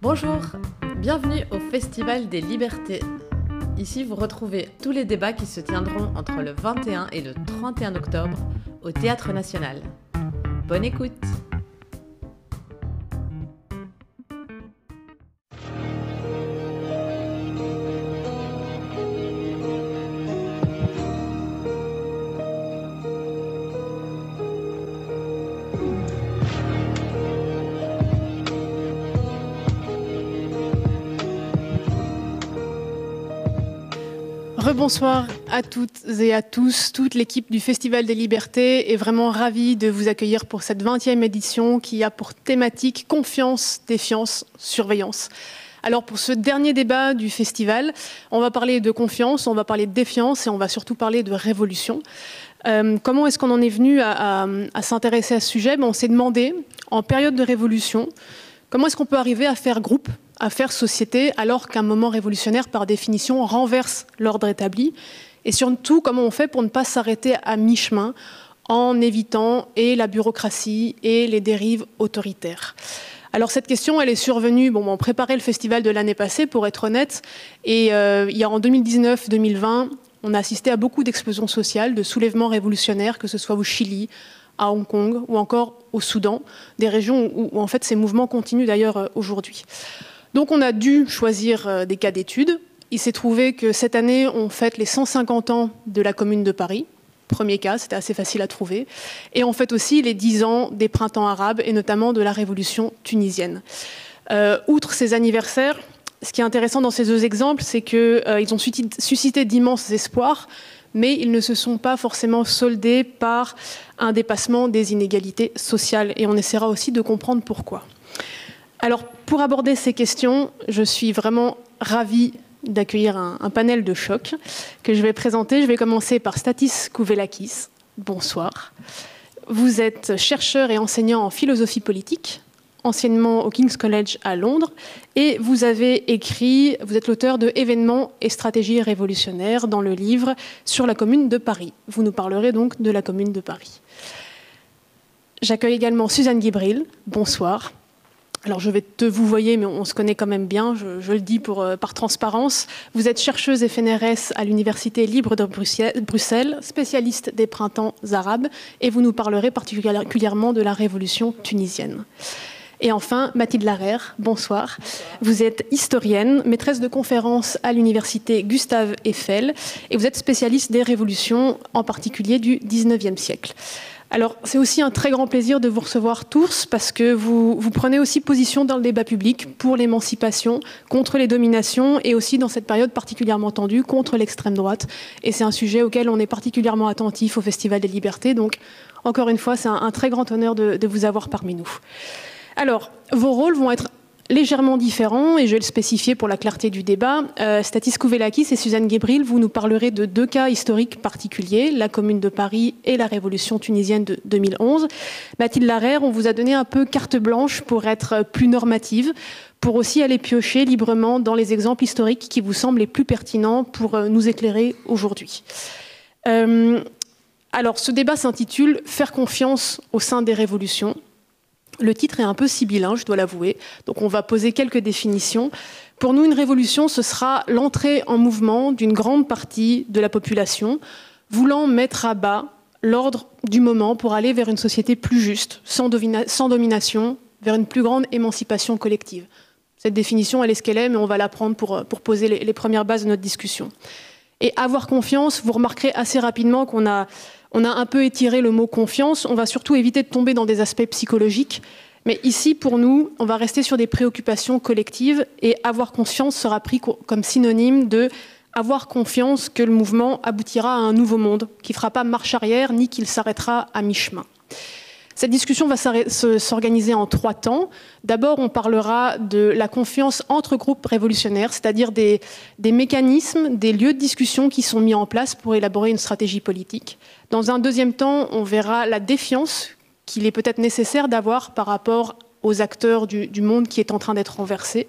Bonjour, bienvenue au Festival des Libertés. Ici, vous retrouvez tous les débats qui se tiendront entre le 21 et le 31 octobre au Théâtre National. Bonne écoute Rebonsoir à toutes et à tous. Toute l'équipe du Festival des Libertés est vraiment ravie de vous accueillir pour cette 20e édition qui a pour thématique confiance, défiance, surveillance. Alors pour ce dernier débat du festival, on va parler de confiance, on va parler de défiance et on va surtout parler de révolution. Euh, comment est-ce qu'on en est venu à, à s'intéresser à ce sujet? Ben, On s'est demandé, en période de révolution, comment est-ce qu'on peut arriver à faire groupe à faire société alors qu'un moment révolutionnaire, par définition, renverse l'ordre établi Et surtout, comment on fait pour ne pas s'arrêter à mi-chemin en évitant et la bureaucratie et les dérives autoritaires? Alors cette question, elle est survenue, bon, on préparait le festival de l'année passée, pour être honnête, et euh, il y a en 2019-2020, on a assisté à beaucoup d'explosions sociales, de soulèvements révolutionnaires, que ce soit au Chili, à Hong Kong ou encore au Soudan, des régions où, où en fait ces mouvements continuent d'ailleurs euh, aujourd'hui. Donc on a dû choisir euh, des cas d'études. Il s'est trouvé que cette année, on fête les 150 ans de la Commune de Paris. Premier cas, c'était assez facile à trouver. Et on fête aussi les 10 ans des printemps arabes et notamment de la révolution tunisienne. Euh, outre ces anniversaires, ce qui est intéressant dans ces deux exemples, c'est qu'ils euh, ont suscité d'immenses espoirs, mais ils ne se sont pas forcément soldés par un dépassement des inégalités sociales. Et on essaiera aussi de comprendre pourquoi. Alors, pour aborder ces questions, je suis vraiment ravie d'accueillir un, panel de choc que je vais présenter. Je vais commencer par Statis Kouvelakis. Bonsoir. Vous êtes chercheur et enseignant en philosophie politique, anciennement au King's College à Londres, et vous avez écrit, vous êtes l'auteur de Événements et stratégies révolutionnaires dans le livre sur la Commune de Paris. Vous nous parlerez donc de la Commune de Paris. J'accueille également Suzanne Guibril. Bonsoir. Alors je vais te vous voyez, mais on se connaît quand même bien, je, je le dis pour, euh, par transparence. Vous êtes chercheuse FNRS à l'Université libre de Bruxelles, spécialiste des printemps arabes, et vous nous parlerez particulièrement de la révolution tunisienne. Et enfin, Mathilde Larère, bonsoir. Vous êtes historienne, maîtresse de conférences à l'université Gustave Eiffel, et vous êtes spécialiste des révolutions, en particulier du 19e siècle. Alors, c'est aussi un très grand plaisir de vous recevoir tous parce que vous, prenez aussi position dans le débat public pour l'émancipation, contre les dominations et aussi dans cette période particulièrement tendue contre l'extrême droite. Et c'est un sujet auquel on est particulièrement attentif au Festival des Libertés. Donc, encore une fois, c'est un, très grand honneur de vous avoir parmi nous. Alors, vos rôles vont être légèrement différents, et je vais le spécifier pour la clarté du débat. Euh, Statis Kouvelakis et Suzanne Gebril, vous nous parlerez de deux cas historiques particuliers, la Commune de Paris et la Révolution tunisienne de 2011. Mathilde Larère, on vous a donné un peu carte blanche pour être plus normative, pour aussi aller piocher librement dans les exemples historiques qui vous semblent les plus pertinents pour euh, nous éclairer aujourd'hui. Euh, alors, ce débat s'intitule Faire confiance au sein des révolutions le titre est un peu sibyllin, je dois l'avouer, donc on va poser quelques définitions. Pour nous, une révolution, ce sera l'entrée en mouvement d'une grande partie de la population voulant mettre à bas l'ordre du moment pour aller vers une société plus juste, sans, domination, vers une plus grande émancipation collective. Cette définition, elle est ce qu'elle est, mais on va la prendre pour, pour poser les, les premières bases de notre discussion. Et avoir confiance, vous remarquerez assez rapidement qu'on a on a un peu étiré le mot confiance. On va surtout éviter de tomber dans des aspects psychologiques. Mais ici, pour nous, on va rester sur des préoccupations collectives et avoir confiance sera pris comme synonyme de avoir confiance que le mouvement aboutira à un nouveau monde, qui ne fera pas marche arrière ni qu'il s'arrêtera à mi-chemin. Cette discussion va s'organiser en trois temps. D'abord, on parlera de la confiance entre groupes révolutionnaires, c'est-à-dire des, des, mécanismes, des lieux de discussion qui sont mis en place pour élaborer une stratégie politique. Dans un deuxième temps, on verra la défiance qu'il est peut-être nécessaire d'avoir par rapport aux acteurs du, monde qui est en train d'être renversé.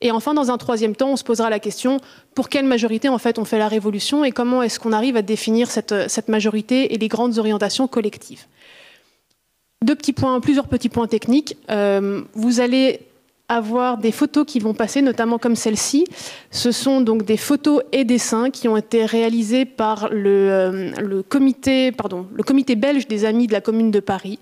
Et enfin, dans un troisième temps, on se posera la question pour quelle majorité en fait on fait la révolution et comment est-ce qu'on arrive à définir cette, cette majorité et les grandes orientations collectives? Deux petits points, plusieurs petits points techniques. Euh, vous allez avoir des photos qui vont passer, notamment comme celle-ci. Ce sont donc des photos et dessins qui ont été réalisés par le, euh, le, comité, pardon, le comité belge des Amis de la Commune de Paris.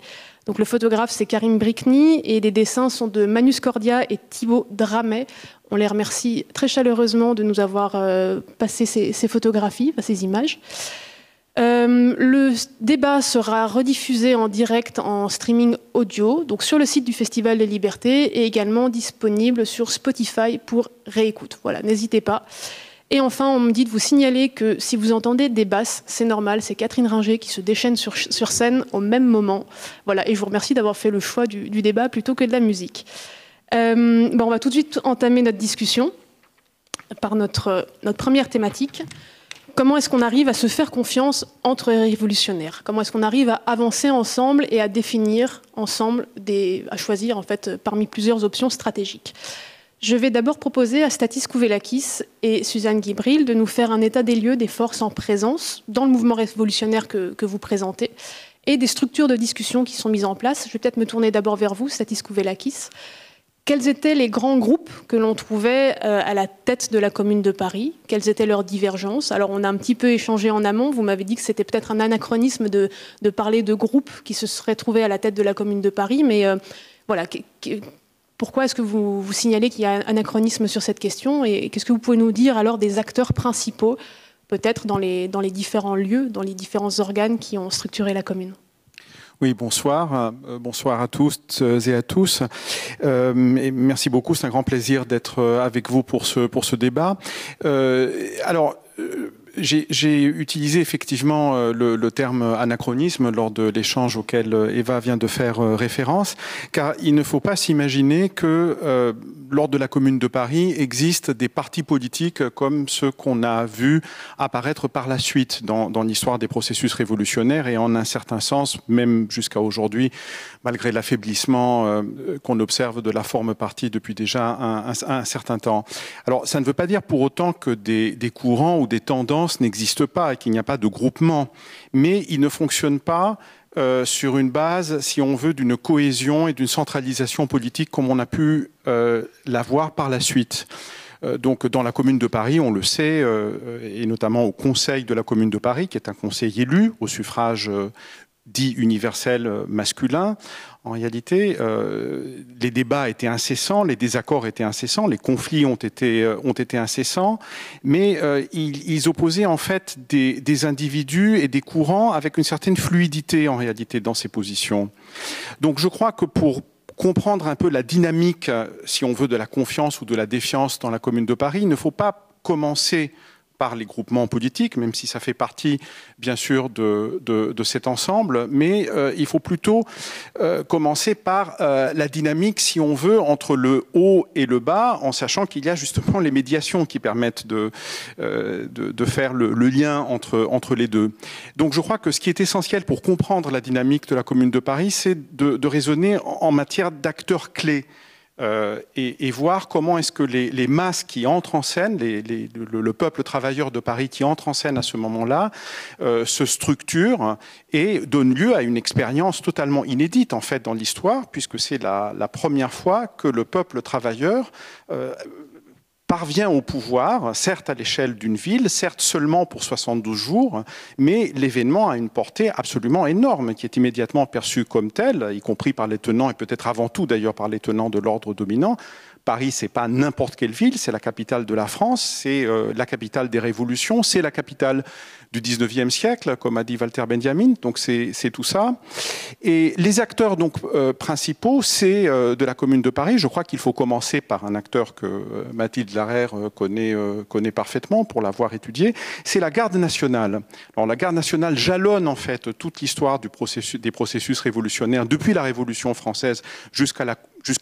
Donc le photographe c'est Karim Brickny et les dessins sont de Manus Cordia et Thibaut Dramet. On les remercie très chaleureusement de nous avoir euh, passé ces, ces photographies, ces images. Euh, le débat sera rediffusé en direct en streaming audio, donc sur le site du Festival des Libertés et également disponible sur Spotify pour réécoute. Voilà, n'hésitez pas. Et enfin, on me dit de vous signaler que si vous entendez des basses, c'est normal, c'est Catherine Ringer qui se déchaîne sur, scène au même moment. Voilà, et je vous remercie d'avoir fait le choix du, débat plutôt que de la musique. Euh, on va tout de suite entamer notre discussion par notre première thématique comment est-ce qu'on arrive à se faire confiance entre révolutionnaires? Comment est-ce qu'on arrive à avancer ensemble et à définir ensemble, à choisir en fait parmi plusieurs options stratégiques? Je vais d'abord proposer à Statis Kouvelakis et Suzanne Guibril de nous faire un état des lieux des forces en présence dans le mouvement révolutionnaire que, que vous présentez et des structures de discussion qui sont mises en place. Je vais peut-être me tourner d'abord vers vous, Statis Kouvelakis. Quels étaient les grands groupes que l'on trouvait euh, à la tête de la Commune de Paris? Quelles étaient leurs divergences? Alors, on a un petit peu échangé en amont. Vous m'avez dit que c'était peut-être un anachronisme de, parler de groupes qui se seraient trouvés à la tête de la Commune de Paris. Mais euh, voilà, pourquoi est-ce que vous, signalez qu'il y a un anachronisme sur cette question? Et qu'est-ce que vous pouvez nous dire alors des acteurs principaux, peut-être dans les différents lieux, dans les différents organes qui ont structuré la commune? Oui, bonsoir. Euh, bonsoir à tous et à tous. Euh, merci beaucoup. C'est un grand plaisir d'être avec vous pour ce, débat. Euh, alors, j'ai utilisé effectivement euh, le, le, terme anachronisme lors de l'échange auquel euh, Eva vient de faire euh, référence, car il ne faut pas s'imaginer que euh, lors de la Commune de Paris existent des partis politiques comme ceux qu'on a vus apparaître par la suite dans, dans l'histoire des processus révolutionnaires et en un certain sens, même jusqu'à aujourd'hui, malgré l'affaiblissement euh, qu'on observe de la forme parti depuis déjà un, un, un, certain temps. Alors, ça ne veut pas dire pour autant que des, des courants ou des tendances n'existent pas et qu'il n'y a pas de groupement, mais ils ne fonctionnent pas euh, sur une base, si on veut, d'une cohésion et d'une centralisation politique comme on a pu euh, l'avoir par la suite. Euh, donc dans la commune de Paris, on le sait, et notamment au conseil de la commune de Paris, qui est un conseil élu au suffrage dit universel masculin, en réalité, euh, les débats étaient incessants, les désaccords étaient incessants, les conflits ont été, euh, ont été incessants, mais euh, ils, ils, opposaient en fait des, des, individus et des courants avec une certaine fluidité en réalité dans ces positions. Donc je crois que pour comprendre un peu la dynamique, si on veut, de la confiance ou de la défiance dans la Commune de Paris, il ne faut pas commencer par les groupements politiques, même si ça fait partie, bien sûr, de, de, de cet ensemble. Mais euh, il faut plutôt euh, commencer par euh, la dynamique, si on veut, entre le haut et le bas, en sachant qu'il y a justement les médiations qui permettent de, euh, de, de, faire le, le, lien entre, entre les deux. Donc je crois que ce qui est essentiel pour comprendre la dynamique de la Commune de Paris, c'est de, de raisonner en matière d'acteurs clés euh, et, voir comment est-ce que les, masses qui entrent en scène, le, le, peuple travailleur de Paris qui entre en scène à ce moment-là, euh, se structure et donne lieu à une expérience totalement inédite en fait dans l'histoire, puisque c'est la, la, première fois que le peuple travailleur euh, parvient au pouvoir, certes à l'échelle d'une ville, certes seulement pour 72 jours, mais l'événement a une portée absolument énorme qui est immédiatement perçue comme telle, y compris par les tenants et peut-être avant tout d'ailleurs par les tenants de l'ordre dominant. Paris, c'est pas n'importe quelle ville, c'est la capitale de la France, c'est euh, la capitale des révolutions, c'est la capitale du 19e siècle, comme a dit Walter Benjamin. Donc c'est tout ça. Et les acteurs donc euh, principaux, c'est euh, de la Commune de Paris. Je crois qu'il faut commencer par un acteur que euh, Mathilde Larère connaît, parfaitement pour l'avoir étudié. C'est la Garde nationale. Alors la Garde nationale jalonne en fait toute l'histoire des processus révolutionnaires depuis la Révolution française jusqu'à la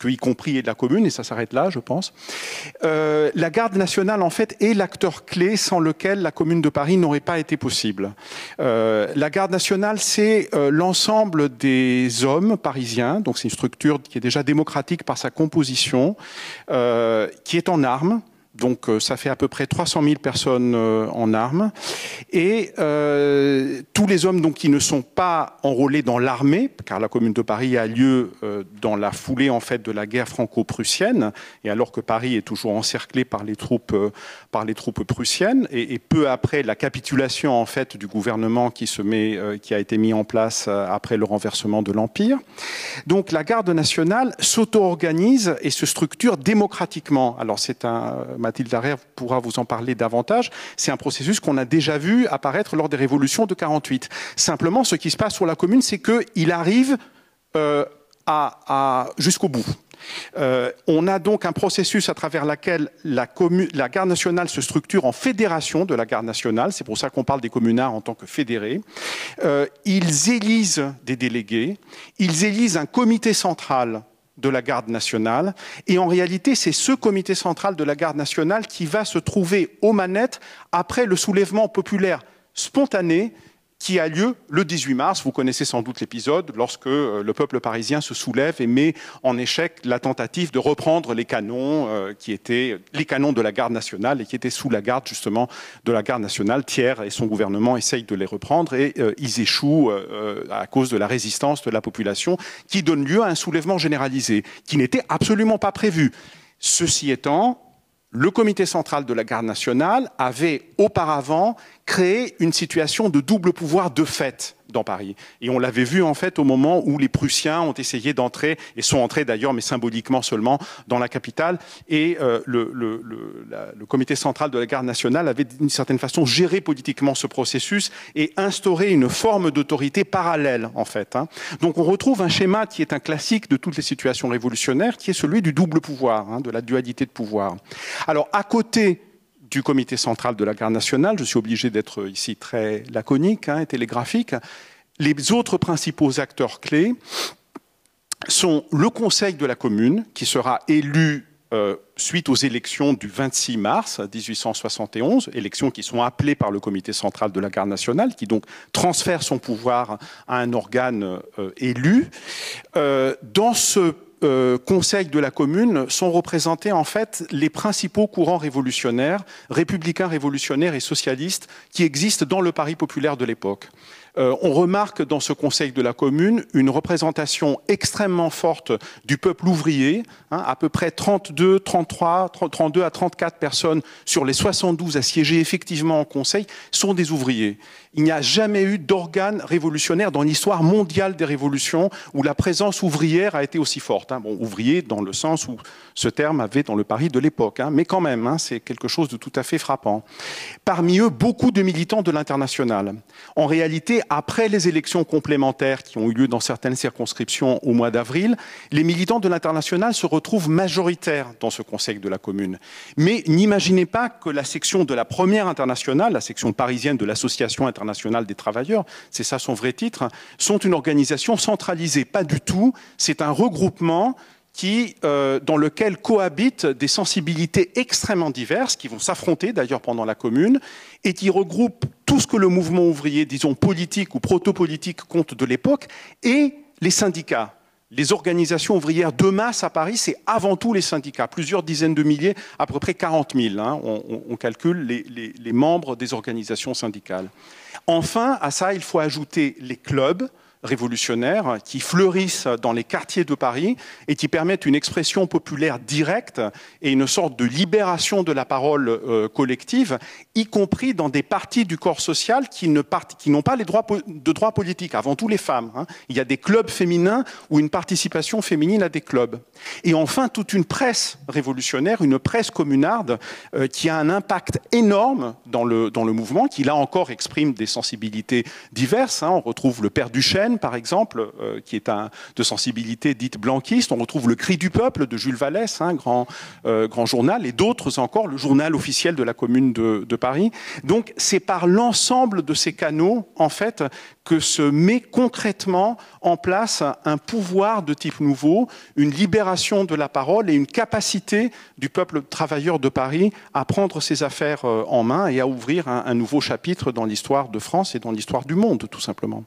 y compris de la commune, et ça s'arrête là, je pense. Euh, la garde nationale, en fait, est l'acteur clé sans lequel la commune de Paris n'aurait pas été possible. Euh, la garde nationale, c'est euh, l'ensemble des hommes parisiens, donc c'est une structure qui est déjà démocratique par sa composition, qui est en armes, donc euh, ça fait à peu près 300 000 personnes euh, en armes. Et euh, tous les hommes donc, qui ne sont pas enrôlés dans l'armée, car la Commune de Paris a lieu dans la foulée en fait de la guerre franco-prussienne, et alors que Paris est toujours encerclé par les troupes, par les troupes prussiennes, et, peu après la capitulation en fait du gouvernement qui, se met, qui a été mis en place après le renversement de l'Empire. Donc la garde nationale s'auto-organise et se structure démocratiquement. Alors c'est un Mathilde Arère pourra vous en parler davantage, c'est un processus qu'on a déjà vu apparaître lors des révolutions de 48. Simplement, ce qui se passe sur la commune, c'est qu'il arrive euh, à, jusqu'au bout. Euh, on a donc un processus à travers lequel la, la, garde nationale se structure en fédération de la garde nationale, c'est pour ça qu'on parle des communards en tant que fédérés. Euh, ils élisent des délégués, ils élisent un comité central de la garde nationale. Et en réalité, c'est ce comité central de la garde nationale qui va se trouver aux manettes après le soulèvement populaire spontané qui a lieu le 18 mars. Vous connaissez sans doute l'épisode lorsque euh, le peuple parisien se soulève et met en échec la tentative de reprendre les canons euh, qui étaient les canons de la garde nationale et qui étaient sous la garde justement de la garde nationale. Thiers et son gouvernement essayent de les reprendre et euh, ils échouent à cause de la résistance de la population qui donne lieu à un soulèvement généralisé qui n'était absolument pas prévu. Ceci étant, le comité central de la garde nationale avait auparavant créé une situation de double pouvoir de fait dans Paris. Et on l'avait vu en fait au moment où les Prussiens ont essayé d'entrer, et sont entrés d'ailleurs, mais symboliquement seulement, dans la capitale. Et euh, le, comité central de la garde nationale avait d'une certaine façon géré politiquement ce processus et instauré une forme d'autorité parallèle en fait. Hein. Donc on retrouve un schéma qui est un classique de toutes les situations révolutionnaires, qui est celui du double pouvoir, hein, de la dualité de pouvoir. Alors à côté du comité central de la garde nationale, je suis obligé d'être ici très laconique hein, et télégraphique, les autres principaux acteurs clés sont le Conseil de la commune, qui sera élu euh, suite aux élections du 26 mars 1871, élections qui sont appelées par le comité central de la garde nationale, qui donc transfère son pouvoir à un organe euh, élu. Euh, dans ce euh, conseil de la commune sont représentés en fait les principaux courants révolutionnaires, républicains révolutionnaires et socialistes qui existent dans le Paris populaire de l'époque. Euh, on remarque dans ce Conseil de la Commune une représentation extrêmement forte du peuple ouvrier, hein, à peu près 32, 33, 32 à 34 personnes sur les 72 à siéger effectivement en Conseil sont des ouvriers. Il n'y a jamais eu d'organe révolutionnaire dans l'histoire mondiale des révolutions où la présence ouvrière a été aussi forte. Hein. Bon, ouvrier dans le sens où ce terme avait dans le Paris de l'époque, hein, mais quand même, c'est quelque chose de tout à fait frappant. Parmi eux, beaucoup de militants de l'international. En réalité, après les élections complémentaires qui ont eu lieu dans certaines circonscriptions au mois d'avril, les militants de l'international se retrouvent majoritaires dans ce Conseil de la Commune. Mais n'imaginez pas que la section de la première internationale, la section parisienne de l'Association internationale des travailleurs, c'est ça son vrai titre, sont une organisation centralisée. Pas du tout. C'est un regroupement qui, euh, dans lequel cohabitent des sensibilités extrêmement diverses, qui vont s'affronter d'ailleurs pendant la Commune, et qui regroupent tout ce que le mouvement ouvrier, disons politique ou proto-politique, compte de l'époque, et les syndicats. Les organisations ouvrières de masse à Paris, c'est avant tout les syndicats, plusieurs dizaines de milliers, à peu près 40 000. Hein, on, calcule les, les membres des organisations syndicales. Enfin, à ça, il faut ajouter les clubs, révolutionnaires qui fleurissent dans les quartiers de Paris et qui permettent une expression populaire directe et une sorte de libération de la parole euh, collective, y compris dans des parties du corps social qui n'ont pas les droits de droits politiques, avant tout les femmes. Hein. Il y a des clubs féminins ou une participation féminine à des clubs. Et enfin, toute une presse révolutionnaire, une presse communarde euh, qui a un impact énorme dans le, dans le mouvement, qui là encore exprime des sensibilités diverses. Hein. On retrouve le Père Duchesne, par exemple, euh, qui est de sensibilité dite blanquiste. On retrouve Le Cri du Peuple de Jules Vallès, un grand, euh, grand journal, et d'autres encore, le journal officiel de la Commune de, Paris. Donc c'est par l'ensemble de ces canaux, en fait, que se met concrètement en place un pouvoir de type nouveau, une libération de la parole et une capacité du peuple travailleur de Paris à prendre ses affaires euh, en main et à ouvrir un nouveau chapitre dans l'histoire de France et dans l'histoire du monde, tout simplement.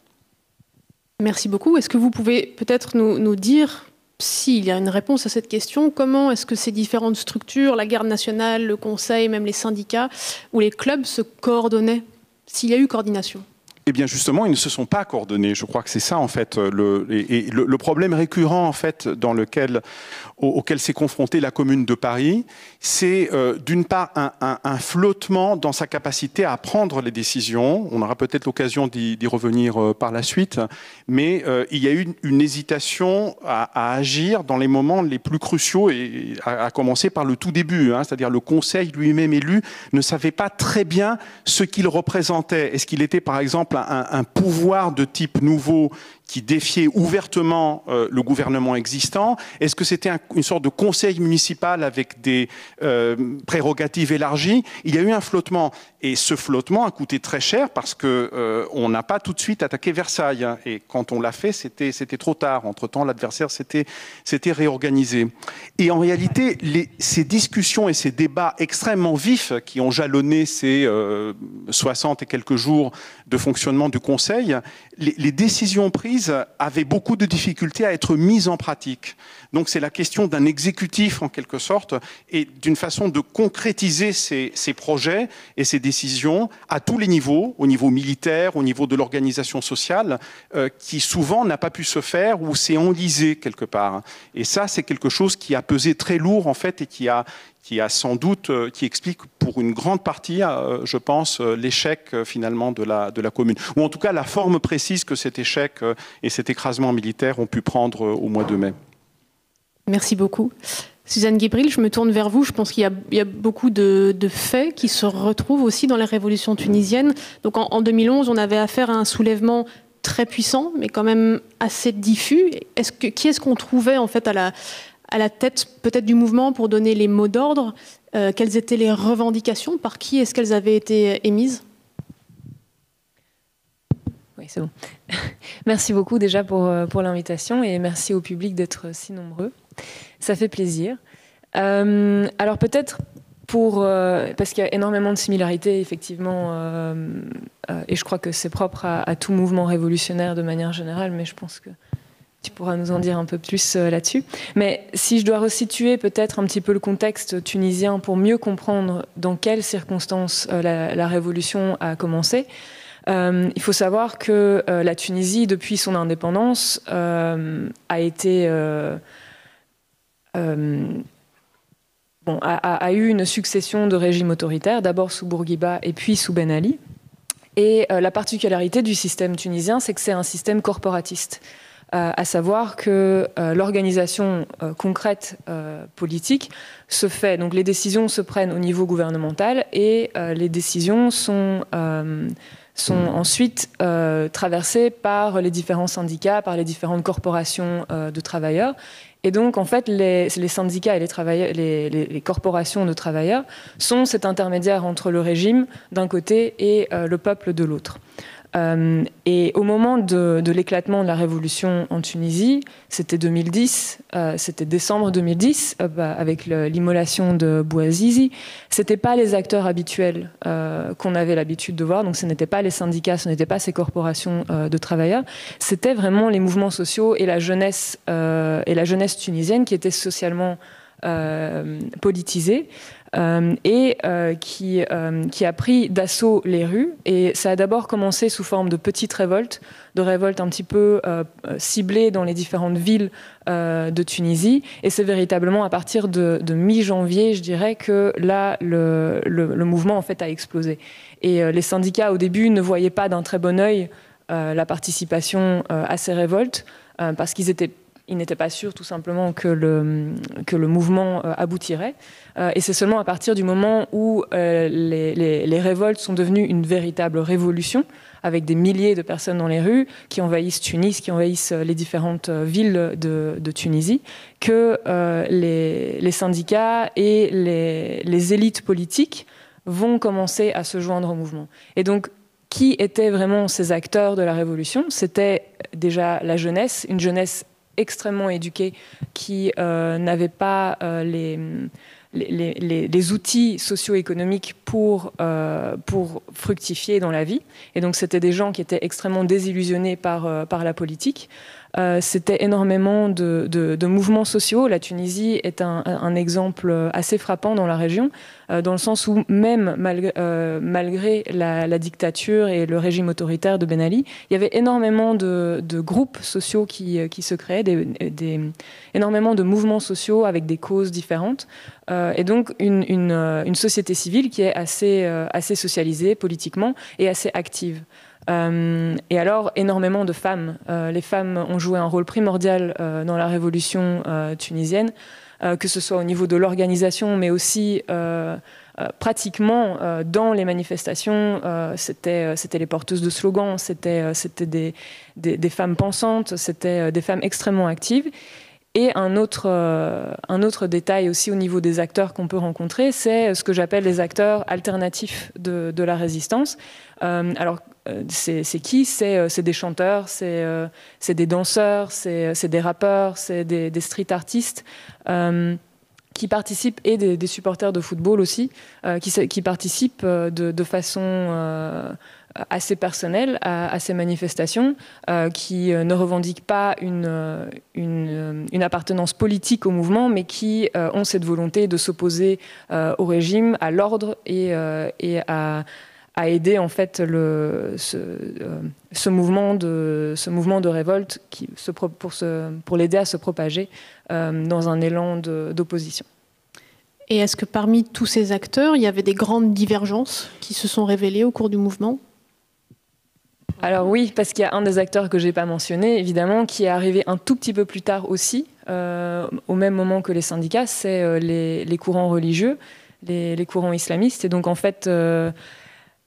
Merci beaucoup. Est-ce que vous pouvez peut-être nous, dire s'il y a une réponse à cette question, comment est-ce que ces différentes structures, la garde nationale, le conseil, même les syndicats ou les clubs se coordonnaient S'il y a eu coordination? Eh bien justement, ils ne se sont pas coordonnés. Je crois que c'est ça en fait le, et, le, problème récurrent en fait auquel s'est confrontée la Commune de Paris, c'est euh, d'une part un, flottement dans sa capacité à prendre les décisions. On aura peut-être l'occasion d'y revenir euh, par la suite, mais euh, il y a eu une, hésitation à, agir dans les moments les plus cruciaux, et à, commencer par le tout début, hein, c'est-à-dire le Conseil lui-même élu ne savait pas très bien ce qu'il représentait. Est-ce qu'il était par exemple un, pouvoir de type nouveau qui défiait ouvertement euh, le gouvernement existant Est-ce que c'était une sorte de conseil municipal avec des euh, prérogatives élargies? Il y a eu un flottement. Et ce flottement a coûté très cher parce que euh, on n'a pas tout de suite attaqué Versailles. Hein. Et quand on l'a fait, c'était, trop tard. Entre-temps, l'adversaire s'était, réorganisé. Et en réalité, ces discussions et ces débats extrêmement vifs qui ont jalonné ces 60 et quelques jours de fonctionnement du Conseil, les, décisions prises avait beaucoup de difficultés à être mise en pratique. Donc c'est la question d'un exécutif en quelque sorte et d'une façon de concrétiser ces, projets et ces décisions à tous les niveaux, au niveau militaire, au niveau de l'organisation sociale, euh, qui souvent n'a pas pu se faire ou s'est enlisé quelque part. Et ça, c'est quelque chose qui a pesé très lourd en fait et qui a, qui a sans doute, euh, qui explique pour une grande partie, euh, je pense, l'échec finalement de la, de la commune. Ou en tout cas la forme précise que cet échec et cet écrasement militaire ont pu prendre au mois de mai. Merci beaucoup. Suzanne Guibril, je me tourne vers vous. Je pense qu'il y, a beaucoup de, faits qui se retrouvent aussi dans la révolution tunisienne. Donc en, en 2011, on avait affaire à un soulèvement très puissant, mais quand même assez diffus. Qui est-ce qu'on trouvait en fait à la, tête peut-être du mouvement pour donner les mots d'ordre? Euh, quelles étaient les revendications? Par qui est-ce qu'elles avaient été émises? Oui, c'est bon. merci beaucoup déjà euh, pour l'invitation et merci au public d'être si nombreux. Ça fait plaisir. Euh, alors peut-être pour parce qu'il y a énormément de similarités effectivement et je crois que c'est propre à, tout mouvement révolutionnaire de manière générale, mais je pense que tu pourras nous en dire un peu plus euh, là-dessus. Mais si je dois resituer peut-être un petit peu le contexte tunisien pour mieux comprendre dans quelles circonstances euh, la, révolution a commencé, euh, il faut savoir que la Tunisie, depuis son indépendance, a été bon, a, eu une succession de régimes autoritaires, d'abord sous Bourguiba et puis sous Ben Ali. Et la particularité du système tunisien, c'est que c'est un système corporatiste. Euh, à savoir que euh, l'organisation euh, concrète politique se fait, donc les décisions se prennent au niveau gouvernemental et les décisions sont sont ensuite traversées par les différents syndicats, par les différentes corporations de travailleurs. Et donc, en fait, les, syndicats et les, corporations de travailleurs sont cet intermédiaire entre le régime d'un côté et le peuple de l'autre. Euh, et au moment de, l'éclatement de la révolution en Tunisie, c'était 2010, euh, c'était décembre 2010, euh, bah, avec l'immolation de Bouazizi, c'était pas les acteurs habituels qu'on avait l'habitude de voir. Donc, ce n'étaient pas les syndicats, ce n'étaient pas ces corporations de travailleurs, c'était vraiment les mouvements sociaux et la jeunesse et la jeunesse tunisienne qui étaient socialement politisés. Euh, et euh, qui, euh, qui a pris d'assaut les rues. Et ça a d'abord commencé sous forme de petites révoltes, de révoltes un petit peu ciblées dans les différentes villes de Tunisie. Et c'est véritablement à partir de, mi-janvier, je dirais, que là, le, le, mouvement en fait a explosé. Et les syndicats, au début, ne voyaient pas d'un très bon œil la participation à ces révoltes, parce qu'ils étaient ils n'étaient pas sûrs tout simplement que le, que le mouvement aboutirait. Euh, et c'est seulement à partir du moment où euh, les, révoltes sont devenues une véritable révolution, avec des milliers de personnes dans les rues qui envahissent Tunis, qui envahissent euh, les différentes villes de, Tunisie, que les, syndicats et les, élites politiques vont commencer à se joindre au mouvement. Et donc, qui étaient vraiment ces acteurs de la révolution? C'était déjà la jeunesse, une jeunesse extrêmement éduquée qui n'avait pas les les, outils socio-économiques pour, euh, pour fructifier dans la vie. Et donc, c'était des gens qui étaient extrêmement désillusionnés par, euh, par la politique. Euh, c'était énormément de, mouvements sociaux. La Tunisie est un, exemple assez frappant dans la région, euh, dans le sens où même euh, malgré, la, dictature et le régime autoritaire de Ben Ali, il y avait énormément de, groupes sociaux qui, se créaient, énormément de mouvements sociaux avec des causes différentes, et donc une, société civile qui est assez socialisée politiquement et assez active. Euh, et alors, énormément de femmes. Euh, les femmes ont joué un rôle primordial euh, dans la révolution tunisienne, que ce soit au niveau de l'organisation, mais aussi pratiquement dans les manifestations. c'était les porteuses de slogans, c'était des, des, des, femmes pensantes, c'était des femmes extrêmement actives. Et un autre, un autre détail aussi au niveau des acteurs qu'on peut rencontrer, c'est ce que j'appelle les acteurs alternatifs de, de la résistance. alors, c'est qui? Euh, C'est des chanteurs, c'est euh, des danseurs, c'est des rappeurs, c'est des, street artistes qui participent et des, supporters de football aussi, qui, participent de, façon assez personnelle à, ces manifestations, qui ne revendiquent pas une, appartenance politique au mouvement, mais qui ont cette volonté de s'opposer au régime, à l'ordre et à a aidé en fait le, ce, euh, ce, mouvement de, ce mouvement de révolte qui, se, pour, pour l'aider à se propager euh, dans un élan d'opposition. Et est-ce que parmi tous ces acteurs, il y avait des grandes divergences qui se sont révélées au cours du mouvement? Alors oui, parce qu'il y a un des acteurs que je n'ai pas mentionné, évidemment, qui est arrivé un tout petit peu plus tard aussi, euh, au même moment que les syndicats, c'est les, les, courants religieux, les, les, courants islamistes. Et donc en fait,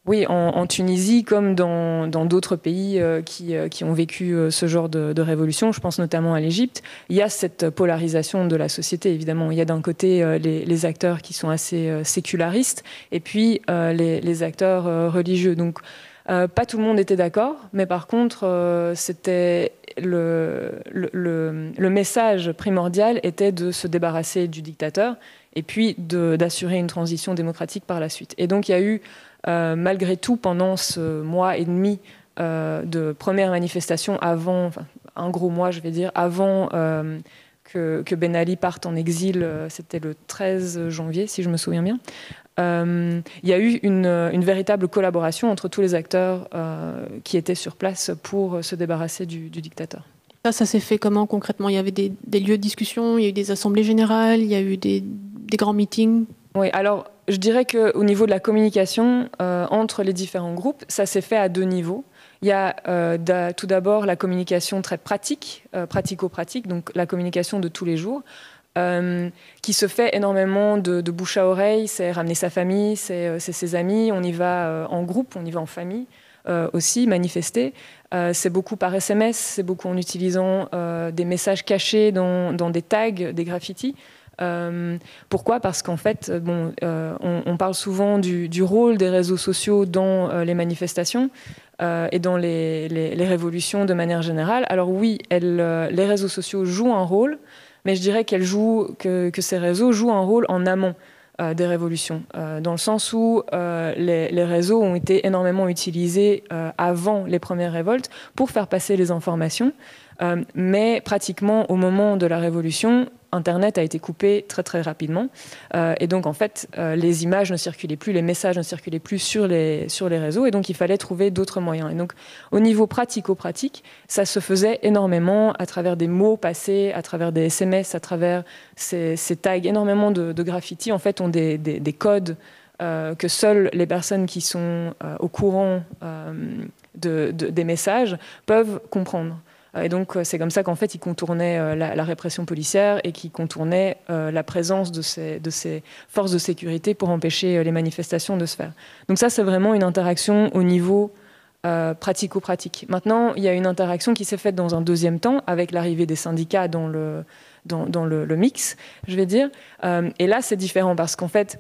oui, en, Tunisie, comme dans d'autres pays euh, euh, qui, ont vécu euh, ce genre de, révolution, je pense notamment à l'Égypte, il y a cette polarisation de la société, évidemment. Il y a d'un côté les, acteurs qui sont assez sécularistes et puis les, acteurs religieux. Donc, pas tout le monde était d'accord, mais par contre, c'était le, le, message primordial était de se débarrasser du dictateur et puis d'assurer une transition démocratique par la suite. Et donc, il y a eu euh, malgré tout, pendant ce mois et demi euh, de première manifestation, avant, un gros mois, je vais dire, avant euh, que, Ben Ali parte en exil, c'était le 13 janvier, si je me souviens bien. il y a eu une, véritable collaboration entre tous les acteurs qui étaient sur place pour se débarrasser du, dictateur. Ça, ça s'est fait comment concrètement? Il y avait des, lieux de discussion, il y a eu des assemblées générales, il y a eu des, des grands meetings? Oui, alors je dirais qu'au niveau de la communication euh, entre les différents groupes, ça s'est fait à deux niveaux. Il y a euh, tout d'abord la communication très pratique, euh, pratico-pratique, donc la communication de tous les jours, qui se fait énormément de, bouche à oreille. C'est ramener sa famille, c'est ses amis. On y va en groupe, on y va en famille aussi, manifester. c'est beaucoup par SMS, c'est beaucoup en utilisant des messages cachés dans, dans des tags, des graffitis. Euh, pourquoi? Parce qu'en fait, bon, euh, on, parle souvent du, rôle des réseaux sociaux dans euh, les manifestations et dans les, révolutions de manière générale. Alors oui, les réseaux sociaux jouent un rôle, mais je dirais qu'elles jouent, que, ces réseaux jouent un rôle en amont des révolutions, dans le sens où les, réseaux ont été énormément utilisés avant les premières révoltes pour faire passer les informations. mais pratiquement au moment de la révolution, Internet a été coupé très très rapidement. Euh, et donc en fait, euh, les images ne circulaient plus, les messages ne circulaient plus sur les, sur les réseaux. Et donc il fallait trouver d'autres moyens. Et donc au niveau pratico-pratique, ça se faisait énormément à travers des mots passés, à travers des SMS, à travers ces, tags. Énormément de, de graffitis en fait ont des, des, codes euh, que seules les personnes qui sont au courant de, des messages peuvent comprendre. Et donc, euh, c'est comme ça qu'en fait, ils contournaient euh, la, répression policière et qu'ils contournaient euh, la présence de ces, forces de sécurité pour empêcher les manifestations de se faire. Donc ça, c'est vraiment une interaction au niveau pratico-pratique. Maintenant, il y a une interaction qui s'est faite dans un deuxième temps avec l'arrivée des syndicats dans, le, mix, je vais dire. et là, c'est différent parce qu'en fait,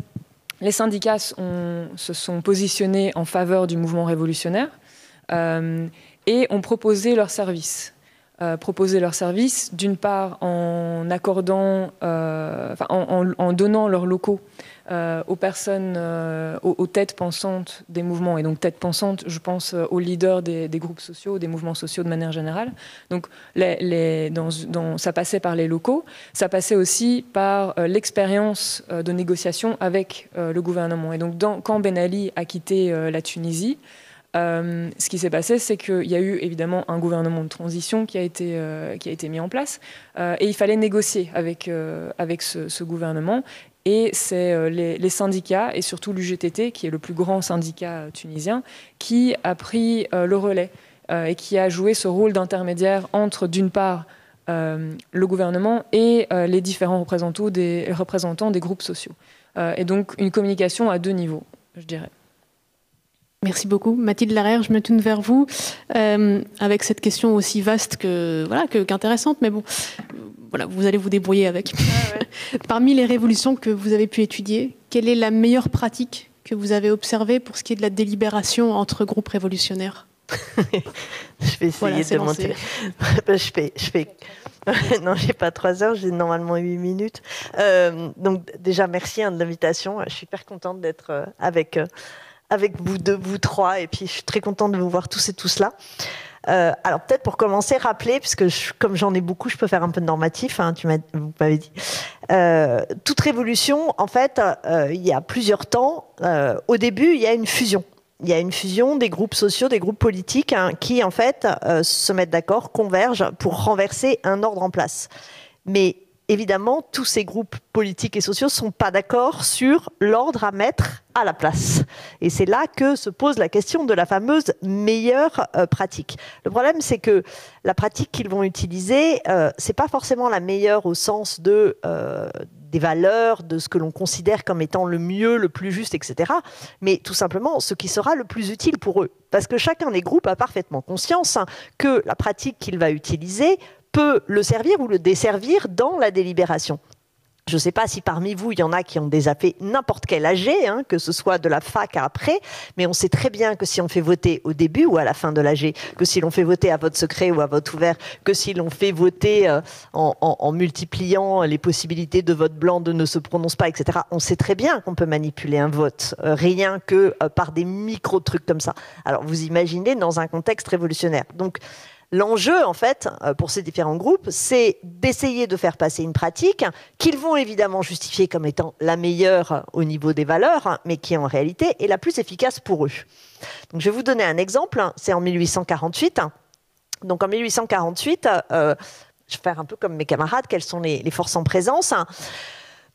les syndicats se sont positionnés en faveur du mouvement révolutionnaire et ont proposé leurs services. Proposer leurs services, d'une part en accordant, en, donnant leurs locaux euh, aux personnes, euh, aux, têtes pensantes des mouvements. Et donc, têtes pensantes, je pense euh, aux leaders des, groupes sociaux, des mouvements sociaux de manière générale. Donc, les, dans, ça passait par les locaux, ça passait aussi par l'expérience de négociation avec le gouvernement. Et donc, quand Ben Ali a quitté la Tunisie, ce qui s'est passé, c'est qu'il y a eu évidemment un gouvernement de transition qui a été, été mis en place et il fallait négocier avec, ce, gouvernement. Et c'est euh, les, syndicats, et surtout l'UGTT, qui est le plus grand syndicat euh, tunisien, qui a pris euh, le relais et qui a joué ce rôle d'intermédiaire entre, d'une part, le gouvernement et les différents représentants des groupes sociaux. et donc une communication à deux niveaux, je dirais. Merci beaucoup. Mathilde Larère, je me tourne vers vous avec cette question aussi vaste que voilà qu'intéressante, mais bon, voilà, vous allez vous débrouiller avec. Ah Parmi les révolutions que vous avez pu étudier, quelle est la meilleure pratique que vous avez observée pour ce qui est de la délibération entre groupes révolutionnaires? Je vais essayer de monter. je fais, je fais. non, j'ai pas trois heures, j'ai normalement huit minutes. Euh, donc déjà, merci hein, de l'invitation. Je suis hyper contente d'être euh, avec euh, avec vous deux, vous trois, et puis je suis très contente de vous voir tous et tous là. Euh, alors peut-être pour commencer, rappeler, puisque comme j'en ai beaucoup, je peux faire un peu de normatif, hein, tu m'avez dit. Euh, toute révolution, en fait, euh, il y a plusieurs temps. au début, il y a une fusion. Il y a une fusion des groupes sociaux, des groupes politiques, hein, qui en fait se mettent d'accord, convergent pour renverser un ordre en place. Mais évidemment, tous ces groupes politiques et sociaux ne sont pas d'accord sur l'ordre à mettre à la place. Et c'est là que se pose la question de la fameuse meilleure euh, pratique. Le problème, c'est que la pratique qu'ils vont utiliser, euh, c'est pas forcément la meilleure au sens de euh, des valeurs, de ce que l'on considère comme étant le mieux, le plus juste, etc. Mais tout simplement ce qui sera le plus utile pour eux. Parce que chacun des groupes a parfaitement conscience que la pratique qu'il va utiliser peut le servir ou le desservir dans la délibération. Je ne sais pas si parmi vous, il y en a qui ont déjà fait n'importe quel AG, hein, que ce soit de la fac à après, mais on sait très bien que si on fait voter au début ou à la fin de l'AG, que si l'on fait voter à vote secret ou à vote ouvert, que si l'on fait voter euh, en, multipliant les possibilités de vote blanc, de ne se prononce pas, etc., on sait très bien qu'on peut manipuler un vote, euh, rien que euh, par des micro-trucs comme ça. Alors vous imaginez dans un contexte révolutionnaire. Donc L'enjeu, en fait, euh, pour ces différents groupes, c'est d'essayer de faire passer une pratique qu'ils vont évidemment justifier comme étant la meilleure au niveau des valeurs, mais qui en réalité est la plus efficace pour eux. Donc, je vais vous donner un exemple. C'est en 1848. Donc, en 1848, euh, je vais faire un peu comme mes camarades. Quelles sont les forces en présence?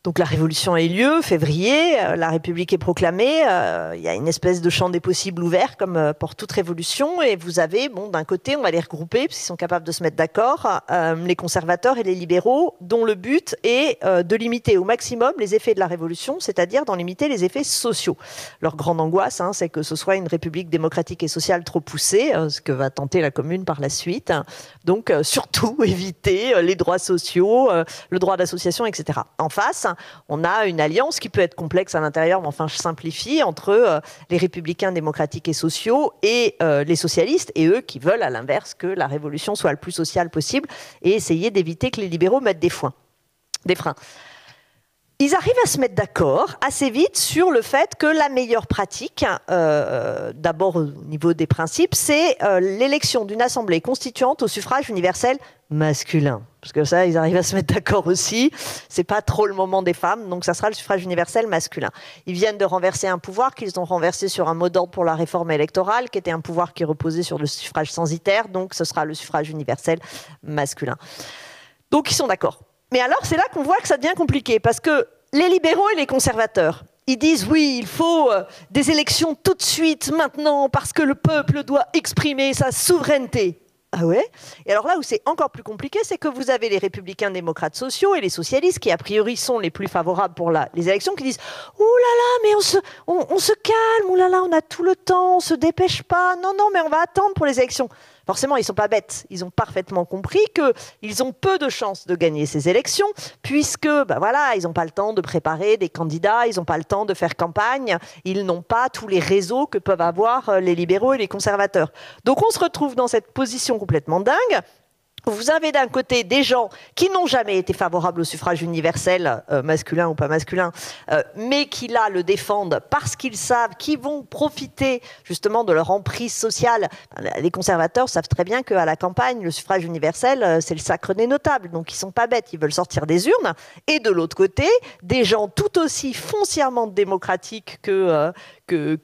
Donc la révolution a eu lieu, février, euh, la République est proclamée, euh, il y a une espèce de champ des possibles ouvert comme euh, pour toute révolution, et vous avez, bon, d'un côté, on va les regrouper, parce qu'ils sont capables de se mettre d'accord, les conservateurs et les libéraux, dont le but est de limiter au maximum les effets de la révolution, c'est-à-dire d'en limiter les effets sociaux. Leur grande angoisse, hein, c'est que ce soit une République démocratique et sociale trop poussée, ce que va tenter la Commune par la suite. Donc surtout éviter les droits sociaux, le droit d'association, etc. En face, on a une alliance qui peut être complexe à l'intérieur, mais enfin je simplifie, entre euh, les républicains démocratiques et sociaux et euh, les socialistes, et eux qui veulent à l'inverse que la révolution soit le plus sociale possible et essayer d'éviter que les libéraux mettent des, freins. Ils arrivent à se mettre d'accord assez vite sur le fait que la meilleure pratique, euh, d'abord au niveau des principes, c'est l'élection d'une assemblée constituante au suffrage universel masculin. Parce que ça, ils arrivent à se mettre d'accord aussi. C'est pas trop le moment des femmes, donc ça sera le suffrage universel masculin. Ils viennent de renverser un pouvoir qu'ils ont renversé sur un mot d'ordre pour la réforme électorale, qui était un pouvoir qui reposait sur le suffrage censitaire, donc ce sera le suffrage universel masculin. Donc ils sont d'accord. Mais alors, c'est là qu'on voit que ça devient compliqué, parce que les libéraux et les conservateurs, ils disent oui, il faut euh, des élections tout de suite, maintenant, parce que le peuple doit exprimer sa souveraineté. Ah ouais? Et alors là où c'est encore plus compliqué, c'est que vous avez les républicains démocrates sociaux et les socialistes qui, a priori, sont les plus favorables pour les élections, qui disent Ouh là là, mais on se, on, se calme, ouh là là, on a tout le temps, on se dépêche pas. Non, non, mais on va attendre pour les élections forcément, ils ne sont pas bêtes. Ils ont parfaitement compris qu'ils ont peu de chances de gagner ces élections, puisque, ben voilà, ils n'ont pas le temps de préparer des candidats, ils n'ont pas le temps de faire campagne, ils n'ont pas tous les réseaux que peuvent avoir euh, les libéraux et les conservateurs. Donc on se retrouve dans cette position complètement dingue vous avez d'un côté des gens qui n'ont jamais été favorables au suffrage universel, euh, masculin ou pas masculin, euh, mais qui là le défendent parce qu'ils savent qu'ils vont profiter justement de leur emprise sociale. Les conservateurs savent très bien qu'à la campagne, le suffrage universel, euh, c'est le sacre des notables, donc ils sont pas bêtes, ils veulent sortir des urnes. Et de l'autre côté, des gens tout aussi foncièrement démocratiques que, que,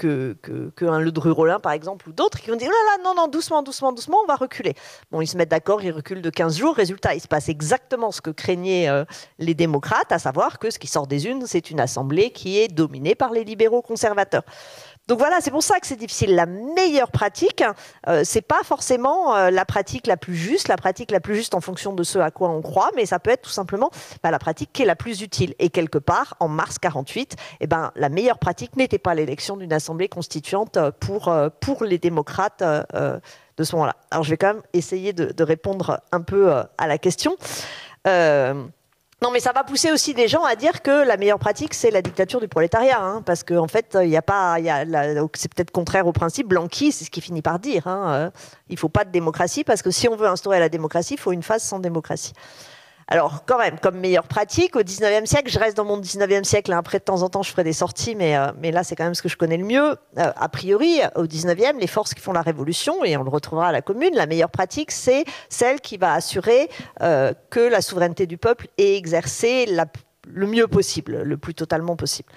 Le Dru-Rollin, par exemple, ou d'autres, qui vont dire oh là là, non, non, doucement, doucement, doucement, on va reculer. Bon, ils se mettent d'accord, ils reculent de 15 jours. Résultat, il se passe exactement ce que craignaient euh, les démocrates, à savoir que ce qui sort des unes, c'est une assemblée qui est dominée par les libéraux conservateurs. Donc voilà, c'est pour ça que c'est difficile. La meilleure pratique, euh, c'est pas forcément euh, la pratique la plus juste, la pratique la plus juste en fonction de ce à quoi on croit, mais ça peut être tout simplement bah, la pratique qui est la plus utile. Et quelque part, en mars 48, eh ben, la meilleure pratique n'était pas l'élection d'une assemblée constituante pour, euh, pour les démocrates de ce moment-là. Alors je vais quand même essayer de répondre un peu à la question. Non, mais ça va pousser aussi des gens à dire que la meilleure pratique, c'est la dictature du prolétariat, hein, parce qu'en en fait, il n'y a pas, c'est peut-être contraire au principe. Blanqui, c'est ce qu'il finit par dire. Hein, euh, il ne faut pas de démocratie, parce que si on veut instaurer la démocratie, il faut une phase sans démocratie. Alors, quand même, comme meilleure pratique, au 19e siècle, je reste dans mon 19e siècle. Hein. Après, de temps en temps, je ferai des sorties, mais, euh, mais là, c'est quand même ce que je connais le mieux. Euh, a priori, au 19e, les forces qui font la révolution, et on le retrouvera à la commune, la meilleure pratique, c'est celle qui va assurer euh, que la souveraineté du peuple est exercée la le mieux possible, le plus totalement possible.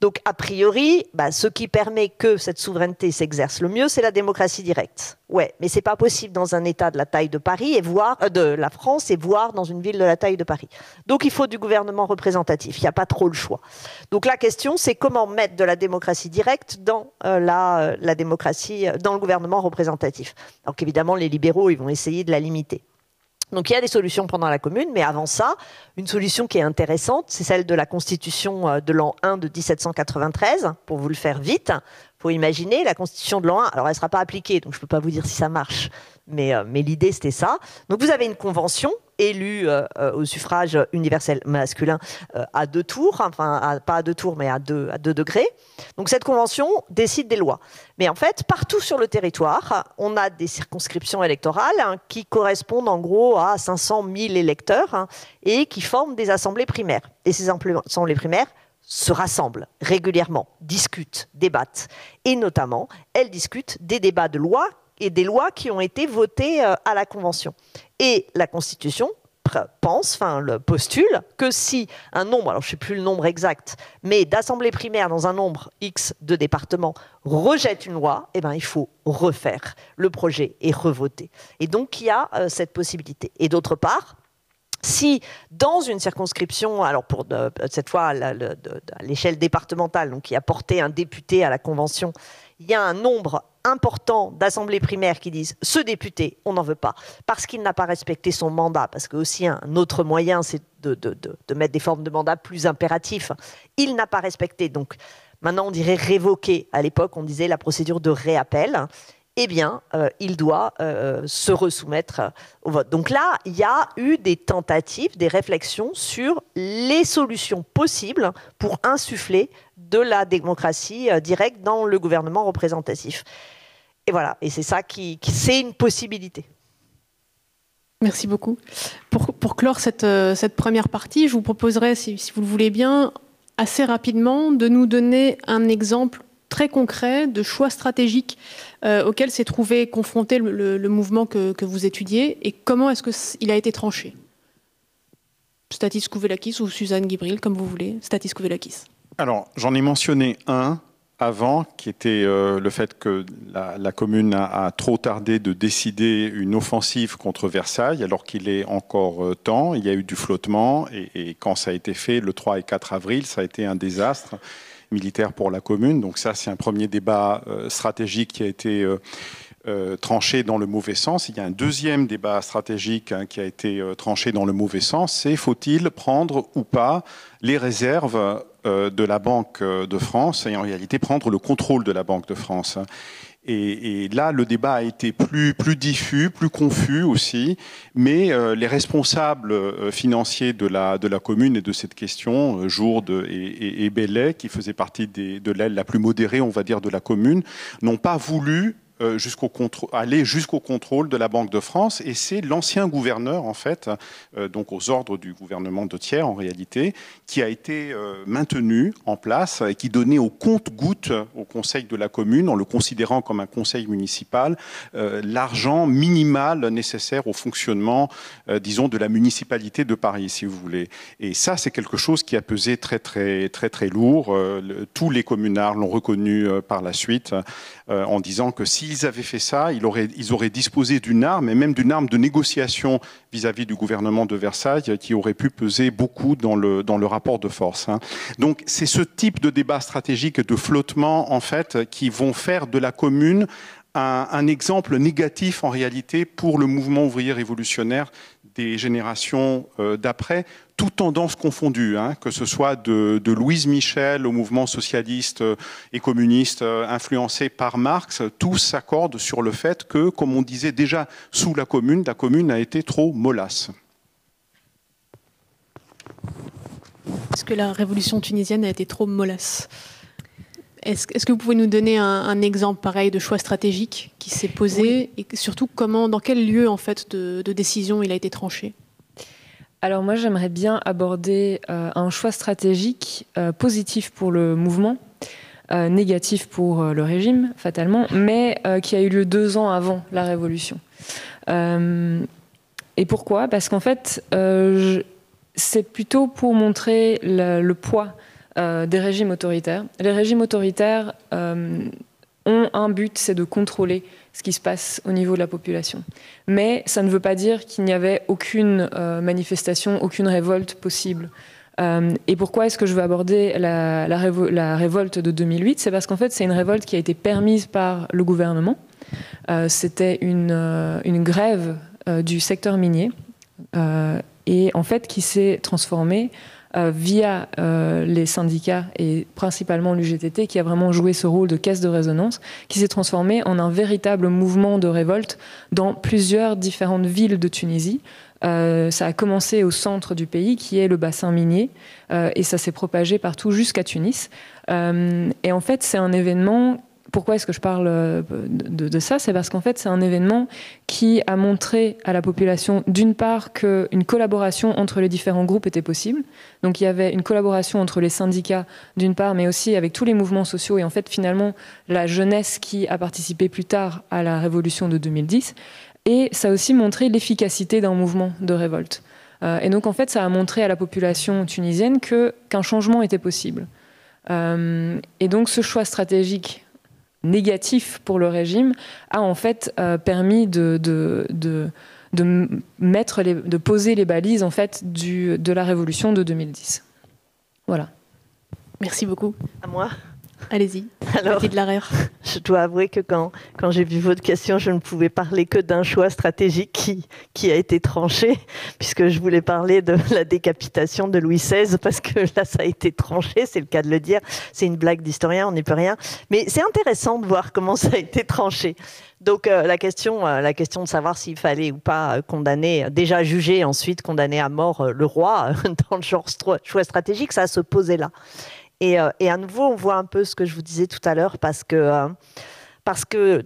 Donc, a priori, bah, ce qui permet que cette souveraineté s'exerce le mieux, c'est la démocratie directe. Ouais, mais c'est pas possible dans un État de la taille de Paris et voir euh, de la France et voir dans une ville de la taille de Paris. Donc, il faut du gouvernement représentatif. Il n'y a pas trop le choix. Donc, la question, c'est comment mettre de la démocratie directe dans euh, euh, la démocratie, dans le gouvernement représentatif. Donc, évidemment, les libéraux, ils vont essayer de la limiter. Donc il y a des solutions pendant la commune, mais avant ça, une solution qui est intéressante, c'est celle de la constitution euh, de l'an 1 de 1793. Pour vous le faire vite, faut imaginer la constitution de l'an 1. Alors elle ne sera pas appliquée, donc je ne peux pas vous dire si ça marche, mais, euh, mais l'idée c'était ça. Donc vous avez une convention élu euh, euh, au suffrage universel masculin à deux tours, enfin pas à deux tours, mais à deux, à deux degrés. Donc cette convention décide des lois. Mais en fait, partout sur le territoire, on a des circonscriptions électorales hein, qui correspondent en gros à 500 000 électeurs hein, et qui forment des assemblées primaires. Et ces assemblées primaires se rassemblent régulièrement, discutent, débattent. Et notamment, elles discutent des débats de loi et des lois qui ont été votées à la Convention. Et la Constitution pense, enfin le postule, que si un nombre, alors je ne sais plus le nombre exact, mais d'assemblées primaires dans un nombre X de départements rejette une loi, eh ben, il faut refaire le projet et revoter. Et donc il y a euh, cette possibilité. Et d'autre part, si dans une circonscription, alors pour cette fois à l'échelle départementale, donc qui a porté un député à la Convention, il y a un nombre important d'assemblées primaires qui disent ce député, on n'en veut pas, parce qu'il n'a pas respecté son mandat, parce que aussi un autre moyen, c'est de, mettre des formes de mandat plus impératifs. Il n'a pas respecté, donc maintenant on dirait révoquer. À l'époque, on disait la procédure de réappel. Eh bien, euh, il doit euh, se resoumettre au vote. Donc là, il y a eu des tentatives, des réflexions sur les solutions possibles pour insuffler de la démocratie euh, directe dans le gouvernement représentatif. Et voilà, et c'est ça qui, c'est une possibilité. Merci beaucoup. Pour, clore cette, première partie, je vous proposerai, si, vous le voulez bien, assez rapidement de nous donner un exemple très concret de choix stratégiques euh, auxquels s'est trouvé confronté le, mouvement que, vous étudiez et comment est-ce qu'il a été tranché? Statis Kouvelakis ou Suzanne Gibril, comme vous voulez. Statis Kouvelakis. Alors, j'en ai mentionné un avant, qui était euh, le fait que la, commune a, trop tardé de décider une offensive contre Versailles, alors qu'il est encore euh, temps. Il y a eu du flottement, et, quand ça a été fait, le 3 et 4 avril, ça a été un désastre militaire pour la commune. Donc ça, c'est un premier débat euh, stratégique qui a été tranché dans le mauvais sens. Il y a un deuxième débat stratégique hein, qui a été tranché dans le mauvais sens, c'est faut-il prendre ou pas les réserves euh, de la Banque de France et en réalité prendre le contrôle de la Banque de France. Et, là, le débat a été plus, plus diffus, plus confus aussi, mais euh, les responsables euh, financiers de la, commune et de cette question, Jourde et, et, Bellet, qui faisaient partie de l'aile la plus modérée, on va dire, de la commune, n'ont pas voulu jusqu'au aller jusqu'au contrôle de la Banque de France. Et c'est l'ancien gouverneur, en fait, donc aux ordres du gouvernement de Thiers, en réalité, qui a été maintenu en place et qui donnait au compte-goutte au conseil de la commune, en le considérant comme un conseil municipal, l'argent minimal nécessaire au fonctionnement, disons, de la municipalité de Paris, si vous voulez. Et ça, c'est quelque chose qui a pesé très, très, très, très lourd. tous les communards l'ont reconnu par la suite euh, en disant que s'ils avaient fait ça, ils auraient, disposé d'une arme, et même d'une arme de négociation vis-à-vis du gouvernement de Versailles, qui aurait pu peser beaucoup dans le, dans le rapport de force. Hein. Donc c'est ce type de débat stratégique de flottement, en fait, qui vont faire de la commune un, un, exemple négatif en réalité pour le mouvement ouvrier révolutionnaire des générations euh, d'après, toutes tendances confondues, hein, que ce soit de, Louise Michel au mouvement socialiste euh, et communiste euh, influencé par Marx, tous s'accordent sur le fait que, comme on disait déjà sous la commune, la commune a été trop mollasse. Est-ce que la révolution tunisienne a été trop mollasse est-ce, que vous pouvez nous donner un, exemple pareil de choix stratégique qui s'est posé et surtout comment, dans quel lieu en fait de, décision il a été tranché? Alors moi j'aimerais bien aborder euh, un choix stratégique euh, positif pour le mouvement, euh, négatif pour le régime fatalement, mais qui a eu lieu deux ans avant la révolution. et pourquoi? Parce qu'en fait c'est plutôt pour montrer le poids euh, des régimes autoritaires. Les régimes autoritaires euh, ont un but, c'est de contrôler ce qui se passe au niveau de la population. Mais ça ne veut pas dire qu'il n'y avait aucune euh, manifestation, aucune révolte possible. et pourquoi est-ce que je veux aborder la, révolte de 2008 C'est parce qu'en fait, c'est une révolte qui a été permise par le gouvernement. C'était une, grève du secteur minier et en fait qui s'est transformée via euh, les syndicats et principalement l'UGTT qui a vraiment joué ce rôle de caisse de résonance, qui s'est transformé en un véritable mouvement de révolte dans plusieurs différentes villes de Tunisie. Euh, ça a commencé au centre du pays, qui est le bassin minier, et ça s'est propagé partout jusqu'à Tunis. et en fait, c'est un événement pourquoi est-ce que je parle euh, de, ça C'est parce qu'en fait, c'est un événement qui a montré à la population, d'une part, qu'une collaboration entre les différents groupes était possible. Donc, il y avait une collaboration entre les syndicats, d'une part, mais aussi avec tous les mouvements sociaux. Et en fait, finalement, la jeunesse qui a participé plus tard à la révolution de 2010. Et ça a aussi montré l'efficacité d'un mouvement de révolte. Euh, et donc, en fait, ça a montré à la population tunisienne qu'un changement était possible. Euh, et donc, ce choix stratégique négatif pour le régime a en fait euh, permis de, de, de, mettre les, de poser les balises en fait du, de la révolution de 2010. Voilà. Merci beaucoup. À moi. Allez-y. Alors, de je dois avouer que quand, quand j'ai vu votre question, je ne pouvais parler que d'un choix stratégique qui, qui a été tranché, puisque je voulais parler de la décapitation de Louis XVI, parce que là, ça a été tranché, c'est le cas de le dire. C'est une blague d'historien, on n'y peut rien. Mais c'est intéressant de voir comment ça a été tranché. Donc euh, la question, euh, la question de savoir s'il fallait ou pas condamner, déjà juger, ensuite condamner à mort euh, le roi dans le genre choix stratégique, ça se posait là. Euh, et, à nouveau, on voit un peu ce que je vous disais tout à l'heure, parce que, euh, parce que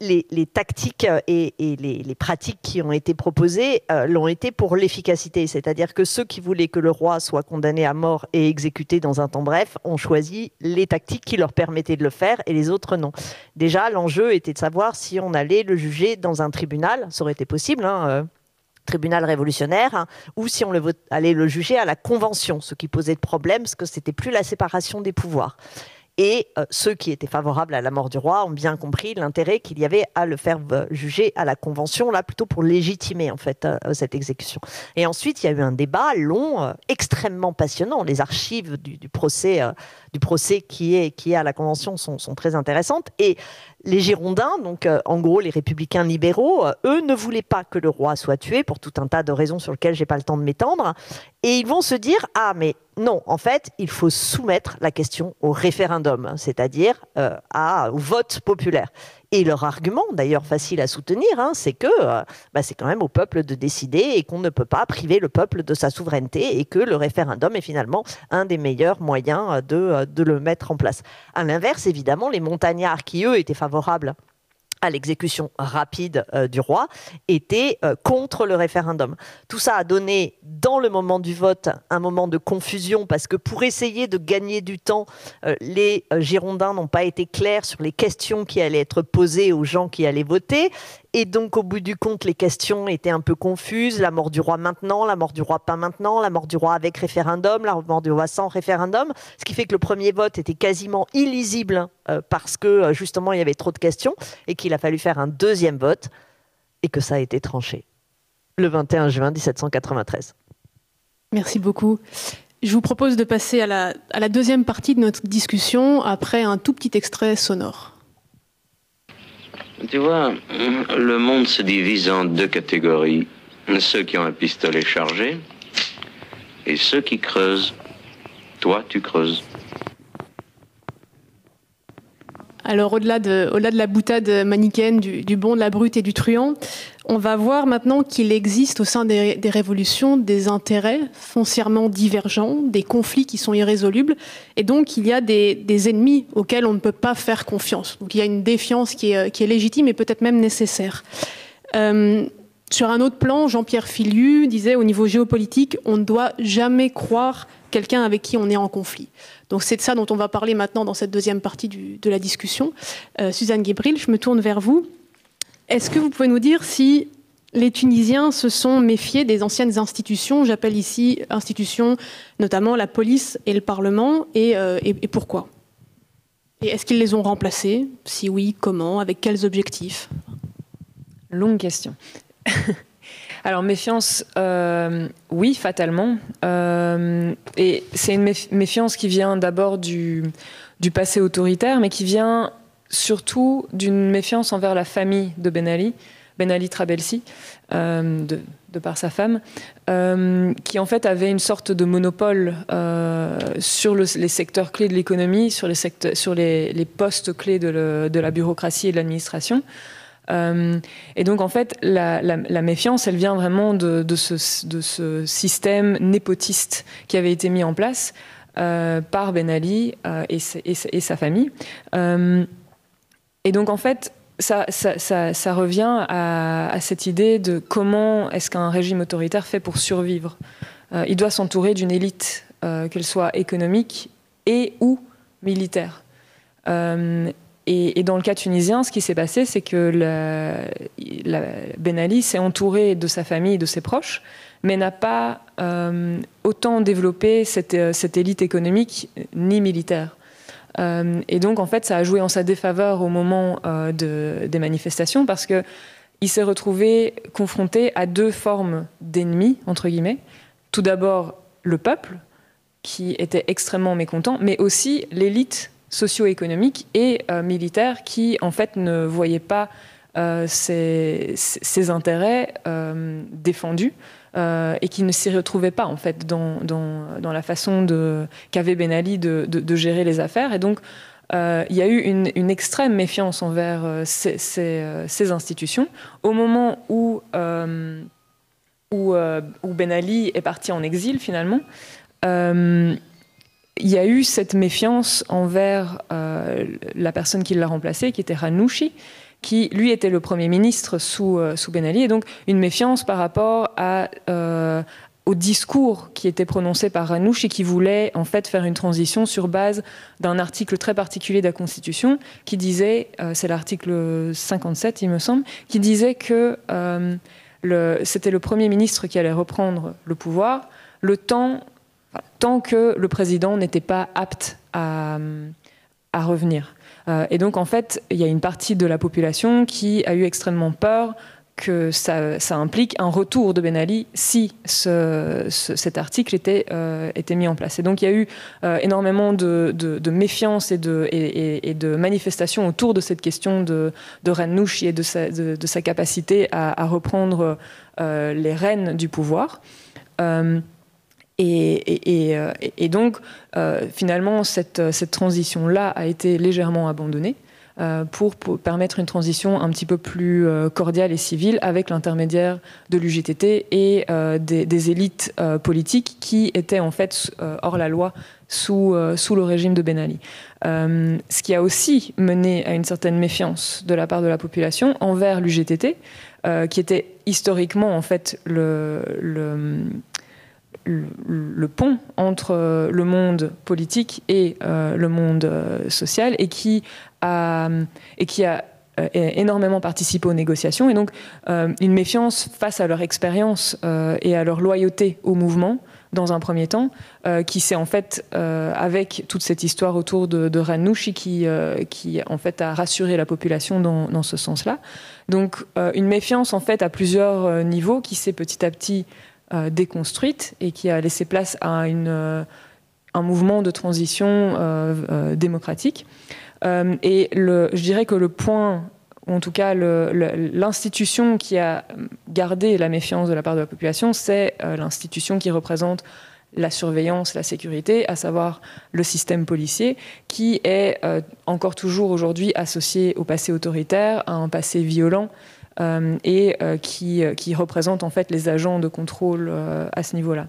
les, tactiques et, les, pratiques qui ont été proposées euh, l'ont été pour l'efficacité. C'est-à-dire que ceux qui voulaient que le roi soit condamné à mort et exécuté dans un temps bref ont choisi les tactiques qui leur permettaient de le faire et les autres non. Déjà, l'enjeu était de savoir si on allait le juger dans un tribunal. Ça aurait été possible. Hein, tribunal révolutionnaire, hein, ou si on allait le juger à la Convention, ce qui posait de problème, parce que c'était plus la séparation des pouvoirs. Et euh, ceux qui étaient favorables à la mort du roi ont bien compris l'intérêt qu'il y avait à le faire euh, juger à la Convention, là plutôt pour légitimer en fait euh, cette exécution. Et ensuite, il y a eu un débat long, extrêmement passionnant. Les archives du, procès, du procès qui est, qui à la Convention sont, sont très intéressantes. Et les Girondins, donc en gros les républicains libéraux, eux ne voulaient pas que le roi soit tué pour tout un tas de raisons sur lesquelles j'ai pas le temps de m'étendre. Et ils vont se dire ah mais non, en fait, il faut soumettre la question au référendum, c'est-à-dire euh, au vote populaire. Et leur argument, d'ailleurs facile à soutenir, hein, c'est que euh, bah, c'est quand même au peuple de décider et qu'on ne peut pas priver le peuple de sa souveraineté et que le référendum est finalement un des meilleurs moyens de, de le mettre en place. À l'inverse, évidemment, les montagnards qui, eux, étaient favorables à l'exécution rapide euh, du roi était euh, contre le référendum. Tout ça a donné, dans le moment du vote, un moment de confusion parce que pour essayer de gagner du temps, euh, les Girondins n'ont pas été clairs sur les questions qui allaient être posées aux gens qui allaient voter. Et donc, au bout du compte, les questions étaient un peu confuses. La mort du roi maintenant, la mort du roi pas maintenant, la mort du roi avec référendum, la mort du roi sans référendum. Ce qui fait que le premier vote était quasiment illisible euh, parce que euh, justement, il y avait trop de questions et qu'il a fallu faire un deuxième vote et que ça a été tranché le 21 juin 1793. Merci beaucoup. Je vous propose de passer à la, à la deuxième partie de notre discussion après un tout petit extrait sonore. Tu vois, le monde se divise en deux catégories. Ceux qui ont un pistolet chargé et ceux qui creusent. Toi, tu creuses. Alors au-delà de, la boutade manichéenne du, bon, de la brute et du truand, on va voir maintenant qu'il existe au sein des, révolutions des intérêts foncièrement divergents, des conflits qui sont irrésolubles, et donc il y a des, ennemis auxquels on ne peut pas faire confiance. Donc il y a une défiance qui est, légitime et peut-être même nécessaire. Euh, sur un autre plan, Jean-Pierre Filiu disait au niveau géopolitique, on ne doit jamais croire quelqu'un avec qui on est en conflit. Donc c'est de ça dont on va parler maintenant dans cette deuxième partie de la discussion. Euh, Suzanne Guébril, je me tourne vers vous. Est-ce que vous pouvez nous dire si les Tunisiens se sont méfiés des anciennes institutions, j'appelle ici institutions notamment la police et le Parlement, et, euh, pourquoi? Et est-ce qu'ils les ont remplacés? Si oui, comment? Avec quels objectifs? Longue question. Alors méfiance, euh, oui, fatalement. Euh, et c'est une méfiance qui vient d'abord du, du, passé autoritaire, mais qui vient surtout d'une méfiance envers la famille de Ben Ali, Ben Ali Trabelsi, euh, de, par sa femme, qui en fait avait une sorte de monopole sur les secteurs clés de l'économie, sur, les, postes clés de, la bureaucratie et de l'administration. Euh, et donc, en fait, la, méfiance, elle vient vraiment de, ce, système népotiste qui avait été mis en place euh, par Ben Ali euh, et, sa famille. Et donc, en fait, ça, revient à, cette idée de comment est-ce qu'un régime autoritaire fait pour survivre. il doit s'entourer d'une élite, qu'elle soit économique et ou militaire. Et, dans le cas tunisien, ce qui s'est passé, c'est que Ben Ali s'est entouré de sa famille et de ses proches, mais n'a pas euh, autant développé euh, cette, élite économique ni militaire. Euh, et donc, en fait, ça a joué en sa défaveur au moment des manifestations parce qu'il s'est retrouvé confronté à deux formes d'ennemis, entre guillemets. Tout d'abord, le peuple, qui était extrêmement mécontent, mais aussi l'élite socio-économique et euh, militaire qui, en fait, ne voyait pas euh, ses, intérêts euh, défendus et qui ne s'y retrouvait pas, en fait, dans, dans, la façon qu'avait Ben Ali de, de, gérer les affaires. Et donc, il y a eu une, une extrême méfiance envers ces, ces, institutions. Au moment où, où, où, Ben Ali est parti en exil, finalement, il y a eu cette méfiance envers euh, la personne qui l'a remplacé, qui était Ranouchi, qui lui était le Premier ministre sous, euh, sous Ben Ali, et donc une méfiance par rapport euh, au discours qui était prononcé par Ranouchi, qui voulait en fait faire une transition sur base d'un article très particulier de la Constitution, qui disait, c'est l'article 57 il me semble, qui disait que c'était le Premier ministre qui allait reprendre le pouvoir le temps tant que le président n'était pas apte à, revenir. Euh, et donc, en fait, il y a une partie de la population qui a eu extrêmement peur que ça, implique un retour de Ben Ali si cet article était, euh, était mis en place. Et donc il y a eu euh, énormément de, méfiance et de, manifestations autour de cette question de, de Ranouchi et de sa, de, sa capacité à reprendre les rênes du pouvoir. Euh, et, donc, euh, finalement, cette, transition-là a été légèrement abandonnée euh, pour, permettre une transition un petit peu plus cordiale et civile avec l'intermédiaire de l'UGTT et des, élites politiques qui étaient en fait hors la loi sous, le régime de Ben Ali. ce qui a aussi mené à une certaine méfiance de la part de la population envers l'UGTT, qui était historiquement en fait le, le, pont entre le monde politique et le monde social et qui a, et qui a euh, énormément participé aux négociations et donc euh, une méfiance face à leur expérience euh, et à leur loyauté au mouvement dans un premier temps, qui s'est en fait, avec toute cette histoire autour de, de Ranouchi, qui, qui en fait a rassuré la population dans, dans ce sens-là. Donc une méfiance en fait à plusieurs niveaux qui s'est petit à petit déconstruite et qui a laissé place à une, un mouvement de transition démocratique. Euh, et le, je dirais que le point, ou en tout cas l'institution qui a gardé la méfiance de la part de la population, c'est euh, l'institution qui représente la surveillance, la sécurité, à savoir le système policier, qui est euh, encore toujours aujourd'hui associé au passé autoritaire, à un passé violent, et qui, qui, représente en fait les agents de contrôle à ce niveau-là.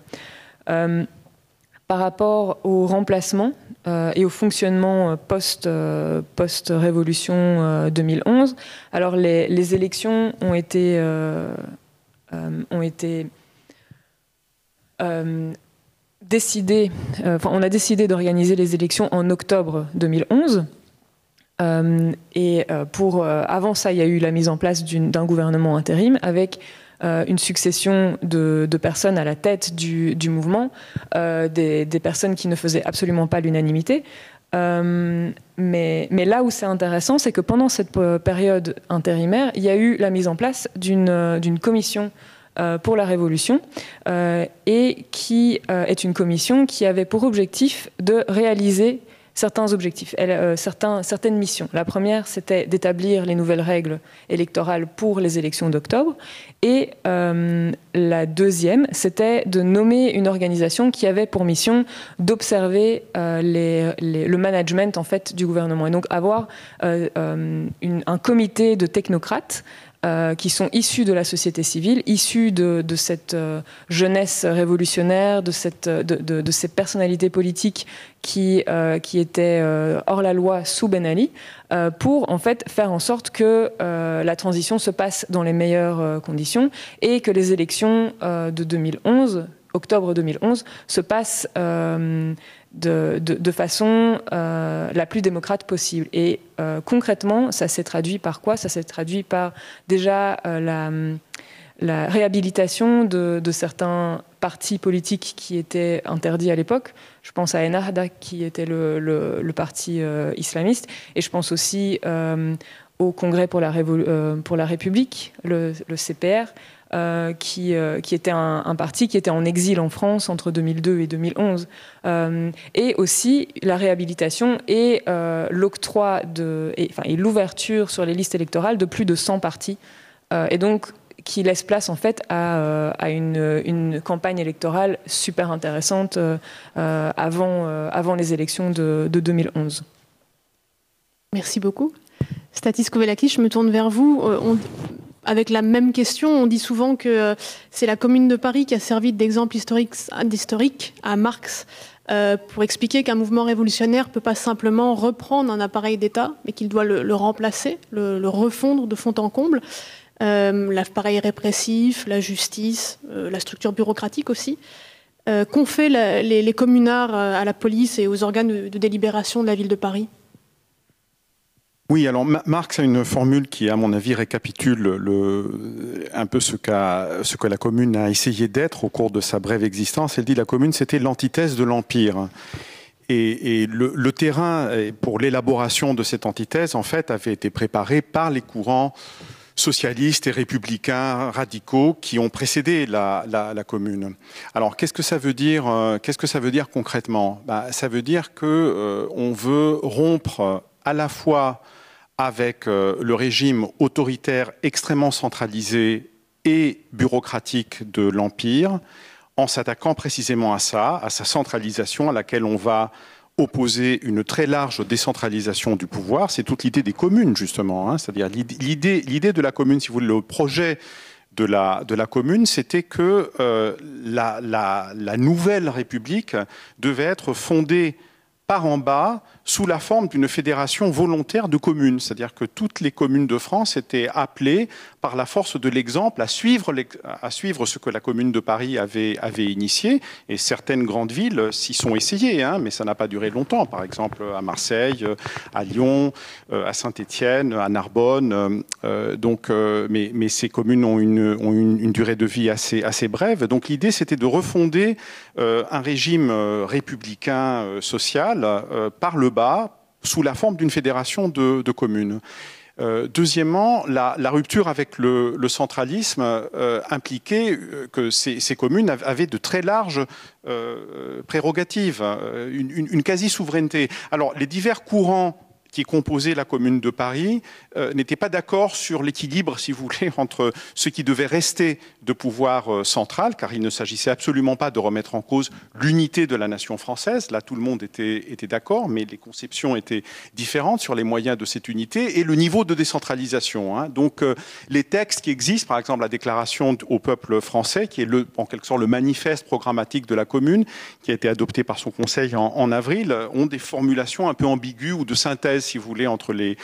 par rapport au remplacement, euh, et au fonctionnement euh, euh, post-révolution 2011. Alors les, élections ont été, ont été décidées, enfin, on a décidé d'organiser les élections en octobre 2011. Et pour, avant ça, il y a eu la mise en place d'un gouvernement intérim avec euh, une succession de, personnes à la tête du, mouvement, euh, des, personnes qui ne faisaient absolument pas l'unanimité. Euh, mais, là où c'est intéressant, c'est que pendant cette période intérimaire, il y a eu la mise en place d'une commission pour la Révolution, et qui est une commission qui avait pour objectif de réaliser certains objectifs, euh, certaines missions. La première, c'était d'établir les nouvelles règles électorales pour les élections d'octobre. Et euh, la deuxième, c'était de nommer une organisation qui avait pour mission d'observer euh, le management en fait du gouvernement et donc avoir un comité de technocrates euh, qui sont issus de la société civile, issus de, cette euh, jeunesse révolutionnaire, de, cette, de, ces personnalités politiques qui, euh, qui étaient hors la loi sous Ben Ali, pour en fait faire en sorte que la transition se passe dans les meilleures conditions et que les élections de 2011 octobre 2011 se passent de, façon euh, la plus démocrate possible. Et euh, concrètement, ça s'est traduit par quoi? Ça s'est traduit par déjà euh, la, réhabilitation de, certains partis politiques qui étaient interdits à l'époque. Je pense à Ennahda, qui était le, parti islamiste, et je pense aussi au Congrès pour la, pour la République, le, CPR, euh, qui, euh, qui, était un, parti qui était en exil en France entre 2002 et 2011. Euh, et aussi la réhabilitation et l'octroi et, l'ouverture sur les listes électorales de plus de 100 partis. et donc, qui laisse place en fait à, une, campagne électorale super intéressante avant, les élections de, de 2011. Merci beaucoup. Statis Kovelakis, je me tourne vers vous. Avec la même question, on dit souvent que euh, c'est la Commune de Paris qui a servi d'exemple historique, à Marx euh, pour expliquer qu'un mouvement révolutionnaire ne peut pas simplement reprendre un appareil d'État, mais qu'il doit le, remplacer, le, refondre de fond en comble. Euh, l'appareil répressif, la justice, la structure bureaucratique aussi. Qu'ont fait les, communards à la police et aux organes de délibération de la ville de Paris? Oui, alors Marx a une formule qui, à mon avis, récapitule le, un peu ce, ce que la commune a essayé d'être au cours de sa brève existence. Elle dit la commune, c'était l'antithèse de l'empire. Et, le, terrain pour l'élaboration de cette antithèse, en fait, avait été préparé par les courants socialistes et républicains radicaux qui ont précédé la, commune. Alors, qu'est-ce que ça veut dire euh, Qu'est-ce que ça veut dire concrètement? Bah, Ça veut dire que euh, on veut rompre à la fois avec euh, le régime autoritaire extrêmement centralisé et bureaucratique de l'Empire, en s'attaquant précisément à ça, à sa centralisation, à laquelle on va opposer une très large décentralisation du pouvoir. C'est toute l'idée des communes, justement. Hein. C'est-à-dire l'idée de la commune, si vous voulez, le projet de la, commune, c'était que la, la, nouvelle République devait être fondée par en bas sous la forme d'une fédération volontaire de communes. C'est-à-dire que toutes les communes de France étaient appelées par la force de l'exemple à suivre, à suivre ce que la commune de Paris avait, avait initié. Et certaines grandes villes s'y sont essayées, hein, mais ça n'a pas duré longtemps. Par exemple, à Marseille, à Lyon, euh, à Saint-Étienne, à Narbonne. Euh, donc, euh, mais, mais, ces communes ont, une, ont une, durée de vie assez, assez brève. Donc l'idée, c'était de refonder un régime républicain social par le sous la forme d'une fédération de, communes. Euh, deuxièmement, la, rupture avec le, centralisme euh, impliquait euh, que ces, communes avaient de très larges prérogatives, une, une quasi-souveraineté. Alors, les divers courants qui composait la commune de Paris euh, n'était pas d'accord sur l'équilibre, si vous voulez, entre ce qui devait rester de pouvoir euh, central, car il ne s'agissait absolument pas de remettre en cause l'unité de la nation française. Là, tout le monde était, d'accord, mais les conceptions étaient différentes sur les moyens de cette unité et le niveau de décentralisation. Hein. Donc, euh, les textes qui existent, par exemple la déclaration au peuple français, qui est en quelque sorte le manifeste programmatique de la commune, qui a été adopté par son conseil en avril, ont des formulations un peu ambiguës ou de synthèse si vous voulez, entre les,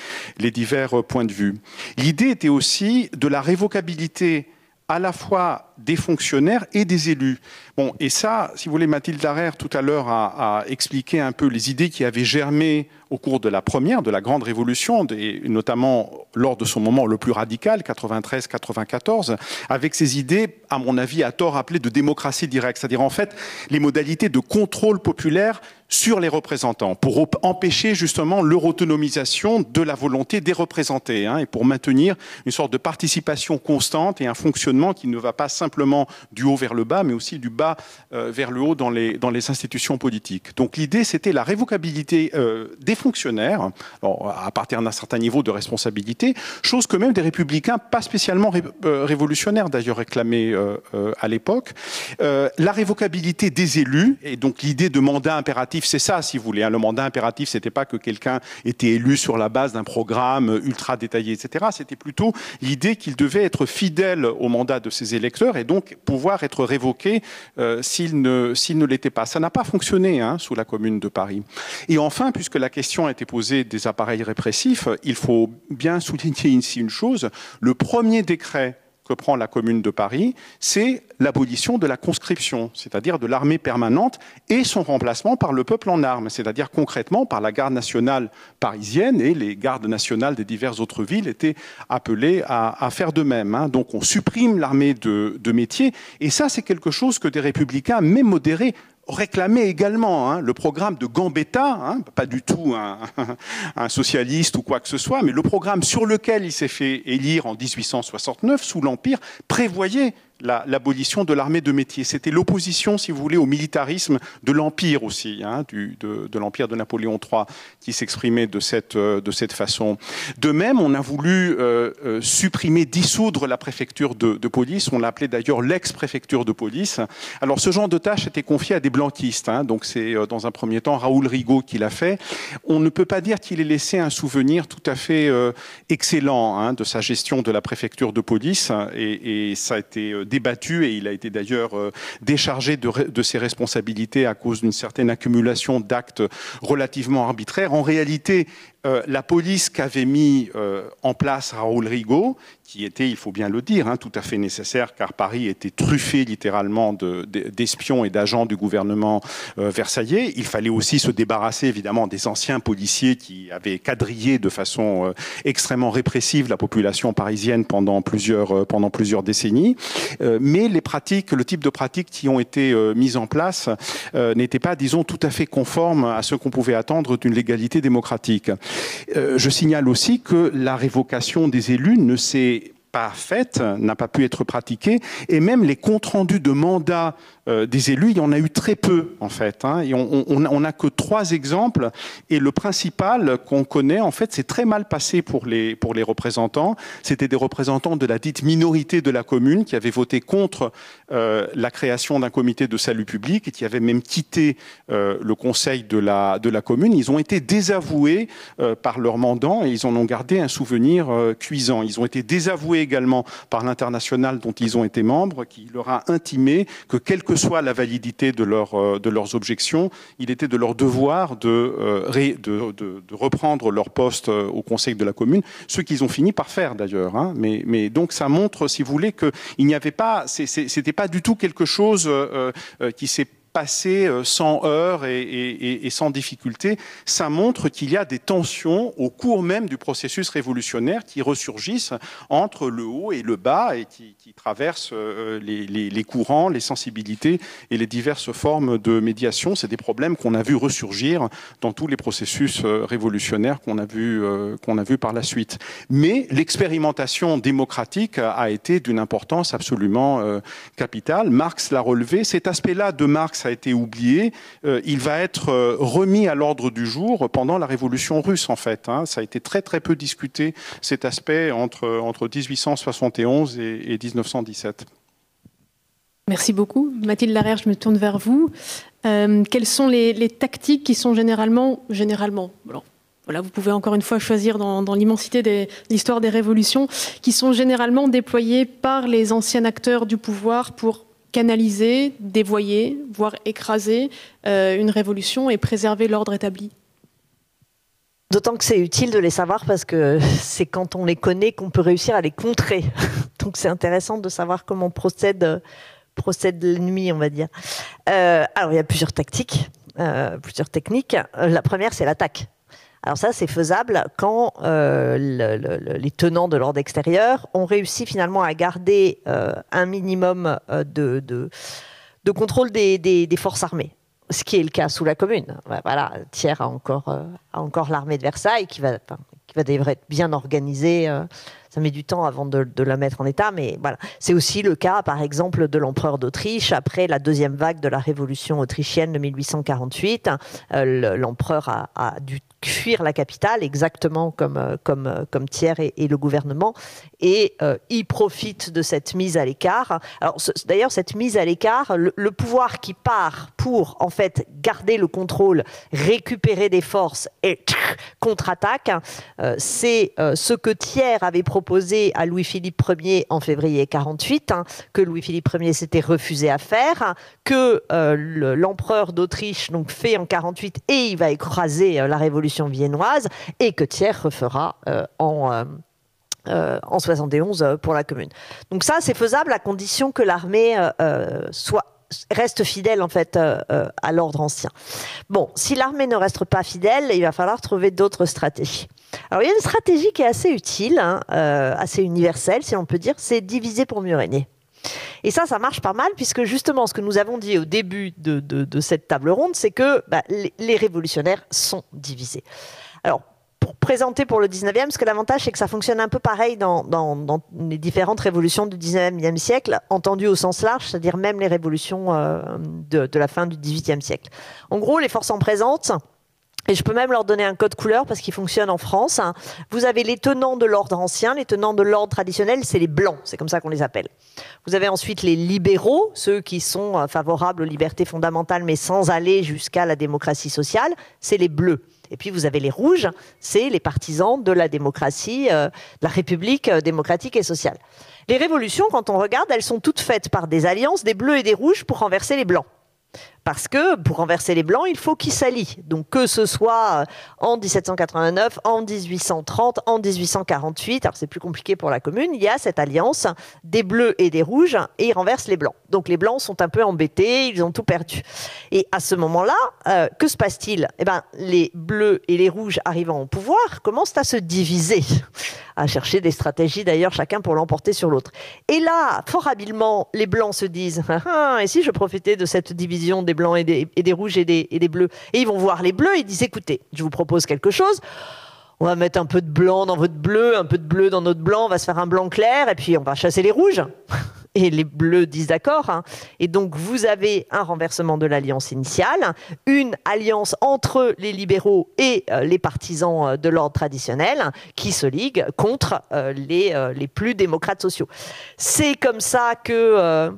divers euh, points de vue. L'idée était aussi de la révocabilité à la fois des fonctionnaires et des élus. Bon, et ça, si vous voulez, Mathilde Darère tout à l'heure a, expliqué un peu les idées qui avaient germé au cours de la première, de la grande révolution, et notamment lors de son moment le plus radical, 93-94, avec ces idées, à mon avis, à tort appelées de démocratie directe, c'est-à-dire en fait les modalités de contrôle populaire sur les représentants, pour empêcher justement leur autonomisation de la volonté des représentés, hein, et pour maintenir une sorte de participation constante et un fonctionnement qui ne va pas simplement du haut vers le bas, mais aussi du bas euh, vers le haut dans les, dans les institutions politiques. Donc l'idée, c'était la révocabilité euh, des fonctionnaires, à partir d'un certain niveau de responsabilité, chose que même des républicains, pas spécialement euh, révolutionnaires d'ailleurs, réclamaient à l'époque. la révocabilité des élus, et donc l'idée de mandat impératif, c'est ça, si vous voulez. Hein. le mandat impératif, c'était pas que quelqu'un était élu sur la base d'un programme ultra détaillé, etc. C'était plutôt l'idée qu'il devait être fidèle au mandat de ses électeurs et donc pouvoir être révoqué euh, s'il ne, ne l'était pas. Ça n'a pas fonctionné hein, sous la Commune de Paris. Et enfin, puisque la question a été posée des appareils répressifs, il faut bien souligner ici une chose. Le premier décret que prend la Commune de Paris, c'est l'abolition de la conscription, c'est-à-dire de l'armée permanente, et son remplacement par le peuple en armes, c'est-à-dire concrètement par la garde nationale parisienne, et les gardes nationales des diverses autres villes étaient appelées à, faire de même. Hein. Donc on supprime l'armée de, de métier, et ça c'est quelque chose que des républicains, même modérés, réclamait également hein, le programme de Gambetta, hein, pas du tout un, un, socialiste ou quoi que ce soit, mais le programme sur lequel il s'est fait élire en 1869 sous l'Empire prévoyait l'abolition de l'armée de métier. C'était l'opposition, si vous voulez, au militarisme de l'Empire aussi, hein, du, de, l'Empire de Napoléon III, qui s'exprimait de cette, euh, de cette façon. De même, on a voulu euh, euh, supprimer, dissoudre la préfecture de, de police. On l'appelait d'ailleurs l'ex-préfecture de police. Alors, ce genre de tâche était confié à des blanquistes. Hein, donc, c'est dans un premier temps Raoul Rigaud qui l'a fait. On ne peut pas dire qu'il ait laissé un souvenir tout à fait excellent hein, de sa gestion de la préfecture de police. Et, et ça a été débattu et il a été d'ailleurs euh, déchargé de, ses responsabilités à cause d'une certaine accumulation d'actes relativement arbitraires. En réalité, euh, la police qu'avait mis euh, en place Raoul Rigaud, qui était, il faut bien le dire, hein, tout à fait nécessaire, car Paris était truffé littéralement d'espions et d'agents du gouvernement euh, versaillais. Il fallait aussi se débarrasser évidemment des anciens policiers qui avaient quadrillé de façon extrêmement répressive la population parisienne pendant plusieurs, pendant plusieurs décennies. mais les pratiques, le type de pratiques qui ont été mises en place n'étaient pas, disons, tout à fait conformes à ce qu'on pouvait attendre d'une légalité démocratique. Euh, je signale aussi que la révocation des élus ne s'est pas faite, n'a pas pu être pratiquée, et même les comptes rendus de mandats euh, des élus, il y en a eu très peu en fait. Hein. et on n'a que trois exemples. Et le principal qu'on connaît, en fait, c'est très mal passé pour les, pour les représentants. C'était des représentants de la dite minorité de la commune qui avaient voté contre euh, la création d'un comité de salut public et qui avaient même quitté euh, le conseil de la, de la commune. Ils ont été désavoués par leur mandant et ils en ont gardé un souvenir cuisant. Ils ont été désavoués également par l'international dont ils ont été membres, qui leur a intimé que quelle que soit la validité euh, de leurs objections, il était de leur devoir de, euh, reprendre leur poste euh, au conseil de la commune, ce qu'ils ont fini par faire d'ailleurs. Hein. Mais, mais, donc ça montre, si vous voulez, qu'il n'y avait pas, c'était pas du tout quelque chose qui s'est passer euh, sans heurts et, sans difficulté, ça montre qu'il y a des tensions au cours même du processus révolutionnaire qui ressurgissent entre le haut et le bas et qui, traversent euh, les, courants, les sensibilités et les diverses formes de médiation. C'est des problèmes qu'on a vu ressurgir dans tous les processus euh, révolutionnaires qu'on a vu qu'on a vu par la suite. Mais l'expérimentation démocratique a été d'une importance absolument capitale. Marx l'a relevé. Cet aspect-là de Marx a été oublié. Euh, il va être euh, remis à l'ordre du jour pendant la Révolution russe, en fait. Hein. Ça a été très très peu discuté, cet aspect, entre, entre 1871 et, 1917. Merci beaucoup. Mathilde Larère, je me tourne vers vous. Euh, quelles sont les, tactiques qui sont généralement, généralement, voilà, vous pouvez encore une fois choisir dans l'immensité de l'histoire des révolutions, qui sont généralement déployées par les anciens acteurs du pouvoir pour canaliser, dévoyer, voire écraser euh, une révolution et préserver l'ordre établi D'autant que c'est utile de les savoir parce que c'est quand on les connaît qu'on peut réussir à les contrer. Donc c'est intéressant de savoir comment procède, procède l'ennemi, on va dire. Euh, alors il y a plusieurs tactiques, euh, plusieurs techniques. La première, c'est l'attaque. Alors ça, c'est faisable quand euh, les tenants de l'ordre extérieur ont réussi finalement à garder euh, un minimum euh, de, contrôle des, forces armées. Ce qui est le cas sous la Commune. Voilà, Thiers a encore, encore l'armée de Versailles qui va, qui va être bien organisée ça met du temps avant de, la mettre en état, mais voilà. C'est aussi le cas, par exemple, de l'empereur d'Autriche après la deuxième vague de la révolution autrichienne de 1848. l'empereur a, dû fuir la capitale, exactement comme, euh, euh, Thiers et, le gouvernement, et euh, il profite de cette mise à l'écart. D'ailleurs, cette mise à l'écart, le, pouvoir qui part pour en fait garder le contrôle, récupérer des forces et contre-attaque, c'est ce que Thiers avait proposé à Louis-Philippe Ier en février 48, hein, que Louis-Philippe Ier s'était refusé à faire, que l'empereur d'Autriche fait en 48 et il va écraser la révolution viennoise et que Thiers refera euh, en, euh, euh, en 71 pour la commune. Donc ça, c'est faisable à condition que l'armée soit reste fidèle en fait à l'ordre ancien. Bon, si l'armée ne reste pas fidèle, il va falloir trouver d'autres stratégies. Alors il y a une stratégie qui est assez utile, hein, assez universelle si on peut dire, c'est diviser pour mieux régner. Et ça, ça marche pas mal, puisque justement, ce que nous avons dit au début de, cette table ronde, c'est que bah, les, révolutionnaires sont divisés. Alors, pour présenter pour le 19e, parce que l'avantage, c'est que ça fonctionne un peu pareil dans, les différentes révolutions du 19e siècle, entendu au sens large, c'est-à-dire même les révolutions euh, de, la fin du 18e siècle. En gros, les forces en présence, et je peux même leur donner un code couleur parce qu'il fonctionne en France. Vous avez les tenants de l'ordre ancien, les tenants de l'ordre traditionnel, c'est les blancs, c'est comme ça qu'on les appelle. Vous avez ensuite les libéraux, ceux qui sont euh, favorables aux libertés fondamentales mais sans aller jusqu'à la démocratie sociale, c'est les bleus. Et puis vous avez les rouges, c'est les partisans de la démocratie, euh, de la République euh, démocratique et sociale. Les révolutions, quand on regarde, elles sont toutes faites par des alliances des bleus et des rouges pour renverser les blancs. Parce que pour renverser les Blancs, il faut qu'ils s'allient. Donc que ce soit en 1789, en 1830, en 1848, alors c'est plus compliqué pour la commune, il y a cette alliance des Bleus et des Rouges et ils renversent les Blancs. Donc les Blancs sont un peu embêtés, ils ont tout perdu. Et à ce moment-là, euh, que se passe-t-il? Eh ben, les Bleus et les Rouges arrivant au pouvoir commencent à se diviser, à chercher des stratégies d'ailleurs chacun pour l'emporter sur l'autre. Et là, fort habilement, les Blancs se disent ah, ah, et si je profitais de cette division des blancs et des, rouges et des, bleus. Et ils vont voir les bleus et ils disent écoutez, je vous propose quelque chose. On va mettre un peu de blanc dans votre bleu, un peu de bleu dans notre blanc, on va se faire un blanc clair et puis on va chasser les rouges. et les bleus disent d'accord. Hein. Et donc vous avez un renversement de l'alliance initiale, une alliance entre les libéraux et euh, les partisans euh, de l'ordre traditionnel qui se liguent contre les, les plus démocrates sociaux. C'est comme ça que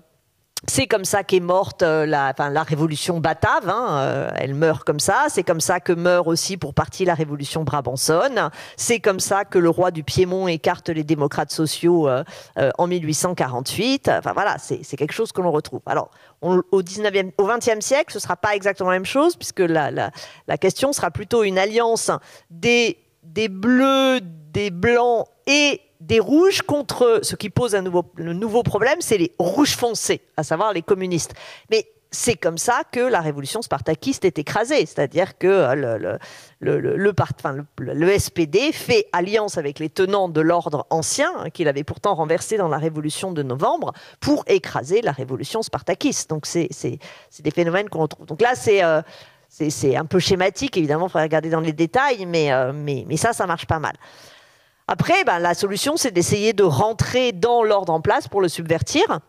c'est comme ça qu'est morte euh, la, la révolution batave, hein, euh, elle meurt comme ça. C'est comme ça que meurt aussi pour partie la révolution brabançonne. C'est comme ça que le roi du Piémont écarte les démocrates sociaux euh, en 1848. Enfin voilà, c'est quelque chose que l'on retrouve. Alors au 19e, au 20e siècle, ce sera pas exactement la même chose puisque la, la, la question sera plutôt une alliance des des bleus, des blancs et des rouges contre ce qui pose un nouveau, le nouveau problème, c'est les rouges foncés, à savoir les communistes. Mais c'est comme ça que la révolution spartakiste est écrasée, c'est-à-dire que le, le, SPD fait alliance avec les tenants de l'ordre ancien, hein, qu'il avait pourtant renversé dans la révolution de novembre, pour écraser la révolution spartakiste. Donc c'est des phénomènes qu'on retrouve. Donc là, c'est... Euh, c'est un peu schématique, évidemment, il faudrait regarder dans les détails, mais, euh, ça, ça marche pas mal. Après, ben, la solution, c'est d'essayer de rentrer dans l'ordre en place pour le subvertir.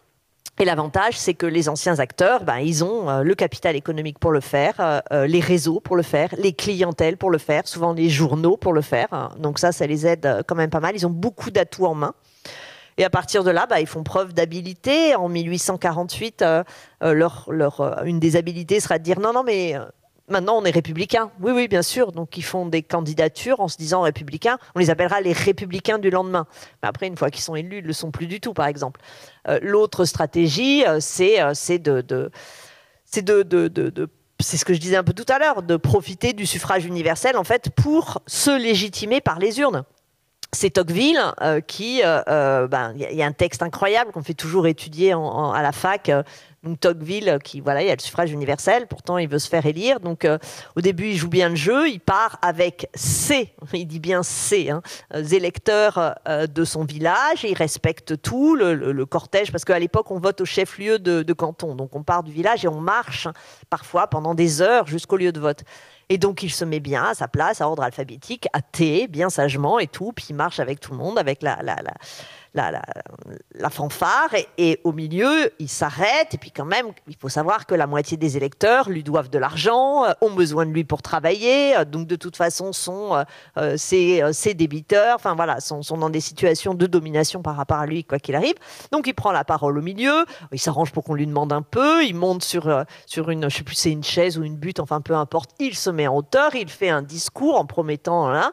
Et l'avantage, c'est que les anciens acteurs, ben, ils ont euh, le capital économique pour le faire, euh, euh, les réseaux pour le faire, les clientèles pour le faire, souvent les journaux pour le faire. Donc ça, ça les aide quand même pas mal. Ils ont beaucoup d'atouts en main. Et à partir de là, ben, ils font preuve d'habilité. En 1848, leur, leur, une des habilités sera de dire non, non, mais maintenant on est républicain. Oui, oui, bien sûr. Donc ils font des candidatures en se disant républicains. On les appellera les républicains du lendemain. Mais après, une fois qu'ils sont élus, ils ne le sont plus du tout, par exemple. Euh, l'autre stratégie, euh, c'est euh, de, de de, c'est ce que je disais un peu tout à l'heure, de profiter du suffrage universel en fait pour se légitimer par les urnes c'est Tocqueville qui, ben, il y, a un texte incroyable qu'on fait toujours étudier à la fac, donc Tocqueville, qui voilà, il a le suffrage universel, pourtant il veut se faire élire. Donc euh, au début, il joue bien le jeu, il part avec ses, il dit bien ses, hein, électeurs euh, de son village, il respecte tout, le, cortège, parce qu'à l'époque on vote au chef-lieu de, canton, donc on part du village et on marche parfois pendant des heures jusqu'au lieu de vote. Et donc il se met bien à sa place, à ordre alphabétique, à T, bien sagement et tout, puis il marche avec tout le monde, avec la, la, la la, fanfare et, au milieu, il s'arrête. Et puis quand même, il faut savoir que la moitié des électeurs lui doivent de l'argent, euh, ont besoin de lui pour travailler. Euh, donc de toute façon, sont euh, ses, débiteurs. Enfin voilà, sont, dans des situations de domination par rapport à lui, quoi qu'il arrive. Donc il prend la parole au milieu. Il s'arrange pour qu'on lui demande un peu. Il monte sur, sur une, je sais plus, c'est une chaise ou une butte, enfin peu importe. Il se met en hauteur. Il fait un discours en promettant là.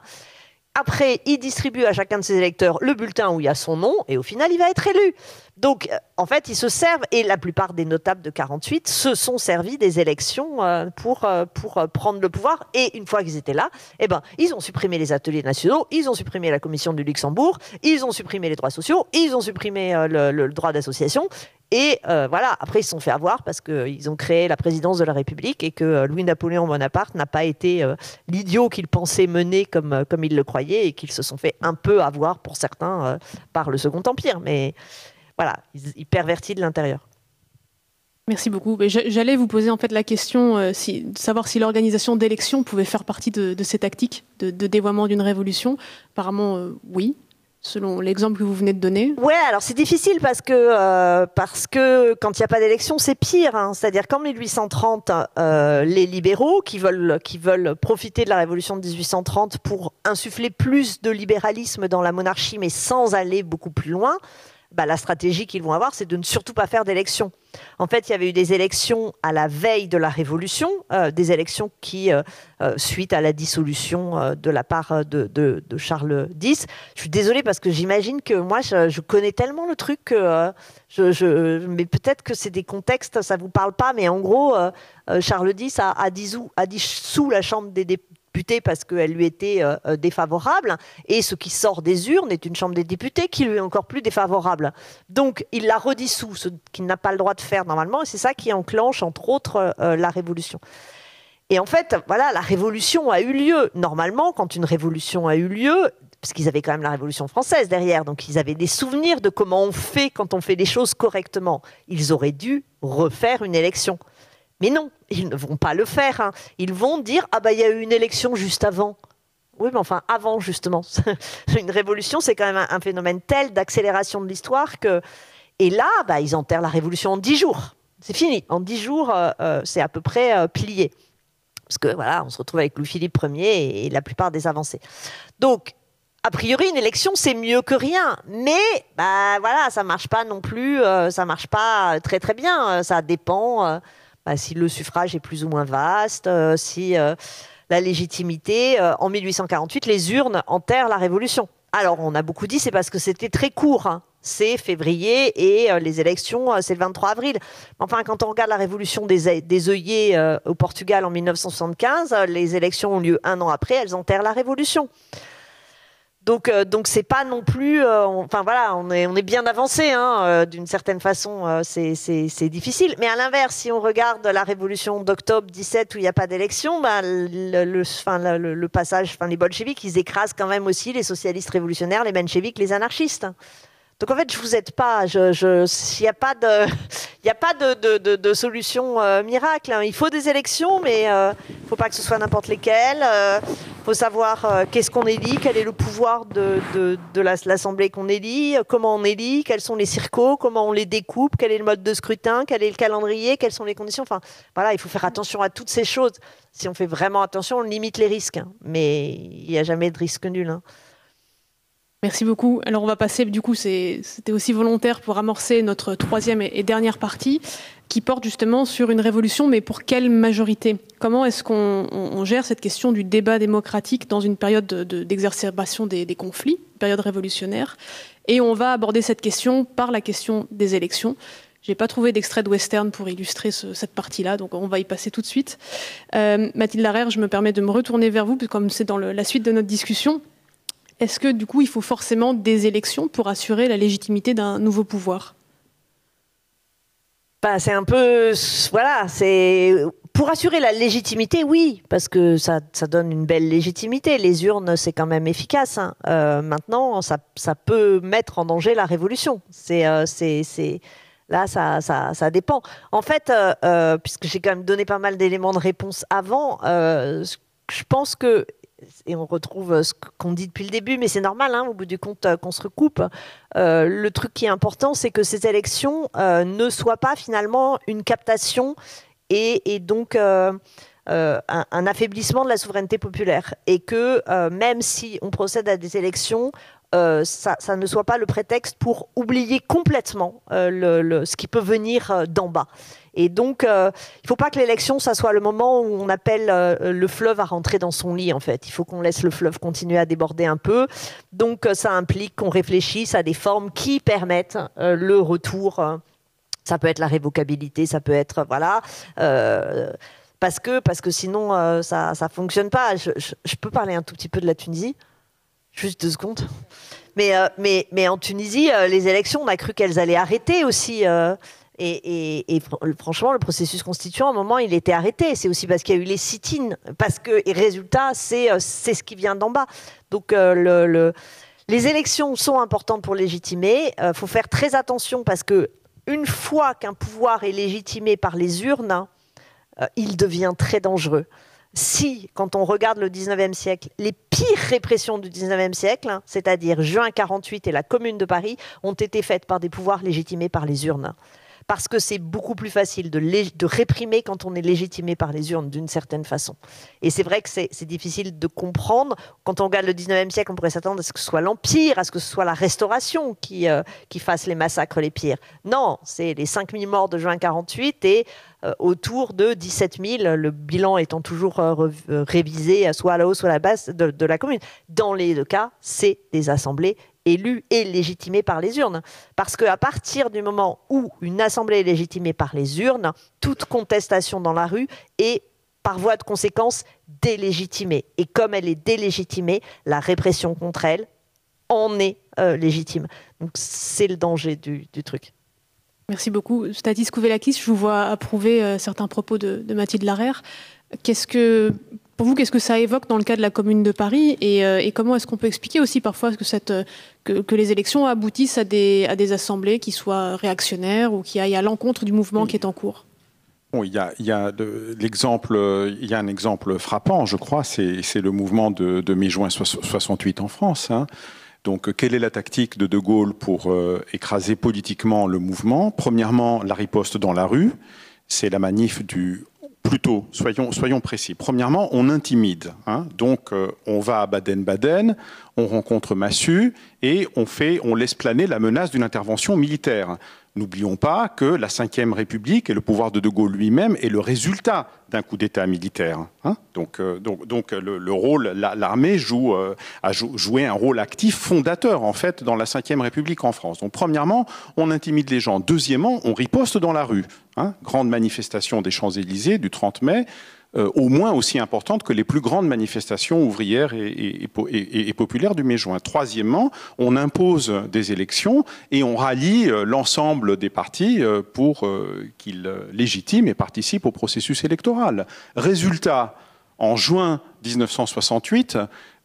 Après, il distribue à chacun de ses électeurs le bulletin où il y a son nom, et au final, il va être élu. Donc, euh, en fait, ils se servent, et la plupart des notables de 48 se sont servis des élections euh, pour, euh, pour prendre le pouvoir. Et une fois qu'ils étaient là, eh ben, ils ont supprimé les ateliers nationaux, ils ont supprimé la commission du Luxembourg, ils ont supprimé les droits sociaux, ils ont supprimé le, droit d'association, et voilà, après, ils se sont fait avoir parce qu'ils ont créé la présidence de la République et que Louis-Napoléon Bonaparte n'a pas été l'idiot qu'il pensait mener comme, comme il le croyait et qu'ils se sont fait un peu avoir pour certains par le Second Empire. Mais voilà, il, pervertit de l'intérieur. Merci beaucoup. J'allais vous poser en fait la question euh, de savoir si l'organisation d'élections pouvait faire partie de, ces tactiques de, dévoiement d'une révolution. Apparemment, euh, oui selon l'exemple que vous venez de donner Ouais, alors c'est difficile parce que, euh, parce que quand il n'y a pas d'élection, c'est pire. Hein. C'est-à-dire qu'en 1830, les libéraux qui veulent, qui veulent profiter de la révolution de 1830 pour insuffler plus de libéralisme dans la monarchie, mais sans aller beaucoup plus loin, bah, la stratégie qu'ils vont avoir, c'est de ne surtout pas faire d'élections. En fait, il y avait eu des élections à la veille de la Révolution, euh, des élections qui, euh, euh, suite à la dissolution de la part de, Charles X, je suis désolée parce que j'imagine que moi, je, connais tellement le truc mais peut-être que c'est des contextes, ça vous parle pas, mais en gros, Charles X a, a dissous la Chambre des députés parce qu'elle lui était euh, euh, défavorable, et ce qui sort des urnes est une Chambre des députés qui lui est encore plus défavorable. Donc il la redissout, ce qu'il n'a pas le droit de faire normalement, et c'est ça qui enclenche, entre autres, euh, la Révolution. Et en fait, voilà, la Révolution a eu lieu. Normalement, quand une Révolution a eu lieu, parce qu'ils avaient quand même la Révolution française derrière, donc ils avaient des souvenirs de comment on fait quand on fait les choses correctement. Ils auraient dû refaire une élection. Mais non, ils ne vont pas le faire. Hein. Ils vont dire ah bah il y a eu une élection juste avant. Oui, mais enfin avant justement. une révolution, c'est quand même un, phénomène tel d'accélération de l'histoire que Et là, bah, ils enterrent la révolution en dix jours. C'est fini. En dix jours, c'est à peu près plié. Parce que voilà, on se retrouve avec Louis-Philippe Ier et, la plupart des avancées. Donc, a priori, une élection, c'est mieux que rien. Mais, bah voilà, ça marche pas non plus, ça marche pas très très bien. Ça dépend bah, si le suffrage est plus ou moins vaste, si la légitimité. Euh, en 1848, les urnes enterrent la Révolution. Alors, on a beaucoup dit, c'est parce que c'était très court. Hein. C'est février et euh, les élections, euh, c'est le 23 avril. Enfin, quand on regarde la révolution des, des œillets au Portugal en 1975, les élections ont lieu un an après, elles enterrent la révolution. Donc, euh, donc c'est pas non plus. Euh, enfin voilà, on est, on est bien avancé hein, euh, d'une certaine façon. c'est difficile. Mais à l'inverse, si on regarde la révolution d'octobre 17 où il n'y a pas d'élection, bah, le, passage, les bolcheviks, ils écrasent quand même aussi les socialistes révolutionnaires, les mencheviks, les anarchistes. Donc en fait, je vous aide pas. Je, il n'y a pas de, il a pas de, de, de, solution euh, miracle. Hein. Il faut des élections, mais il euh, ne faut pas que ce soit n'importe lesquelles. Il euh, faut savoir qu'est-ce qu'on élit, quel est le pouvoir de, de l'Assemblée qu'on élit, comment on élit, quels sont les circos, comment on les découpe, quel est le mode de scrutin, quel est le calendrier, quelles sont les conditions. Enfin, voilà, il faut faire attention à toutes ces choses. Si on fait vraiment attention, on limite les risques. Hein. Mais il n'y a jamais de risque nul. Hein. Merci beaucoup. Alors on va passer, du coup, c'était aussi volontaire pour amorcer notre troisième et dernière partie qui porte justement sur une révolution, mais pour quelle majorité? Comment est-ce qu'on gère cette question du débat démocratique dans une période d'exacerbation des, conflits, période révolutionnaire? Et on va aborder cette question par la question des élections. Je n'ai pas trouvé d'extrait de western pour illustrer cette partie-là, donc on va y passer tout de suite. Euh, Mathilde Larère, je me permets de me retourner vers vous, comme c'est dans la suite de notre discussion. Est-ce que du coup, il faut forcément des élections pour assurer la légitimité d'un nouveau pouvoir? Bah, c'est un peu voilà, c'est pour assurer la légitimité, oui, parce que ça, donne une belle légitimité. Les urnes, c'est quand même efficace. Hein. Euh, maintenant, ça, peut mettre en danger la révolution. C'est, euh, là, ça, ça, dépend. En fait, euh, puisque j'ai quand même donné pas mal d'éléments de réponse avant, je pense que et on retrouve euh, ce qu'on dit depuis le début, mais c'est normal, hein, au bout du compte, euh, qu'on se recoupe. Euh, le truc qui est important, c'est que ces élections ne soient pas finalement une captation et, donc un, affaiblissement de la souveraineté populaire. Et que même si on procède à des élections, ça, ne soit pas le prétexte pour oublier complètement ce qui peut venir d'en bas. Et donc, euh, il ne faut pas que l'élection, ça soit le moment où on appelle euh, le fleuve à rentrer dans son lit, en fait. Il faut qu'on laisse le fleuve continuer à déborder un peu. Donc, euh, ça implique qu'on réfléchisse à des formes qui permettent le retour. ça peut être la révocabilité, ça peut être, voilà. parce que, parce que sinon, ça ne fonctionne pas. Je, peux parler un tout petit peu de la Tunisie? Juste deux secondes. Mais, mais en Tunisie, les élections, on a cru qu'elles allaient arrêter aussi. Et, franchement, le processus constituant, à un moment, il était arrêté. C'est aussi parce qu'il y a eu les sit-ins. Parce que, résultat, c'est euh, ce qui vient d'en bas. Donc, euh, le, les élections sont importantes pour légitimer. Il euh, faut faire très attention parce que une fois qu'un pouvoir est légitimé par les urnes, il devient très dangereux. Si, quand on regarde le 19e siècle, les pires répressions du 19e siècle, hein, c'est-à-dire juin 48 et la Commune de Paris, ont été faites par des pouvoirs légitimés par les urnes parce que c'est beaucoup plus facile de, réprimer quand on est légitimé par les urnes d'une certaine façon. Et c'est vrai que c'est difficile de comprendre. Quand on regarde le 19e siècle, on pourrait s'attendre à ce que ce soit l'Empire, à ce que ce soit la Restauration qui, euh, fasse les massacres les pires. Non, c'est les 5000 morts de juin 48 et euh, autour de 17 000, le bilan étant toujours euh, révisé soit à la hausse, soit à la basse de, de la commune. Dans les deux cas, c'est des assemblées élu et légitimé par les urnes. Parce qu'à partir du moment où une assemblée est légitimée par les urnes, toute contestation dans la rue est par voie de conséquence délégitimée. Et comme elle est délégitimée, la répression contre elle en est euh, légitime. Donc c'est le danger du, truc. Merci beaucoup. Statis Kouvelakis, je vous vois approuver euh, certains propos de, de Mathilde Larère. Qu'est-ce que pour vous, qu'est-ce que ça évoque dans le cas de la Commune de Paris et, euh, comment est-ce qu'on peut expliquer aussi parfois euh, que, les élections aboutissent à des, assemblées qui soient réactionnaires ou qui aillent à l'encontre du mouvement qui est en cours? Il y a, il y a un exemple frappant, je crois, c'est le mouvement de, mai-juin 68 en France. Hein. Donc, quelle est la tactique de De Gaulle pour écraser politiquement le mouvement? Premièrement, la riposte dans la rue. C'est la manif du plutôt, soyons, soyons précis. Premièrement, on intimide. Hein. Donc, euh, on va à Baden-Baden, on rencontre Massu et on, fait, on laisse planer la menace d'une intervention militaire. N'oublions pas que la Ve République et le pouvoir de De Gaulle lui-même est le résultat d'un coup d'État militaire. Hein. donc, euh, donc, le, rôle, l'armée joue, euh, a joué un rôle actif fondateur en fait dans la Ve République en France. Donc, premièrement, on intimide les gens. Deuxièmement, on riposte dans la rue. Hein. grande manifestation des Champs-Élysées du 30 mai. Euh, au moins aussi importante que les plus grandes manifestations ouvrières et, populaires du mai-juin. Troisièmement, on impose des élections et on rallie euh, l'ensemble des partis euh, pour qu'ils légitiment et participent au processus électoral. Résultat, en juin 1968,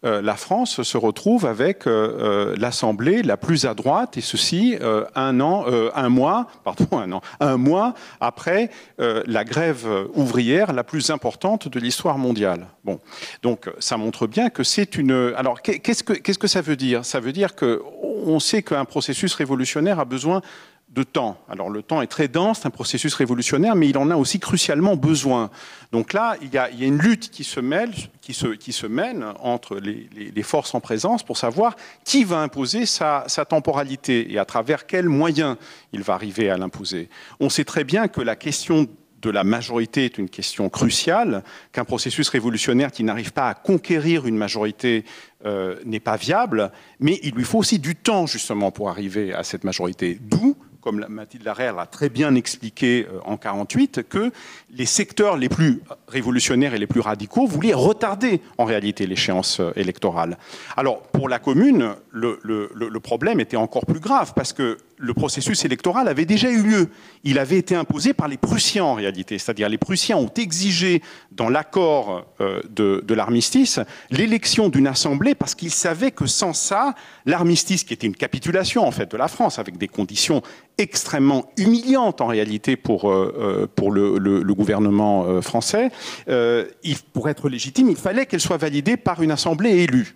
euh, la France se retrouve avec euh, euh, l'Assemblée la plus à droite, et ceci un an, un mois, pardon, un an, un mois après la grève ouvrière la plus importante de l'histoire mondiale. Bon, donc ça montre bien que c'est une. Alors qu'est-ce que qu'est-ce que ça veut dire? Ça veut dire que on sait qu'un processus révolutionnaire a besoin de temps. Alors le temps est très dense, c'est un processus révolutionnaire, mais il en a aussi crucialement besoin. Donc là, il y a, une lutte qui se, mène entre les, forces en présence pour savoir qui va imposer sa, temporalité et à travers quels moyens il va arriver à l'imposer. On sait très bien que la question de la majorité est une question cruciale, qu'un processus révolutionnaire qui n'arrive pas à conquérir une majorité euh, n'est pas viable, mais il lui faut aussi du temps justement pour arriver à cette majorité. D'où comme Mathilde Larère l'a très bien expliqué euh, en 48, que les secteurs les plus révolutionnaires et les plus radicaux voulaient retarder en réalité l'échéance euh, électorale. Alors pour la commune, le, le, problème était encore plus grave parce que le processus électoral avait déjà eu lieu. Il avait été imposé par les Prussiens en réalité, c'est-à-dire les Prussiens ont exigé dans l'accord euh, de, de l'armistice l'élection d'une assemblée parce qu'ils savaient que sans ça, l'armistice, qui était une capitulation en fait de la France avec des conditions extrêmement humiliantes en réalité pour, euh, euh, le, gouvernement français, il, pour être légitime, il fallait qu'elle soit validée par une assemblée élue.